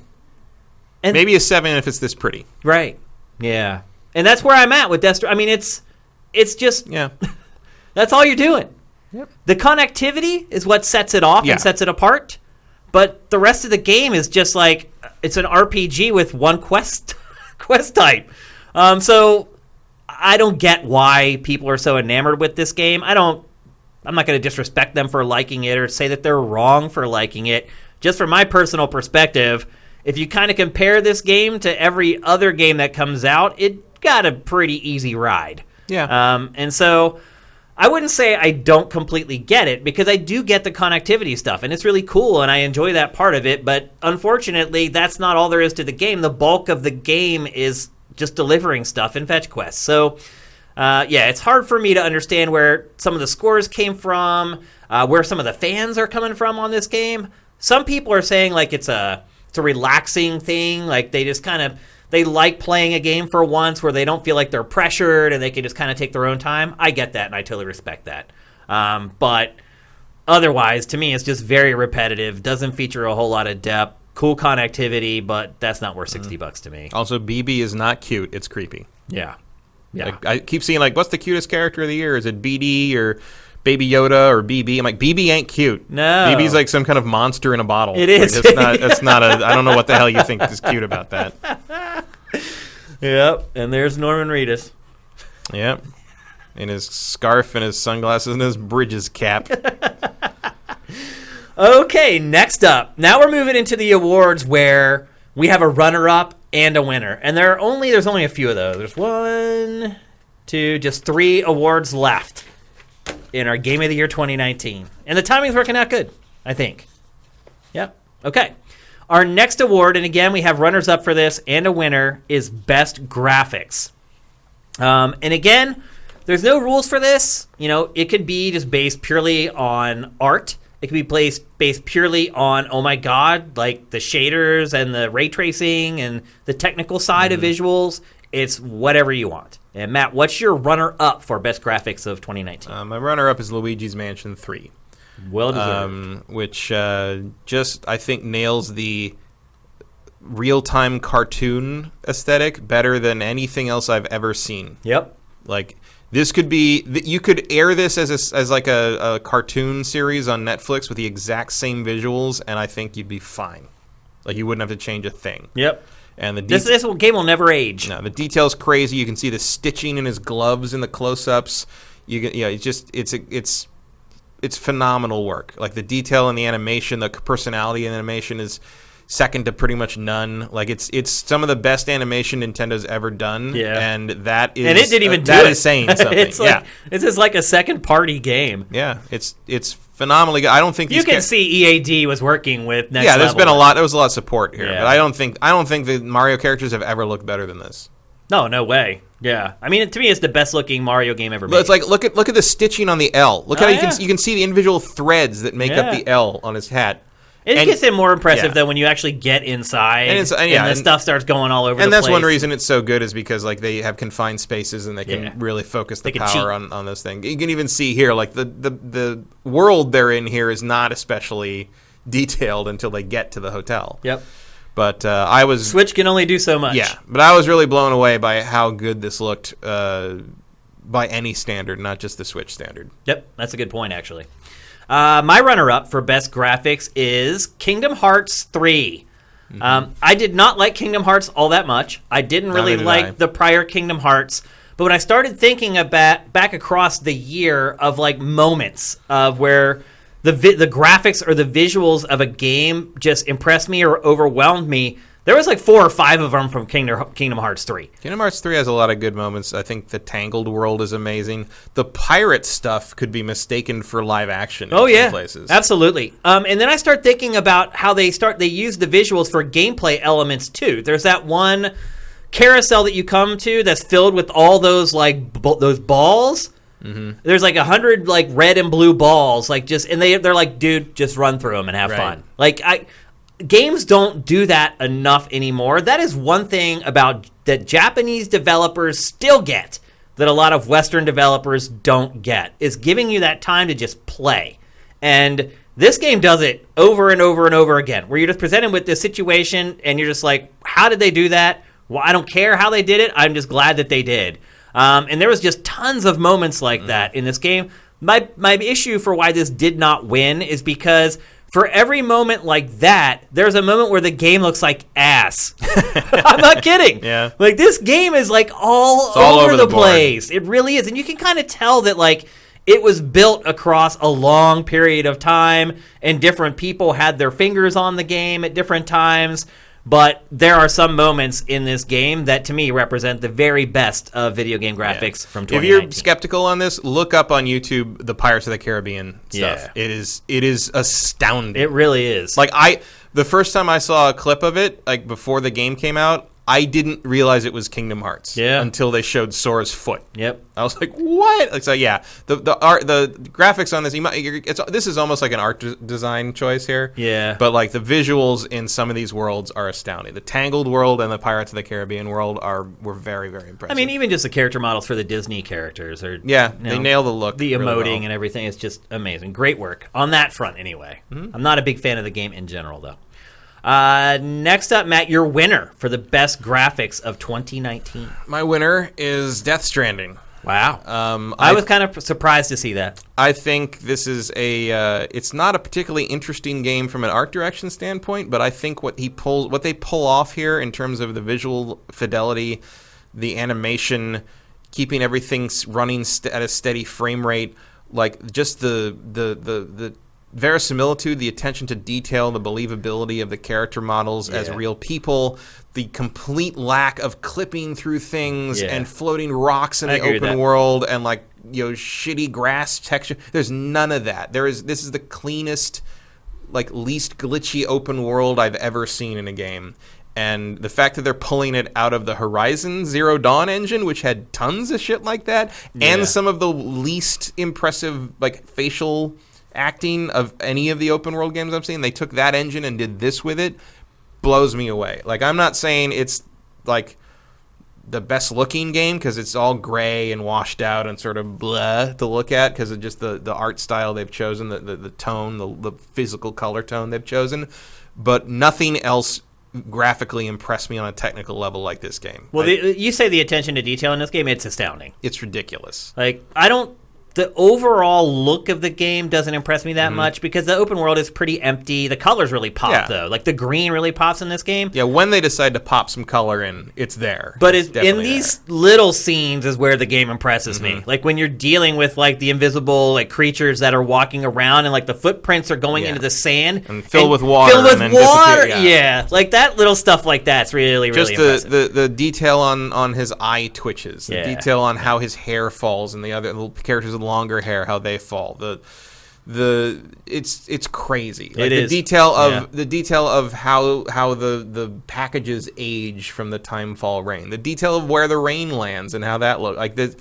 And maybe a seven if it's this pretty. right. Yeah. And that's where I'm at with Death Stra- I mean it's it's just Yeah, that's all you're doing. Yep. The connectivity is what sets it off Yeah. and sets it apart. But the rest of the game is just like it's an RPG with one quest quest type. Um, so I don't get why people are so enamored with this game. I don't. I'm not going to disrespect them for liking it or say that they're wrong for liking it. Just from my personal perspective, if you kind of compare this game to every other game that comes out, it got a pretty easy ride. Yeah. Um, and so I wouldn't say I don't completely get it because I do get the connectivity stuff and it's really cool and I enjoy that part of it. But unfortunately, that's not all there is to the game. The bulk of the game is just delivering stuff in fetch quests. So. Uh, yeah, it's hard for me to understand where some of the scores came from, uh, where some of the fans are coming from on this game. Some people are saying like it's a it's a relaxing thing, like they just kind of they like playing a game for once where they don't feel like they're pressured and they can just kind of take their own time. I get that and I totally respect that. Um, but otherwise, to me, it's just very repetitive. Doesn't feature a whole lot of depth. Cool connectivity, but that's not worth 60 bucks to me. also BB is not cute; it's creepy. Yeah, yeah. Like I keep seeing like, what's the cutest character of the year? Is it BD or Baby Yoda or BB? I'm like, BB ain't cute. No. BB's like some kind of monster in a bottle. It is. Like, that's not. That's not a. I don't know what the hell you think is cute about that. Yep, and there's Norman Reedus. Yep. In his scarf and his sunglasses and his bridges cap. Okay, next up. Now we're moving into the awards where we have a runner-up and a winner, and there are only there's only a few of those. There's one, two, just three awards left in our Game of the Year 2019, and the timing's working out good, I think. Yep. Okay. Our next award, and again we have runners-up for this and a winner, is Best Graphics. Um, and again, there's no rules for this. You know, it could be just based purely on art. It could be based based purely on oh my god, like the shaders and the ray tracing and the technical side of visuals. It's whatever you want. And Matt, what's your runner up for best graphics of 2019? Uh, my runner-up is Luigi's Mansion Three. well deserved. um, which uh, just I think nails the real-time cartoon aesthetic better than anything else I've ever seen. yep. Like this could be you could air this as a as like a, a cartoon series on Netflix with the exact same visuals, and I think you'd be fine. Like you wouldn't have to change a thing. Yep. And the This this game will never age. no, the details crazy. You can see the stitching in his gloves in the close-ups. You get, yeah, it's just it's it's it's phenomenal work. Like the detail in the animation, the personality in the animation is second to pretty much none. Like it's it's some of the best animation Nintendo's ever done. Yeah. and that is And it didn't even uh, do that it. is saying something. it's like yeah, this is like a second party game. yeah, it's it's phenomenally good. I don't think You can see EAD was working with next yeah, there's Level. been a lot. There was a lot of support here, Yeah. but I don't think I don't think the Mario characters have ever looked better than this. No, no way. Yeah, I mean, to me, it's the best looking Mario game ever made. But it's like look at look at the stitching on the L. Look Oh, how you can you can see the individual threads that make up the L on his hat. It and- gets it more impressive yeah. though when you actually get inside And and, it's- and yeah, the and- stuff starts going all over. And that's one reason it's so good is because like they have confined spaces and they can Yeah. really focus the power cheat. on, on those things. You can even see here like the, the the world they're in here is not especially detailed until they get to the hotel. Yep. But uh, I was Switch can only do so much. yeah, but I was really blown away by how good this looked uh, by any standard, not just the Switch standard. Yep. That's a good point, actually. Uh, my runner-up for best graphics is Kingdom Hearts 3. Mm-hmm. Um, I did not like Kingdom Hearts all that much. I didn't really did like I. the prior Kingdom Hearts. But when I started thinking about back across the year of like moments of where the vi- the graphics or the visuals of a game just impressed me or overwhelmed me, there was like four or five of them from Kingdom Kingdom Hearts 3. Kingdom Hearts 3 has a lot of good moments. I think the Tangled world is amazing. The pirate stuff could be mistaken for live action in Oh some yeah, places. absolutely. Um, and then I start thinking about how they start. They use the visuals for gameplay elements too. There's that one carousel that you come to that's filled with all those like b- those balls. Mm-hmm. There's like a hundred like red and blue balls, like just and they they're like, dude, just run through them and have Right. fun. Like I, games don't do that enough anymore. That is one thing about that Japanese developers still get that a lot of Western developers don't get is giving you that time to just play. And this game does it over and over and over again, where you're just presented with this situation and you're just like, how did they do that? Well, I don't care how they did it. I'm just glad that they did. Um, and there was just tons of moments like that in this game. My my issue for why this did not win is because for every moment like that, there's a moment where the game looks like ass. I'm not kidding. Yeah. Like this game is like all, all over, over the, the place. It really is. And you can kind of tell that like it was built across a long period of time and different people had their fingers on the game at different times. But there are some moments in this game that to me represent the very best of video game graphics from If you're skeptical on this, look up on YouTube the Pirates of the Caribbean stuff. Yeah. It is it is astounding. it really is. like I the first time I saw a clip of it, like before the game came out, I didn't realize it was Kingdom Hearts. Yeah. Until they showed Sora's foot. yep. I was like, "What?" Like, so yeah, the the art, the graphics on this, you might, it's this is almost like an art de- design choice here. Yeah. But like the visuals in some of these worlds are astounding. The Tangled world and the Pirates of the Caribbean world are were very very impressive. I mean, even just the character models for the Disney characters are yeah, you they nail the look, the really emoting well. and everything is just amazing. Great work on that front, anyway. Mm-hmm. I'm not a big fan of the game in general, though. Uh, next up, Matt, your winner for the best graphics of 2019. My winner is Death Stranding. Wow. Um, I was kind of surprised to see that. I think this is a. Uh, it's not a particularly interesting game from an art direction standpoint, but I think what he pulls, what they pull off here in terms of the visual fidelity, the animation, keeping everything running st- at a steady frame rate, like just the the the the verisimilitude, the attention to detail, the believability of the character models as real people, the complete lack of clipping through things Yeah. and floating rocks in I the open world and like you know shitty grass texture. There's none of that. There is this is the cleanest, like least glitchy open world I've ever seen in a game. And the fact that they're pulling it out of the Horizon Zero Dawn engine, which had tons of shit like that, Yeah. and some of the least impressive like facial acting of any of the open world games I've seen, they took that engine and did this with it, blows me away. Like I'm not saying it's like the best looking game because it's all gray and washed out and sort of blah to look at because of just the, the art style they've chosen, the, the, the tone, the, the physical color tone they've chosen. But nothing else graphically impressed me on a technical level like this game. Well, Like, the, you say the attention to detail in this game, it's astounding. it's ridiculous. Like, I don't. The overall look of the game doesn't impress me that much because the open world is pretty empty. The colors really pop, Mm-hmm. Yeah. though. Like, the green really pops in this game. Yeah, when they decide to pop some color in, it's there. But It's in these little scenes is where the game impresses me. Mm-hmm. Like when you're dealing with like the invisible like creatures that are walking around and like the footprints are going Yeah. into the sand And filled with water Filled with and then water, yeah. yeah. Like that little stuff like that's really really just the, impressive. the, the detail on, on his eye twitches, the detail on how his hair falls, and the other little characters longer hair, how they fall. The the it's it's crazy. Like It the is. detail of Yeah. the detail of how how the the packages age from the timefall rain. The detail of where the rain lands and how that look like the.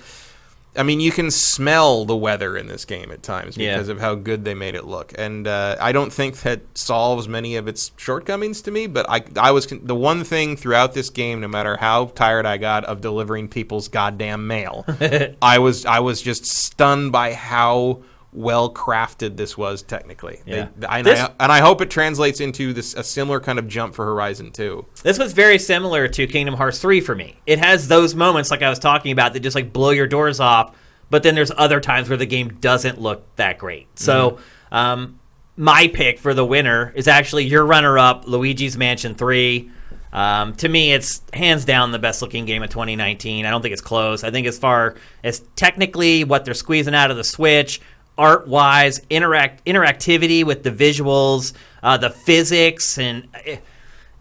I mean, you can smell the weather in this game at times Yeah. because of how good they made it look, and uh, I don't think that solves many of its shortcomings to me. But I, I was con- the one thing throughout this game, no matter how tired I got of delivering people's goddamn mail, I was, I was just stunned by how well crafted this was technically. They- Yeah. and, This- I, and I hope it translates into this a similar kind of jump for Horizon 2. This was very similar to Kingdom Hearts 3 for me. It has those moments like I was talking about that just like blow your doors off, but then there's other times where the game doesn't look that great. So, um, my pick for the winner is actually your runner up, Luigi's Mansion 3. Um, to me, it's hands down the best looking game of 2019. I don't think it's close. I think as far as technically what they're squeezing out of the Switch, art wise, interact interactivity with the visuals, uh, the physics, and eh,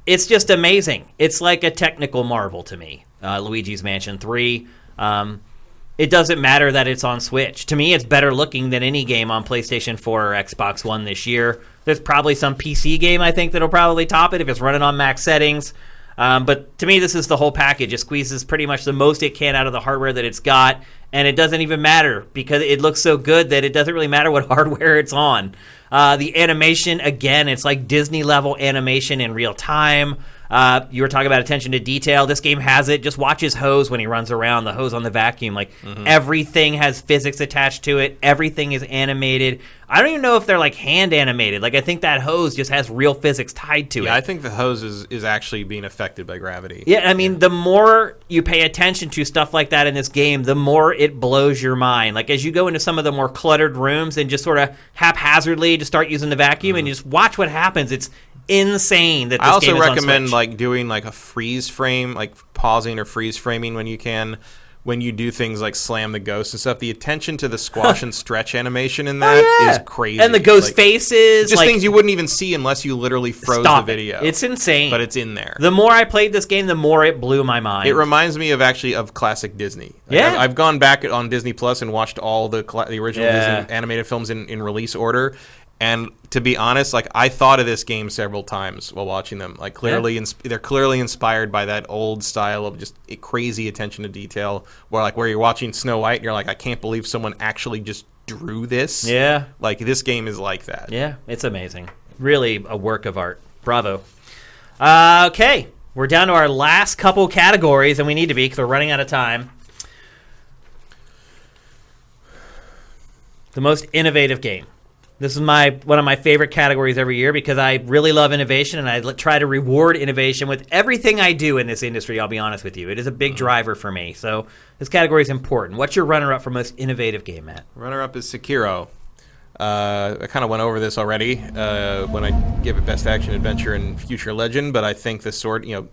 it's just amazing. It's like a technical marvel to me. Uh, Luigi's Mansion 3. Um, it doesn't matter that it's on Switch. To me, it's better looking than any game on PlayStation 4 or Xbox One this year. There's probably some PC game I think that'll probably top it if it's running on max settings. Um, but to me, this is the whole package. It squeezes pretty much the most it can out of the hardware that it's got, and it doesn't even matter because it looks so good that it doesn't really matter what hardware it's on. Uh, the animation, again, it's like Disney level animation in real time. Uh, you were talking about attention to detail. This game has it. Just watch his hose when he runs around, the hose on the vacuum. Like Mm-hmm. everything has physics attached to it. Everything is animated. I don't even know if they're like hand animated. Like I think that hose just has real physics tied to it. Yeah, I think the hose is, is actually being affected by gravity. Yeah, I mean, the more you pay attention to stuff like that in this game, the more it blows your mind. Like as you go into some of the more cluttered rooms and just sort of haphazardly just start using the vacuum and you just watch what happens. It's insane that this. I also is recommend like doing like a freeze frame, like pausing or freeze framing when you can. When you do things like slam the ghost and stuff, the attention to the squash and stretch animation in oh, that is Oh, yeah. crazy. And the ghost Like, faces, just like, things you wouldn't even see unless you literally froze the it. video. It's insane. but it's in there. the more I played this game, the more it blew my mind. It reminds me of actually of classic Disney. Yeah. I've, I've gone back on Disney Plus and watched all the the original Yeah. Disney animated films in, in release order. And to be honest, like I thought of this game several times while watching them. Like clearly, ins- they're clearly inspired by that old style of just crazy attention to detail. Where like where you're watching Snow White, and you're like, I can't believe someone actually just drew this. yeah, Like this game is like that. yeah, it's amazing. Really a work of art. Bravo. Uh, okay, we're down to our last couple categories, and we need to be because we're running out of time. The most innovative game. This is my one of my favorite categories every year because I really love innovation and I l- try to reward innovation with everything I do in this industry. I'll be honest with you, it is a big driver for me. So this category is important. What's your runner-up for most innovative game, Matt? Runner up is Sekiro. Uh, I kind of went over this already uh, when I gave it Best Action Adventure and Future Legend, but I think the sword, you know,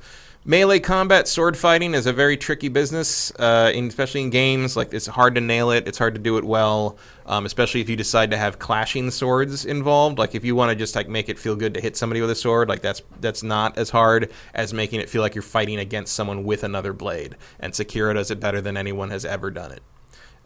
melee combat sword fighting is a very tricky business, uh, in, especially in games. Like it's hard to nail it, it's hard to do it well, um, especially if you decide to have clashing swords involved. Like if you want to just like make it feel good to hit somebody with a sword, like that's that's not as hard as making it feel like you're fighting against someone with another blade. And Sekiro does it better than anyone has ever done it.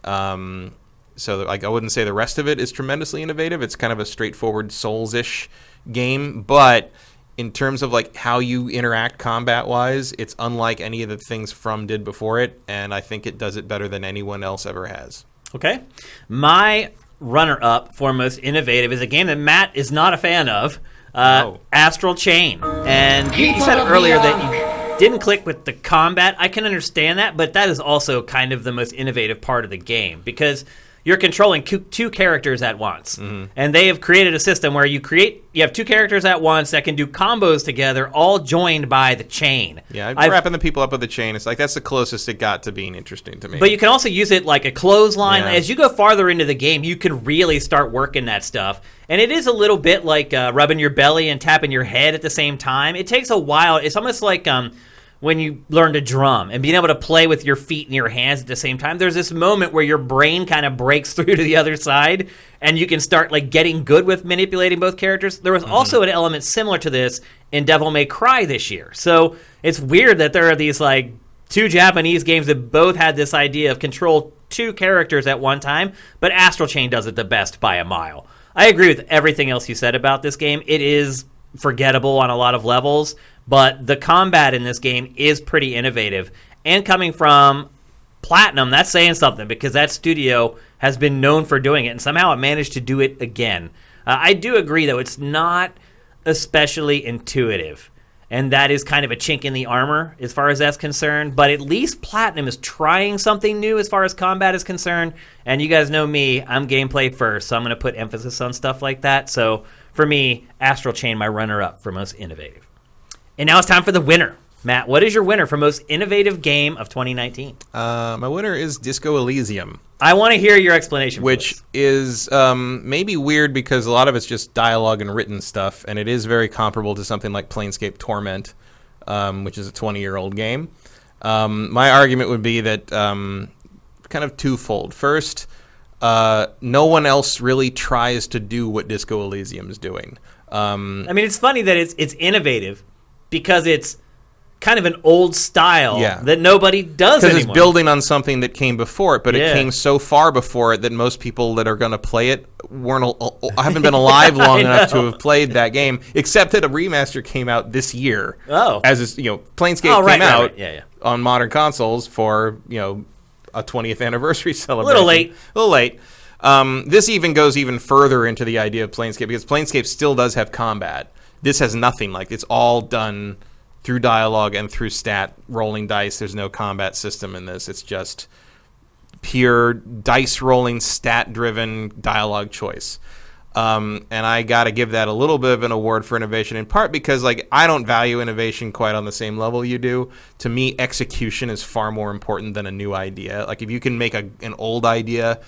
Um, so like I wouldn't say the rest of it is tremendously innovative. It's kind of a straightforward Souls-ish game, but in terms of like how you interact combat wise, it's unlike any of the things From did before it, and I think it does it better than anyone else ever has. Okay. My runner up for most innovative is a game that Matt is not a fan of uh, No. Astral Chain. And you, you said earlier that you didn't click with the combat. I can understand that, but that is also kind of the most innovative part of the game because you're controlling two, characters at once. Mm-hmm. And they have created a system where you create you have two characters at once that can do combos together all joined by the chain. Yeah, I'm I've- wrapping the people up with the chain. It's like that's the closest it got to being interesting to me. But you can also use it like a clothesline. Yeah. As you go farther into the game, you can really start working that stuff. And it is a little bit like uh, rubbing your belly and tapping your head at the same time. It takes a while. It's almost like um, when you learn to drum and being able to play with your feet and your hands at the same time. There's this moment where your brain kind of breaks through to the other side, and you can start like getting good with manipulating both characters. There was mm-hmm. also an element similar to this in Devil May Cry this year. So it's weird that there are these like two Japanese games that both had this idea of control two characters at one time, but Astral Chain does it the best by a mile. I agree with everything else you said about this game. It is forgettable on a lot of levels, but the combat in this game is pretty innovative. And coming from Platinum, that's saying something because that studio has been known for doing it, and somehow it managed to do it again. Uh, I do agree, though, it's not especially intuitive. And that is kind of a chink in the armor as far as that's concerned. But at least Platinum is trying something new as far as combat is concerned. And you guys know me, I'm gameplay first, so I'm going to put emphasis on stuff like that. So for me, Astral Chain, my runner up for most innovative. And now it's time for the winner. Matt, what is your winner for most innovative game of 2019? uh, my winner is Disco Elysium. I want to hear your explanation. for which is um, maybe weird because a lot of it's just dialogue and written stuff, and it is very comparable to something like Planescape Torment, um, which is a 20 year old game. Um, my argument would be that um, kind of twofold. First, uh, no one else really tries to do what Disco Elysium is doing. Um, I mean, it's funny that it's it's innovative because it's kind of an old style Yeah. that nobody does because anymore. it's building on something that came before it, but Yeah. it came so far before it that most people that are going to play it weren't al- haven't been alive long enough to have played that game. Except that a remaster came out this year. Oh. as is, you know, Planescape Oh, right, came right, out right. Yeah. on modern consoles for you know a 20th anniversary celebration. A little late. A little late. Um, this even goes even further into the idea of Planescape because Planescape still does have combat. This has nothing. Like it's all done through dialogue and through stat rolling dice. There's no combat system in this. It's just pure dice rolling, stat driven dialogue choice. Um, and I got to give that a little bit of an award for innovation, in part because like I don't value innovation quite on the same level you do. To me, execution is far more important than a new idea. Like if you can make a, an old idea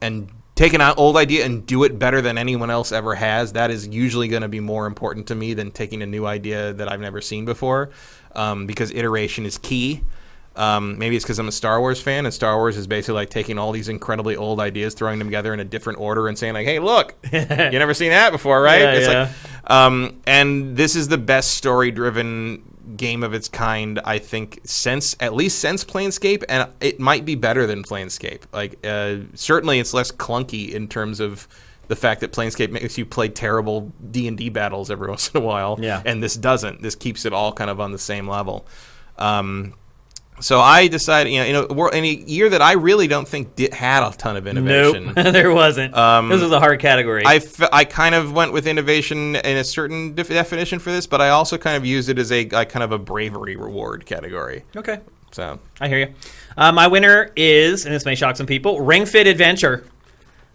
and take an old idea and do it better than anyone else ever has, that is usually going to be more important to me than taking a new idea that I've never seen before, um, because iteration is key. Um, maybe it's because I'm a Star Wars fan, and Star Wars is basically like taking all these incredibly old ideas, throwing them together in a different order, and saying like, "Hey, look, you never seen that before, right?" Yeah, it's yeah. like, um, and this is the best story-driven game of its kind, I think, since at least since Planescape, and it might be better than Planescape. Like, uh, certainly, it's less clunky in terms of the fact that Planescape makes you play terrible D and D battles every once in a while, Yeah. and this doesn't. This keeps it all kind of on the same level. Um, so I decided, you know, in a, in a year that I really don't think did, had a ton of innovation. Nope, there wasn't. Um, this was a hard category. I, f- I kind of went with innovation in a certain def- definition for this, but I also kind of used it as a like, kind of a bravery reward category. okay, So I hear you. Uh, my winner is, and this may shock some people, Ring Fit Adventure,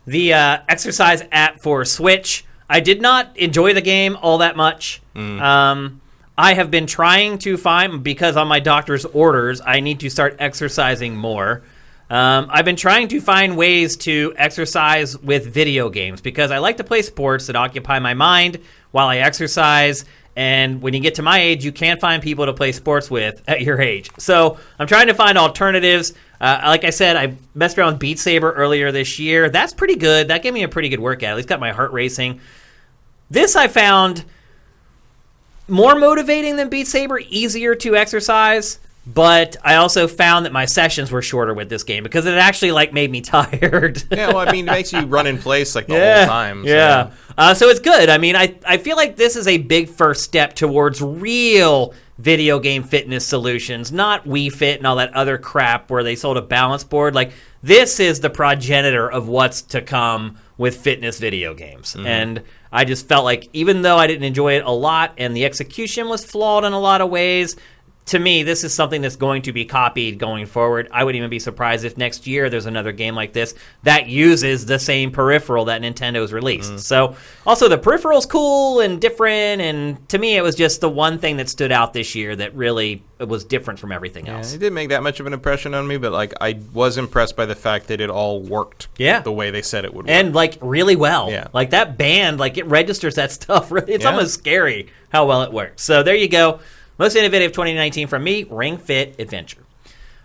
the uh, exercise app for Switch. I did not enjoy the game all that much. Um, I have been trying to find because on my doctor's orders, I need to start exercising more. Um, I've been trying to find ways to exercise with video games because I like to play sports that occupy my mind while I exercise. And when you get to my age, you can't find people to play sports with at your age. So I'm trying to find alternatives. Uh, like I said, I messed around with Beat Saber earlier this year. That's pretty good. That gave me a pretty good workout. At least got my heart racing. This I found more motivating than Beat Saber, easier to exercise. But I also found that my sessions were shorter with this game because it actually like made me tired. yeah, well, I mean, it makes you run in place like the yeah, whole time. so- Yeah. Uh, so it's good. I mean, I, I feel like this is a big first step towards real video game fitness solutions, not Wii Fit and all that other crap where they sold a balance board. Like, this is the progenitor of what's to come with fitness video games. Mm-hmm. And I just felt like, even though I didn't enjoy it a lot and the execution was flawed in a lot of ways, to me, this is something that's going to be copied going forward. I wouldn't even be surprised if next year there's another game like this that uses the same peripheral that Nintendo's released. Mm-hmm. So, also the peripheral's cool and different, and to me, it was just the one thing that stood out this year that really was different from everything Yeah, else. it didn't make that much of an impression on me, but like I was impressed by the fact that it all worked Yeah. the way they said it would work. And like really well, Yeah. like that band, like it registers that stuff. Really, it's Yeah. almost scary how well it works. So there you go. Most innovative 2019 from me, Ring Fit Adventure.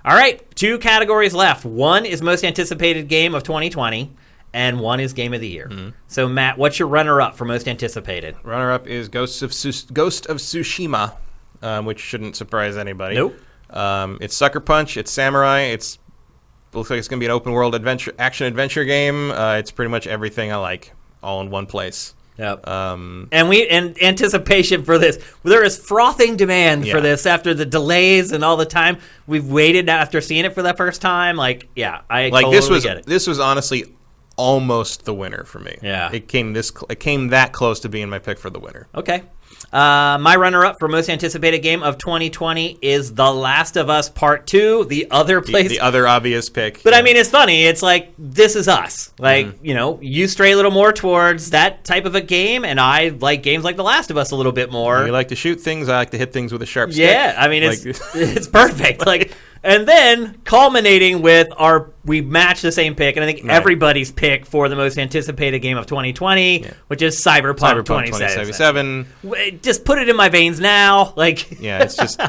All right, two categories left. One is most anticipated game of 2020, and one is game of the year. Mm-hmm. So Matt, what's your runner-up for most anticipated? Runner up is Ghosts of Tsus- Ghost of Tsushima, um, which shouldn't surprise anybody. Nope. Um, it's Sucker Punch. It's Samurai. It's looks like it's going to be an open world adventure action adventure game. Uh, it's pretty much everything I like, all in one place. Yep. Um, and we and anticipation for this. There is frothing demand for this after the delays and all the time we've waited after seeing it for the first time. Like, yeah, I like totally this was get it. this was honestly almost the winner for me. Yeah. it came this cl- it came that close to being my pick for the winner. Okay. Uh, my runner-up for most anticipated game of 2020 is The Last of Us Part Two. The other place, the other obvious pick, but I mean, it's funny. It's like this is us. Like Mm-hmm. you know, you stray a little more towards that type of a game, and I like games like The Last of Us a little bit more. you like to shoot things. I like to hit things with a sharp stick. Yeah, I mean it's Like- it's perfect. Like, and then culminating with our we match the same pick, and I think Right. everybody's pick for the most anticipated game of 2020, which is Cyberpunk, Cyberpunk 2077. 2077. Just put it in my veins now. Like, Yeah, it's just.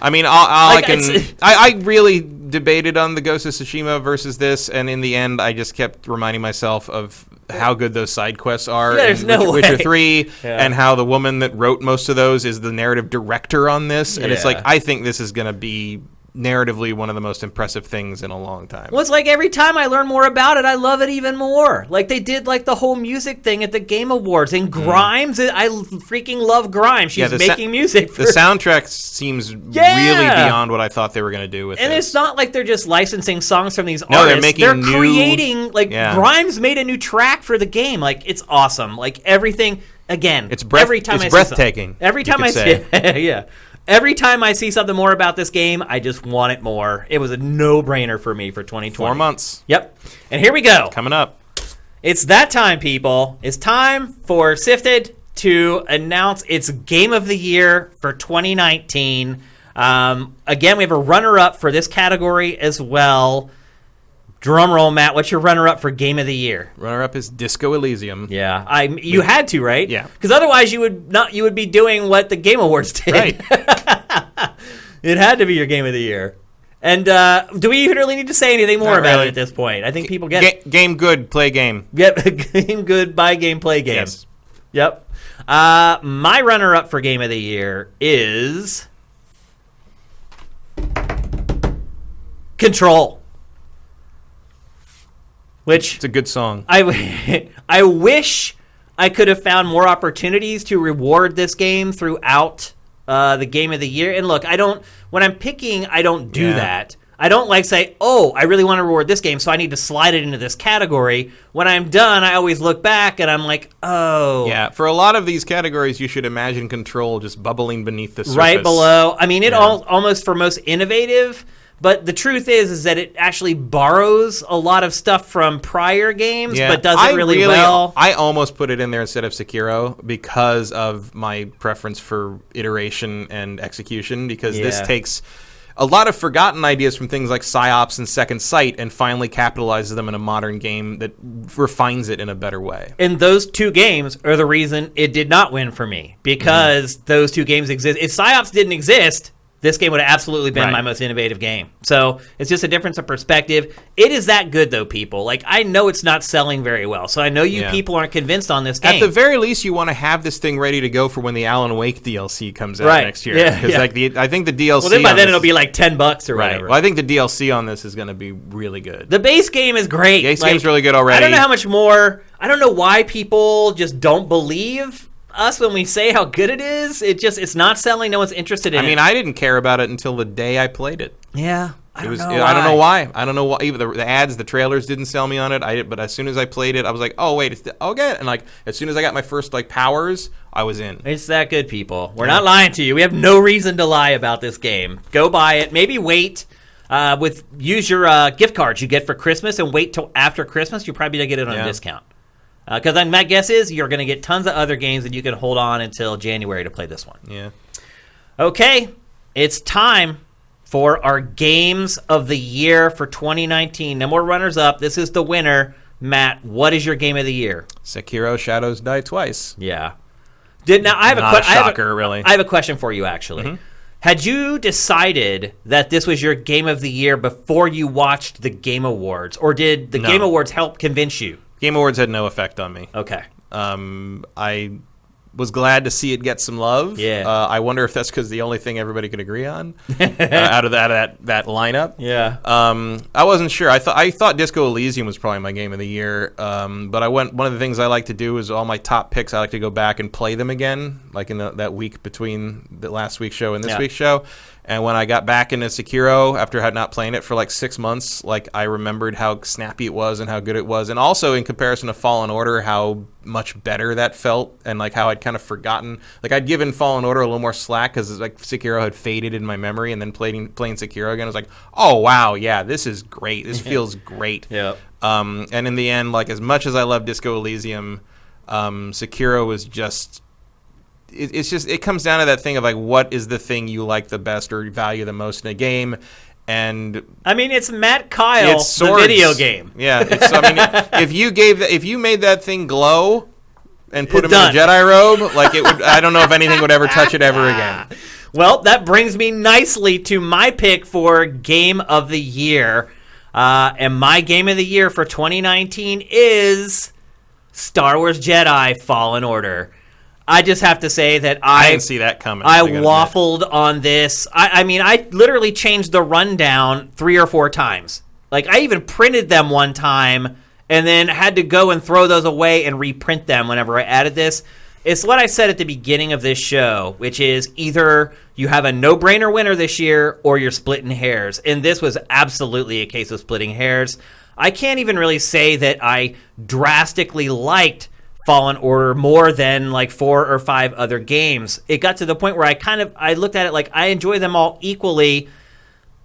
I mean, all, all Like, I can. I, I really debated on the Ghost of Tsushima versus this, and in the end, I just kept reminding myself of how good those side quests are Yeah, there's in no Witcher, Witcher. Three, Yeah. and how the woman that wrote most of those is the narrative director on this, and it's like I think this is going to be narratively one of the most impressive things in a long time. well, it's like every time I learn more about it, I love it even more. Like they did like the whole music thing at the Game Awards, and Grimes. I freaking love Grimes. She's Mm. Yeah, the sa- making music. For, the soundtrack seems Yeah. really beyond what I thought they were going to do with it. And this. it's not like they're just licensing songs from these No, they're artists. making They're new- creating like Yeah. Grimes made a new track for the game. Like it's awesome. Like everything again. It's breath- every time it's I breathtaking, every time I see yeah. Every time I see something more about this game, I just want it more. It was a no-brainer for me for 2020. Four months Yep. And here we go. coming up. It's that time, people. It's time for SIFTD to announce its Game of the Year for 2019. Um, again, we have a runner up for this category as well. Drum roll, Matt. What's your runner up for Game of the Year? Runner up is Disco Elysium. Yeah, I you had to right? Yeah. because otherwise you would not you would be doing what the Game Awards did. Right. it had to be your Game of the Year. And uh, do we even really need to say anything more Not about really. it at this point? I think people get it. Ga- game good, play game. Yep, game good, buy game, play game. Yes. Yep. Uh, my runner up for game of the year is Control. Which It's a good song. I I wish I could have found more opportunities to reward this game throughout uh, the game of the year. And look, I don't when I'm picking, I don't do Yeah. that. I don't like say, "Oh, I really want to reward this game, so I need to slide it into this category." When I'm done, I always look back and I'm like, "Oh, Yeah, for a lot of these categories, you should imagine Control just bubbling beneath the surface. right below." I mean, it Yeah. all almost for most innovative, but the truth is is that it actually borrows a lot of stuff from prior games, Yeah, but does it I really, well. I almost put it in there instead of Sekiro because of my preference for iteration and execution. Because this takes a lot of forgotten ideas from things like Psi-Ops and Second Sight and finally capitalizes them in a modern game that refines it in a better way. And those two games are the reason it did not win for me because Mm-hmm. those two games exist. If Psi-Ops didn't exist, this game would have absolutely been Right. my most innovative game. So it's just a difference of perspective. It is that good though, people. Like I know it's not selling very well, so I know you Yeah. people aren't convinced on this game. At the very least, you want to have this thing ready to go for when the Alan Wake DLC comes out Right. next year. Yeah, Because yeah. like the, I think the DLC. well, then by then this- it'll be like ten bucks or right. whatever. Well, I think the DLC on this is going to be really good. The base game is great. The Base game's really good already. I don't know how much more. I don't know why people just don't believe us when we say how good it is. It just it's not selling. No one's interested in I mean, it. I didn't care about it until the day I played it. yeah, I It don't was. know. I don't know why. I don't know why. Even the, the ads, the trailers didn't sell me on it. I but as soon as I played it, I was like, oh wait, it's the, okay. And like as soon as I got my first like powers, I was in. It's that good, people. We're not lying to you. We have no reason to lie about this game. Go buy it. Maybe wait. Uh, with use your uh, gift cards you get for Christmas and wait till after Christmas. You're probably gonna get it on a Yeah. discount. Uh, because then my guess is you're gonna get tons of other games and you can hold on until January to play this one. Yeah. Okay, it's time for our games of the year for 2019. No more runners up. This is the winner. Matt, what is your game of the year? Sekiro Shadows Die Twice. Yeah. Did now I have Not a, a que- I have shocker, really. I have a question for you actually. Mm-hmm. Had you decided that this was your game of the year before you watched the Game Awards, or did the No. Game Awards help convince you? Game Awards had no effect on me. Okay. Um, I was glad to see it get some love. Yeah. Uh, I wonder if that's because the only thing everybody could agree on uh, out of that, that that lineup. Yeah. Um, I wasn't sure. I thought I thought Disco Elysium was probably my game of the year. Um, but I went. One of the things I like to do is all my top picks. I like to go back and play them again, like in the, that week between the last week's show and this Yeah. week's show. And when I got back into Sekiro after I had not playing it for like six months, like I remembered how snappy it was and how good it was, and also in comparison to Fallen Order, how much better that felt, and like how I'd kind of forgotten. Like I'd given Fallen Order a little more slack because like Sekiro had faded in my memory, and then playing playing Sekiro again, I was like, oh wow, yeah, this is great. This feels great. yeah. Um, and in the end, like as much as I love Disco Elysium, um, Sekiro was just. It, it's just it comes down to that thing of like what is the thing you like the best or value the most in a game, and I mean, it's Matt Keil, it's the video game. Yeah, I mean, if you gave the, if you made that thing glow and put him in a. Jedi robe, like it would. I don't know if anything would ever touch it ever again. Well, that brings me nicely to my pick for game of the year. Uh, and my game of the year for 2019 is Star Wars Jedi Fallen Order. I just have to say that I I didn't see that coming. I gotta admit. waffled on this. I, I mean, I literally changed the rundown three or four times. Like, I even printed them one time and then had to go and throw those away and reprint them whenever I added this. It's what I said at the beginning of this show, which is either you have a no brainer winner this year or you're splitting hairs. And this was absolutely a case of splitting hairs. I can't even really say that I drastically liked Fallen Order more than like four or five other games. It got to the point where I kind of I looked at it like I enjoy them all equally.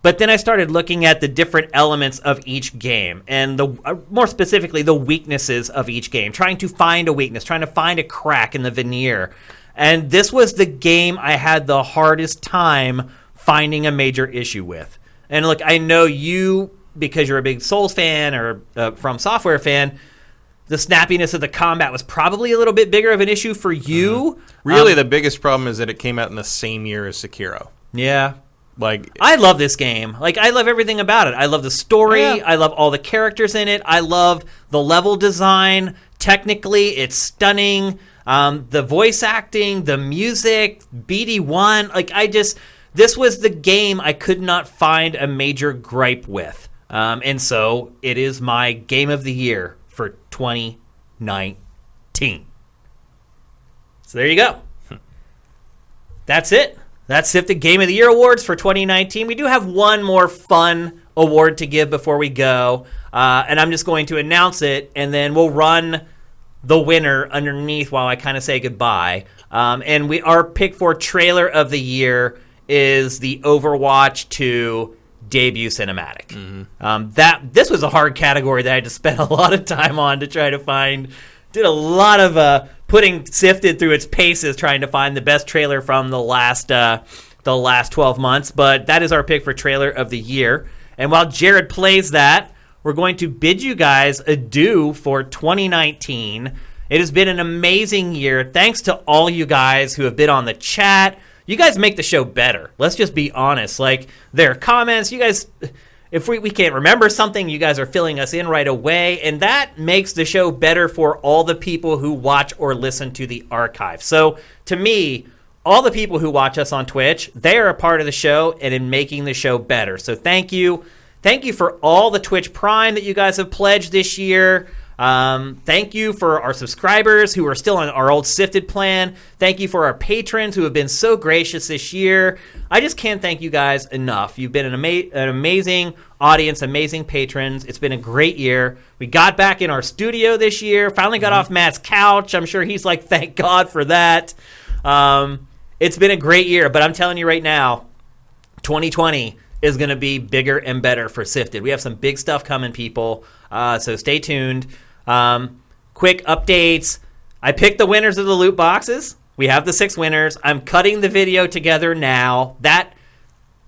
But then I started looking at the different elements of each game and the uh, more specifically the weaknesses of each game, trying to find a weakness, trying to find a crack in the veneer. And this was the game I had the hardest time finding a major issue with. And look, I know you because you're a big Souls fan or uh, FromSoftware fan. The snappiness of the combat was probably a little bit bigger of an issue for you. Really, Um, the biggest problem is that it came out in the same year as Sekiro. yeah, Like, I love this game. Like I love everything about it. I love the story. Yeah. I love all the characters in it. I love the level design. Technically, it's stunning. Um, the voice acting, the music, BD one. Like I just, this was the game I could not find a major gripe with, um, and so it is my game of the year for 2019. So there you go. That's it. That's SIFTD Game of the Year awards for 2019. We do have one more fun award to give before we go, uh, and I'm just going to announce it, and then we'll run the winner underneath while I kind of say goodbye. Um, and we our pick for trailer of the year is the Overwatch 2 debut cinematic. Um, that this was a hard category that I had to spend a lot of time on to try to find. Did a lot of uh, putting SIFTD through its paces trying to find the best trailer from the last uh, the last 12 months. But that is our pick for trailer of the year. And while Jared plays that, we're going to bid you guys adieu for 2019. It has been an amazing year. Thanks to all you guys who have been on the chat. You guys make the show better. Let's just be honest. Like, their comments. You guys, if we, we can't remember something, you guys are filling us in right away. And that makes the show better for all the people who watch or listen to the archive. So, to me, all the people who watch us on Twitch, they are a part of the show and in making the show better. So, thank you. Thank you for all the Twitch Prime that you guys have pledged this year. Um, thank you for our subscribers who are still on our old SIFTD plan. Thank you for our patrons who have been so gracious this year. I just can't thank you guys enough. You've been an, ama- an amazing audience, amazing patrons. It's been a great year. We got back in our studio this year, finally got off Matt's couch. I'm sure he's like, thank God for that. Um, it's been a great year, but I'm telling you right now, 2020 is going to be bigger and better for SIFTD. We have some big stuff coming, people. Uh, so stay tuned. Um, quick updates. I picked the winners of the loot boxes. We have the six winners. I'm cutting the video together now. That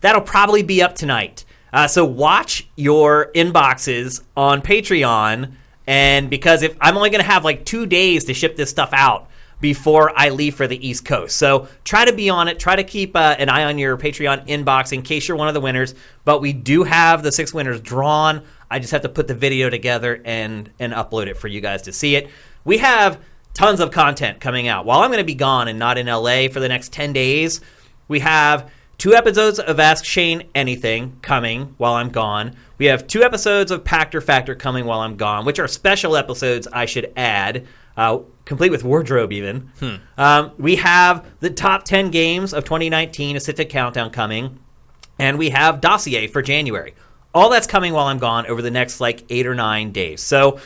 that'll probably be up tonight. Uh, so watch your inboxes on Patreon, and because if I'm only going to have like two days to ship this stuff out before I leave for the East Coast, so try to be on it. Try to keep uh, an eye on your Patreon inbox in case you're one of the winners. But we do have the six winners drawn. I just have to put the video together and and upload it for you guys to see it. We have tons of content coming out. While I'm going to be gone and not in LA for the next 10 days, we have two episodes of Ask Shane Anything coming while I'm gone. We have two episodes of Pactor Factor coming while I'm gone, which are special episodes I should add, uh, complete with wardrobe even. Um, we have the top 10 games of 2019, a Countdown coming, and we have Dossier for January. All that's coming while I'm gone over the next like eight or nine days. So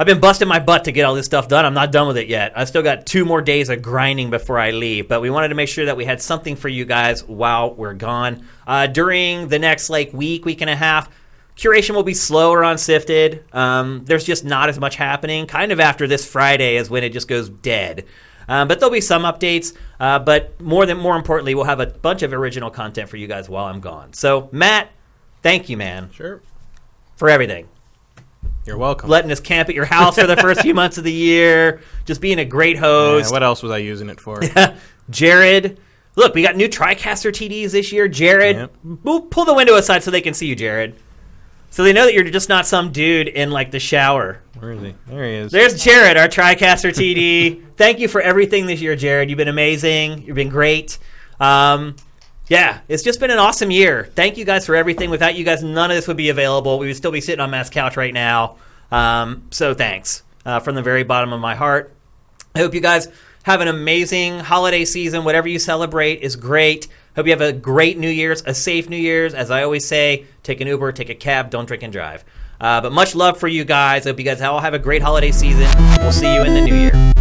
I've been busting my butt to get all this stuff done. I'm not done with it yet. I've still got two more days of grinding before I leave, but we wanted to make sure that we had something for you guys while we're gone. Uh, during the next like week, week and a half, curation will be slower on SIFTD. Um, there's just not as much happening. Kind of after this Friday is when it just goes dead. Um, but there'll be some updates. Uh, but more than more importantly, we'll have a bunch of original content for you guys while I'm gone. So Matt, thank you, man, Sure. for everything You're welcome. letting us camp at your house for the first few months of the year, just being a great Yeah, host. what else was I using it for? Jared, look, we got new TriCaster TDs this year. Jared, Yep. pull, pull the window aside so they can see you, Jared. So they know that you're just not some dude in like the shower. Where is he? There he is. There's Jared, our TriCaster TD. Thank you for everything this year, Jared. You've been amazing. You've been great. Um, yeah, it's just been an awesome year. Thank you guys for everything. Without you guys, none of this would be available. We would still be sitting on Matt's couch right now. Um, so thanks uh, from the very bottom of my heart. I hope you guys have an amazing holiday season. Whatever you celebrate is great. Hope you have a great New Year's, a safe New Year's. As I always say, take an Uber, take a cab, don't drink and drive. Uh, but much love for you guys. I hope you guys all have a great holiday season. We'll see you in the new year.